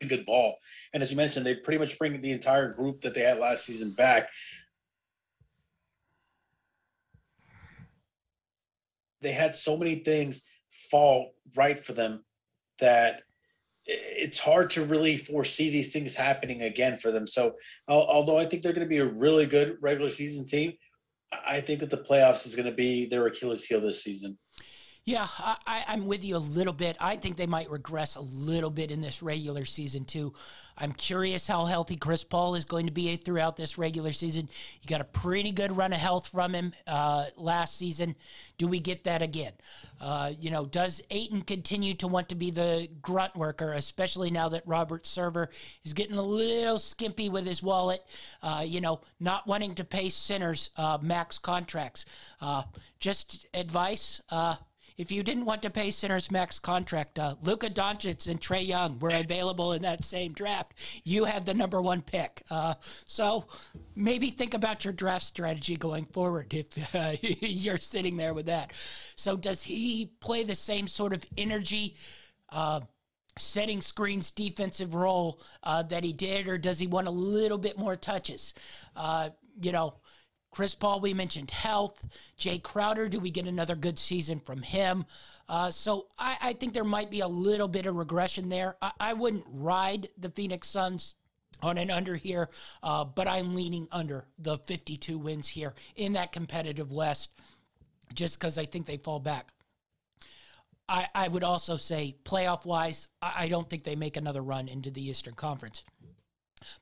good ball. And as you mentioned, they pretty much bring the entire group that they had last season back. They had so many things fall right for them that it's hard to really foresee these things happening again for them. So, although I think they're going to be a really good regular season team, I think that the playoffs is going to be their Achilles heel this season. Yeah, I, am with you a little bit. I think they might regress a little bit in this regular season, too. I'm curious how healthy Chris Paul is going to be throughout this regular season. You got a pretty good run of health from him uh, last season. Do we get that again? Uh, you know, does Ayton continue to want to be the grunt worker, especially now that Robert Sarver is getting a little skimpy with his wallet, uh, you know, not wanting to pay sinners uh, max contracts? Uh, just advice uh, if you didn't want to pay Sinners Max contract, uh, Luka Doncic and Trae Young were available in that same draft. You had the number one pick. Uh, so maybe think about your draft strategy going forward if uh, you're sitting there with that. So does he play the same sort of energy? Uh, setting screens defensive role uh, that he did, or does he want a little bit more touches? Uh, you know, Chris Paul, we mentioned health. Jae Crowder, do we get another good season from him? Uh, so I, I, think there might be a little bit of regression there. I, I wouldn't ride the Phoenix Suns on an under here, uh, but I'm leaning under the 52 wins here in that competitive West just because I think they fall back. I, I would also say, playoff wise, I, I don't think they make another run into the Eastern Conference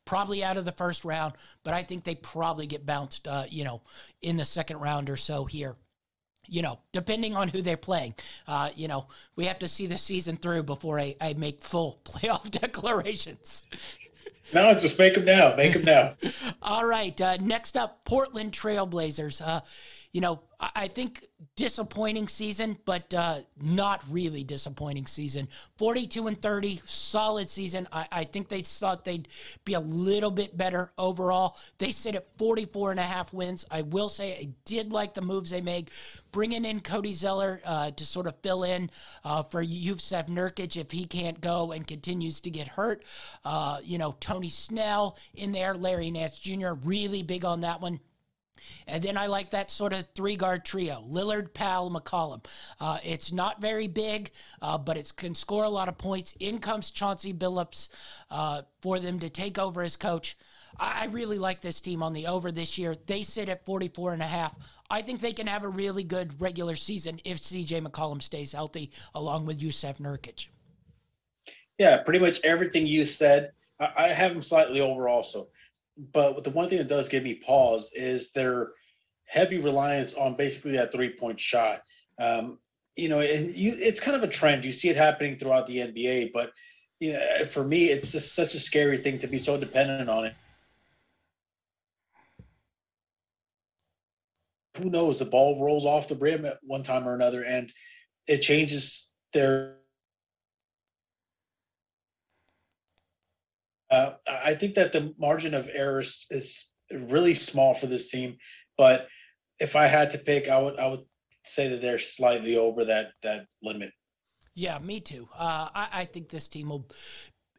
probably out of the first round, but I think they probably get bounced, uh, you know, in the second round or so here. You know, depending on who they're playing, uh, you know, we have to see the season through before I, I make full playoff declarations. No, just make them now. Make them now. All right. Uh, next up, Portland Trailblazers. Uh, you know, I think disappointing season, but uh, not really disappointing season. 42 and 30, solid season. I, I, think they thought they'd be a little bit better overall. They sit at 44 and a half wins. I will say I did like the moves they made, bringing in Cody Zeller uh, to sort of fill in uh, for Jusuf Nurkic if he can't go and continues to get hurt. Uh, you know, Tony Snell in there, Larry Nance Jr., really big on that one. And then I like that sort of three guard trio Lillard, Powell, McCollum. Uh, it's not very big, uh, but it can score a lot of points. In comes Chauncey Billups uh, for them to take over as coach. I really like this team on the over this year. They sit at 44 and a half. I think they can have a really good regular season if CJ McCollum stays healthy, along with Jusuf Nurkic. Yeah, pretty much everything you said. I have them slightly over also but the one thing that does give me pause is their heavy reliance on basically that three point shot. Um, you know, and you, it's kind of a trend. You see it happening throughout the NBA, but you know, for me, it's just such a scary thing to be so dependent on it. Who knows? The ball rolls off the rim at one time or another, and it changes their Uh, I think that the margin of error is, is really small for this team, but if I had to pick, I would I would say that they're slightly over that that limit. Yeah, me too. Uh, I, I think this team will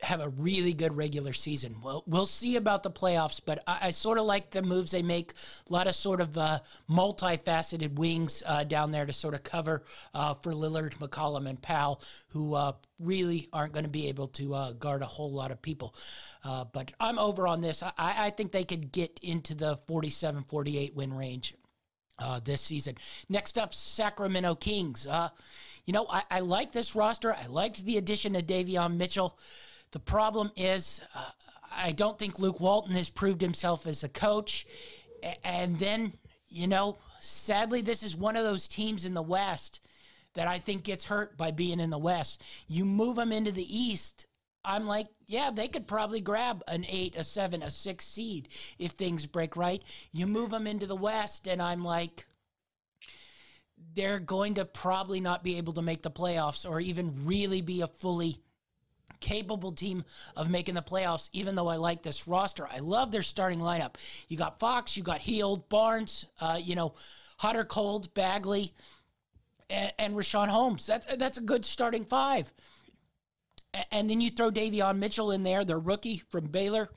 have a really good regular season. Well, we'll see about the playoffs, but I, I sort of like the moves they make. A lot of sort of uh, multifaceted wings uh, down there to sort of cover uh, for Lillard, McCollum, and Powell, who uh, really aren't going to be able to uh, guard a whole lot of people. Uh, but I'm over on this. I, I think they could get into the 47 48 win range this season. Next up, Sacramento Kings. you know, I, I like this roster. I liked the addition of Davion Mitchell. The problem is, uh, I don't think Luke Walton has proved himself as a coach. And then, you know, sadly, this is one of those teams in the West that I think gets hurt by being in the West. You move them into the East. I'm like, yeah, they could probably grab an eight, a seven, a six seed if things break right. You move them into the West, and I'm like, they're going to probably not be able to make the playoffs or even really be a fully capable team of making the playoffs, even though I like this roster. I love their starting lineup. You got Fox, you got Hield, Barnes, uh, you know, hot or cold, Bagley. and, and Richaun Holmes. That's that's a good starting five. And then you throw Davion Mitchell in there, the rookie from Baylor,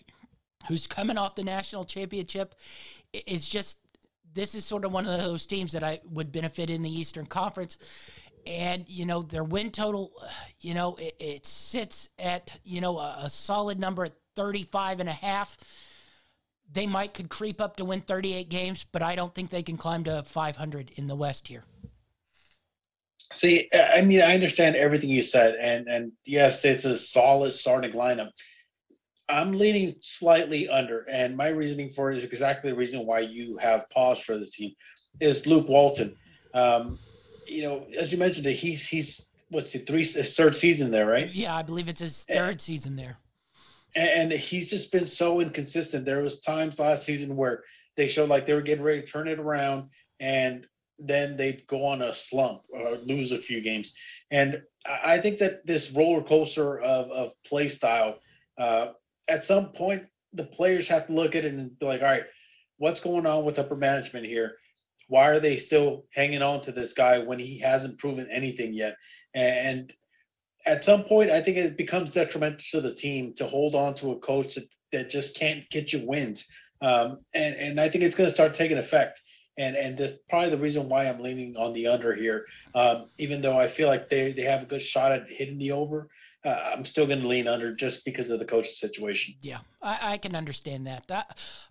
who's coming off the national championship. It's just this is sort of one of those teams that I would benefit in the Eastern Conference. And, you know, their win total, you know, it, it sits at, you know, a, a solid number at 35 and a half. They might could creep up to win 38 games, but I don't think they can climb to 500 in the West here. See, I mean, I understand everything you said, and and yes, it's a solid starting lineup. I'm leaning slightly under, and my reasoning for it is exactly the reason why you have paused for this team is Luke Walton. Um, you know, as you mentioned, he's he's what's the three his third season there, right? Yeah, I believe it's his third and, season there. And he's just been so inconsistent. There was times last season where they showed like they were getting ready to turn it around, and then they'd go on a slump or lose a few games. And I think that this roller coaster of, of play style, uh, at some point, the players have to look at it and be like, all right, what's going on with upper management here? Why are they still hanging on to this guy when he hasn't proven anything yet? And at some point, I think it becomes detrimental to the team to hold on to a coach that, that just can't get you wins. Um, and, and I think it's going to start taking effect and and that's probably the reason why I'm leaning on the under here. Um, even though I feel like they they have a good shot at hitting the over, uh, I'm still going to lean under just because of the coaching situation. Yeah, I, I can understand that.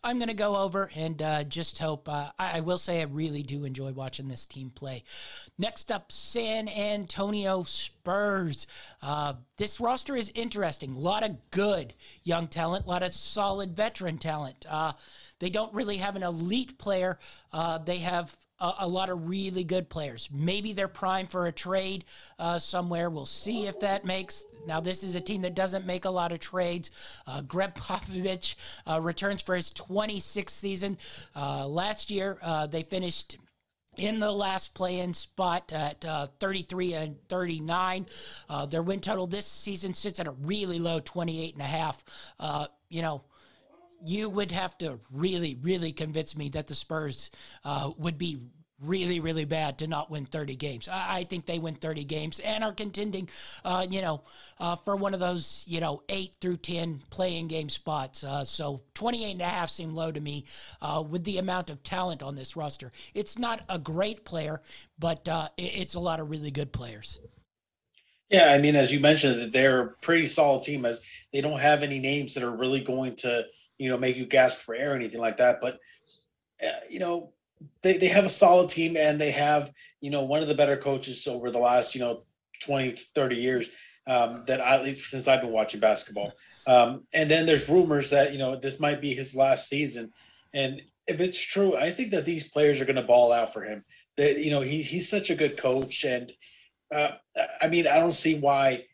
I, am going to go over and uh, just hope. Uh, I, I, will say I really do enjoy watching this team play. Next up, San Antonio Spurs. Uh, this roster is interesting. A lot of good young talent, a lot of solid veteran talent. Uh, they don't really have an elite player. Uh, they have a, a, lot of really good players. Maybe they're prime for a trade uh, somewhere. We'll see if that makes. Now, this is a team that doesn't make a lot of trades. Uh, Gregg Popovich uh, returns for his 26th season. Uh, last year, uh, they finished in the last play-in spot at uh, 33 and 39. Uh, their win total this season sits at a really low 28 and a half. Uh, you know, you would have to really, really convince me that the Spurs uh, would be really, really bad to not win 30 games. I, I think they win 30 games and are contending, uh, you know, uh, for one of those, you know, 8 through 10 play-in game spots. Uh, so 28 and a half seem low to me uh, with the amount of talent on this roster. It's not a great player, but uh, it, it's a lot of really good players. Yeah, I mean, as you mentioned, they're a pretty solid team as they don't have any names that are really going to – you know, make you gasp for air or anything like that. But, uh, you know, they, they have a solid team and they have, you know, one of the better coaches over the last, you know, 20, 30 years um, that I, at least since I've been watching basketball. Um, and then there's rumors that, you know, this might be his last season. And if it's true, I think that these players are going to ball out for him. That, you know, he, he's such a good coach. And uh, I mean, I don't see why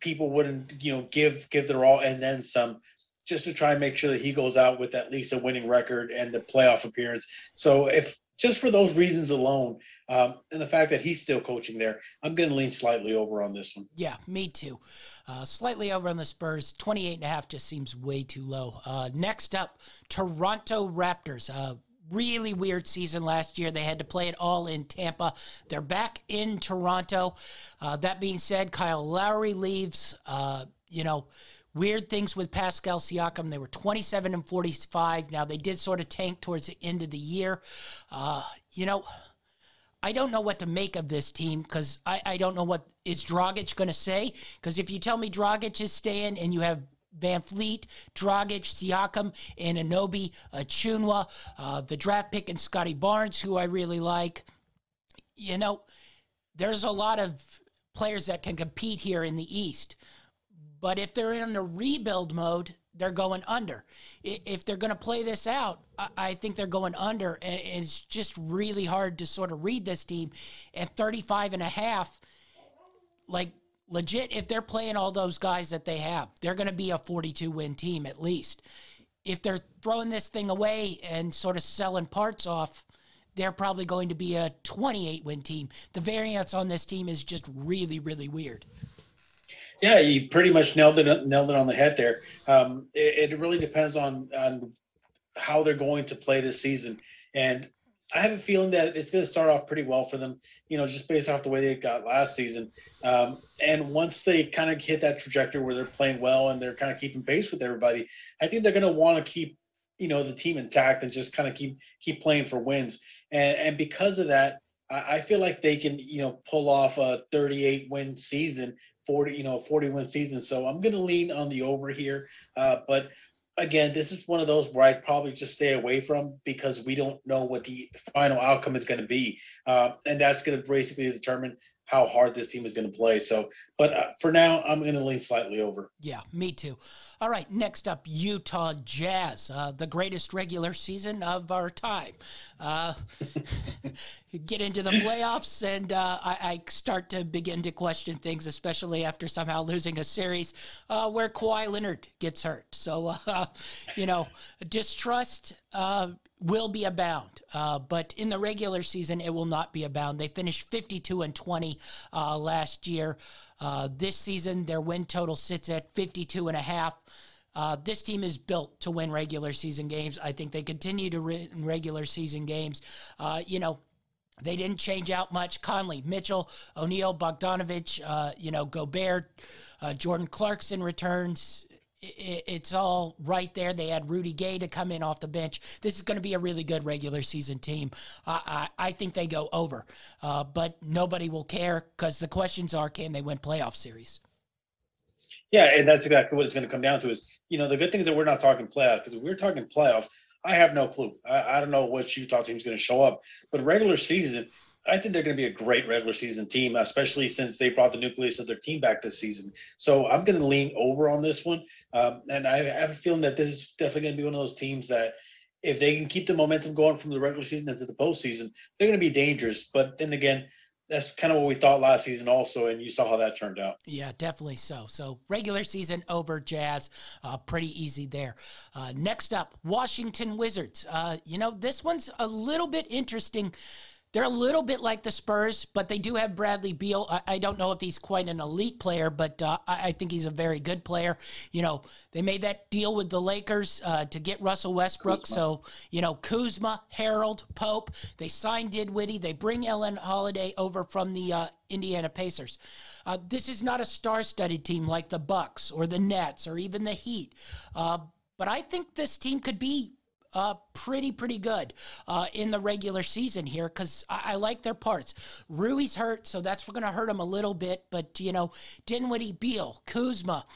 people wouldn't, you know, give, give their all and then some just to try and make sure that he goes out with at least a winning record and the playoff appearance. So if just for those reasons alone, um, and the fact that he's still coaching there, I'm going to lean slightly over on this one. Yeah, me too. Uh, slightly over on the Spurs. 28 and a half just seems way too low. Uh, next up, Toronto Raptors. Uh, really weird season last year. They had to play it all in Tampa. They're back in Toronto. Uh, that being said, Kyle Lowry leaves. Uh, you know, Weird things with Pascal Siakam. They were 27 and 45. Now, they did sort of tank towards the end of the year. Uh, you know, I don't know what to make of this team because I, I don't know what is Dragic going to say. Because if you tell me Dragic is staying and you have VanVleet, Dragic, Siakam, and Anunoby, Achiuwa, uh, the draft pick and Scottie Barnes, who I really like, you know, there's a lot of players that can compete here in the East. But if they're in a rebuild mode, they're going under. If they're going to play this out, I think they're going under. And it's just really hard to sort of read this team at 35 and a half. Like, legit, if they're playing all those guys that they have, they're going to be a 42 win team at least. If they're throwing this thing away and sort of selling parts off, they're probably going to be a 28 win team. The variance on this team is just really, really weird. Yeah, you pretty much nailed it nailed it on the head there. Um, it, it, really depends on on how they're going to play this season, and I have a feeling that it's going to start off pretty well for them, you know, just based off the way they got last season. Um, and once they kind of hit that trajectory where they're playing well and they're kind of keeping pace with everybody, I think they're going to want to keep, you know, the team intact and just kind of keep keep playing for wins. And and because of that, I, feel like they can, you know, pull off a 38 win season 40, you know, 41 seasons. So I'm going to lean on the over here. Uh, but again, this is one of those where I'd probably just stay away from because we don't know what the final outcome is going to be. Uh, and that's going to basically determine how hard this team is going to play. So, but uh, for now, I'm going to lean slightly over. Yeah, me too. All right, next up, Utah Jazz, uh, the greatest regular season of our time. Uh, get into the playoffs, and uh, I, I, start to begin to question things, especially after somehow losing a series uh, where Kawhi Leonard gets hurt. So, uh, you know, distrust will be abound, uh, but in the regular season, it will not be abound. They finished 52 and 20 uh, last year. Uh, this season, their win total sits at 52 and a half. Uh, this team is built to win regular season games. I think they continue to win regular season games. Uh, you know, they didn't change out much. Conley, Mitchell, O'Neale, Bogdanovic, uh, you know, Gobert, Jordan Clarkson returns it's all right there. They had Rudy Gay to come in off the bench. This is going to be a really good regular season team. I, I, I think they go over, uh, but nobody will care because the questions are can they win playoff series? Yeah, and that's exactly what it's going to come down to. Is you know the good thing is that we're not talking playoffs because we're talking playoffs. I have no clue. I, I don't know what Utah team's going to show up, but regular season, I think they're going to be a great regular season team, especially since they brought the nucleus of their team back this season. So I'm going to lean over on this one. Um, and I have a feeling that this is definitely going to be one of those teams that if they can keep the momentum going from the regular season into the postseason, they're going to be dangerous. But then again, that's kind of what we thought last season also and you saw how that turned out yeah definitely so so regular season over jazz uh, pretty easy there uh, next up washington wizards uh, you know this one's a little bit interesting they're a little bit like the Spurs, but they do have Bradley Beal. I, I don't know if he's quite an elite player, but uh, I, I, think he's a very good player. You know, they made that deal with the Lakers uh, to get Russell Westbrook. Kuzma. So, you know, Kuzma, Harrell, Pope, they signed Dinwiddie. They bring Aaron Holiday over from the uh, Indiana Pacers. Uh, this is not a star-studded team like the Bucks or the Nets or even the Heat. Uh, but I think this team could be uh, pretty, pretty good uh, in the regular season here because I, I, like their parts. Rui's hurt, so that's going to hurt him a little bit. But, you know, Dinwiddie, Beal, Kuzma,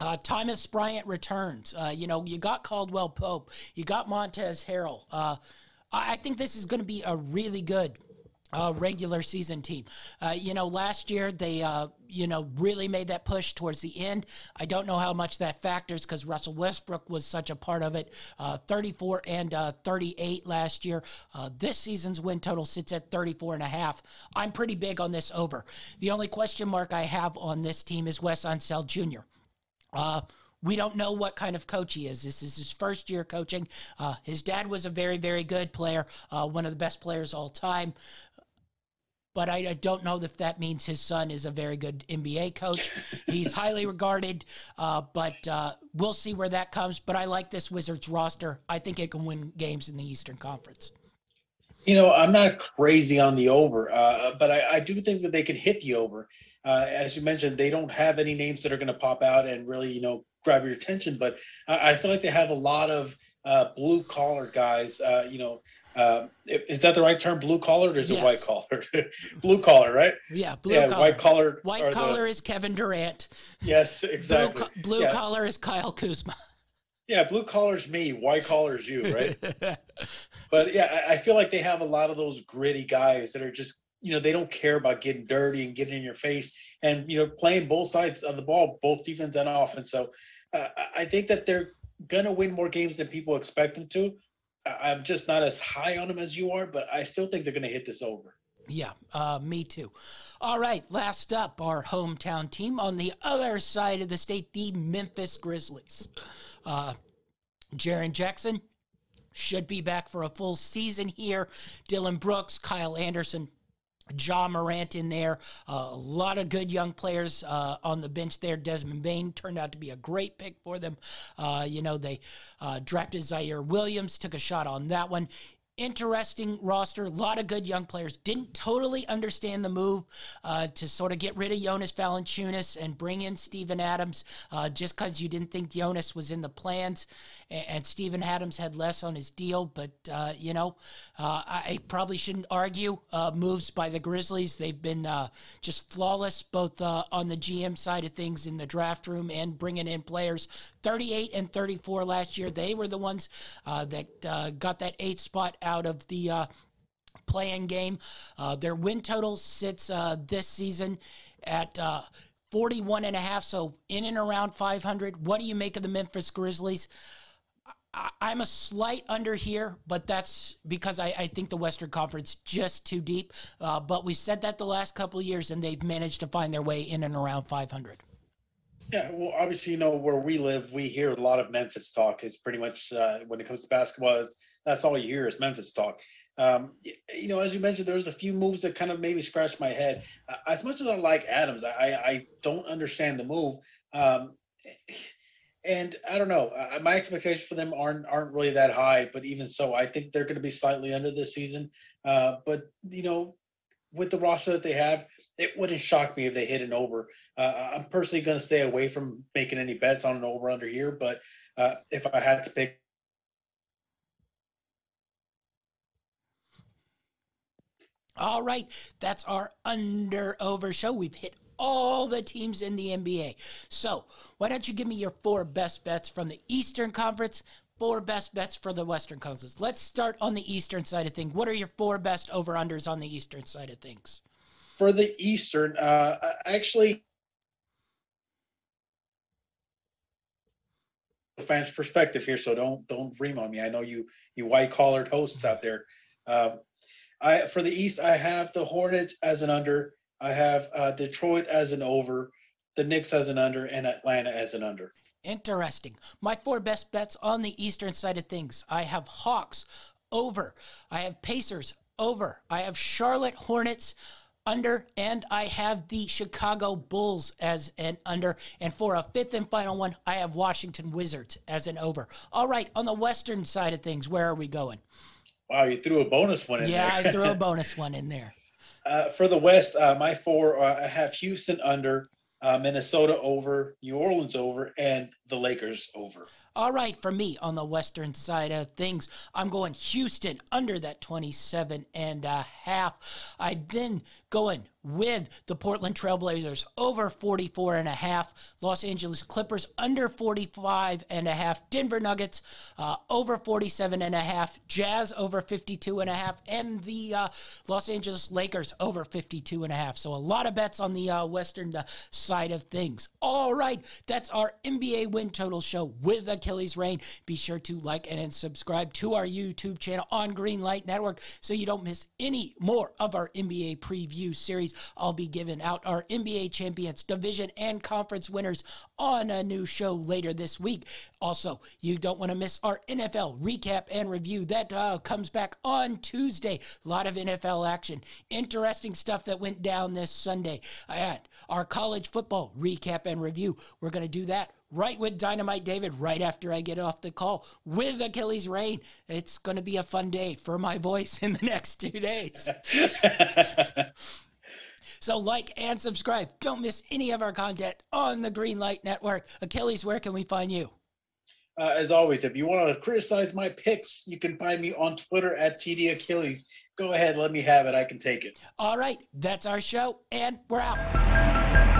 uh, Thomas Bryant returns. Uh, you know, you got Caldwell Pope, you got Montrezl Harrell. Uh, I think this is going to be a really good uh, regular season team. Uh, you know, last year they, uh, you know, really made that push towards the end. I don't know how much that factors because Russell Westbrook was such a part of it. Uh, 34 and uh, 38 last year. Uh, this season's win total sits at 34 and a half. I'm pretty big on this over. The only question mark I have on this team is Wes Unseld Jr. We don't know what kind of coach he is. This is his first year coaching. Uh, his dad was a very, very good player, uh, one of the best players all time but I, I, don't know if that means his son is a very good NBA coach. He's highly regarded, uh, but uh, we'll see where that comes. But I like this Wizards roster. I think it can win games in the Eastern Conference. You know, I'm not crazy on the over, uh, but I, I, do think that they can hit the over. Uh, as you mentioned, they don't have any names that are going to pop out and really, you know, grab your attention. But I, I feel like they have a lot of uh, blue collar guys. Uh, you know, uh, is that the right term? Blue collar, or is yes. it white collar? blue collar, right? Yeah, blue yeah, collar. White collar. White collar the... is Kevin Durant. Yes, exactly. Blue, blue yeah. collar is Kyle Kuzma. Yeah, blue collar's me, white collar's you, right? but yeah, I, I feel like they have a lot of those gritty guys that are just, you know, they don't care about getting dirty and getting in your face, and you know, playing both sides of the ball, both defense and offense. So uh, I think that they're gonna win more games than people expect them to. I'm just not as high on them as you are, but I still think they're going to hit this over. Yeah, uh, me too. All right, last up, our hometown team on the other side of the state, the Memphis Grizzlies. Uh, Jaren Jackson should be back for a full season here. Dillon Brooks, Kyle Anderson, Ja Morant in there. Uh, a lot of good young players uh, on the bench there. Desmond Bane turned out to be a great pick for them. Uh, you know, they uh, drafted Ziaire Williams, took a shot on that one. interesting roster, a lot of good young players. Didn't totally understand the move uh, to sort of get rid of Jonas Valanciunas and bring in Steven Adams uh, just because you didn't think Jonas was in the plans and, Steven Adams had less on his deal. But, uh, you know, uh, I probably shouldn't argue uh, moves by the Grizzlies. They've been uh, just flawless both on the GM side of things in the draft room and bringing in players. 38 and 34 last year. They were the ones that got that eight spot out of the uh, play-in game. Uh, their win total sits uh, this season at uh, 41 and a half, so in and around 500. What do you make of the Memphis Grizzlies? I, am a slight under here, but that's because I, I, think the Western Conference just too deep. Uh, but we said that the last couple years, and they've managed to find their way in and around 500. Yeah, well, obviously, you know where we live, we hear a lot of Memphis talk. Is pretty much uh, when it comes to basketball, that's all you hear is Memphis talk. Um, you know, as you mentioned, there's a few moves that kind of maybe scratch my head. Uh, as much as I like Adams, I, I don't understand the move. Um, and I don't know. My expectations for them aren't aren't really that high, but even so, I think they're going to be slightly under this season. Uh, but you know, with the roster that they have, it wouldn't shock me if they hit an over. Uh, I'm personally going to stay away from making any bets on an over under here, but uh, if I had to pick All right, that's our under over show. We've hit all the teams in the NBA. So, why don't you give me your four best bets from the Eastern Conference, four best bets for the Western Conference? Let's start on the Eastern side of things. What are your four best over unders on the Eastern side of things? For the Eastern, uh, actually, fans' perspective here, so don't don't dream on me. I know you you white collared hosts out there. Uh, I for the East, I have the Hornets as an under. I have uh, Detroit as an over, the Knicks as an under, and Atlanta as an under. Interesting. My four best bets on the Eastern side of things. I have Hawks over. I have Pacers over. I have Charlotte Hornets under, and I have the Chicago Bulls as an under. And for a fifth and final one, I have Washington Wizards as an over. All right, on the Western side of things, where are we going? Wow, you threw a bonus one in yeah, there. Yeah, I threw a bonus one in there. Uh, for the West, uh, my four, uh, I have Houston under, uh, Minnesota over, New Orleans over, and the Lakers over. All right, for me on the western side of things, I'm going Houston under that 27 and a half. I then going with the Portland Trailblazers over 44 and a half, Los Angeles Clippers under 45 and a half, Denver Nuggets uh, over 47 and a half, Jazz over 52 and a half, and the uh, Los Angeles Lakers over 52 and a half. So a lot of bets on the uh, western uh, side of things. All right, that's our NBA win total show with Achilles Reign. Be sure to like and subscribe to our YouTube channel on Greenlight Network so you don't miss any more of our NBA preview review I'll be giving out our NBA champions, division, and conference winners on a new show later this week. Also, you don't want to miss our NFL recap and review that uh, comes back on Tuesday. A lot of NFL action, interesting stuff that went down this Sunday. And our college football recap and review. We're going to do that right with Dynamite David right after I get off the call with Achilles Reign. It's going to be a fun day for my voice in the next two days. so, like and subscribe. Don't miss any of our content on the Greenlight Network. Achilles, where can we find you? Uh, as always, if you want to criticize my picks, you can find me on Twitter at TD Achilles. Go ahead, let me have it. I can take it. All right, that's our show, and we're out.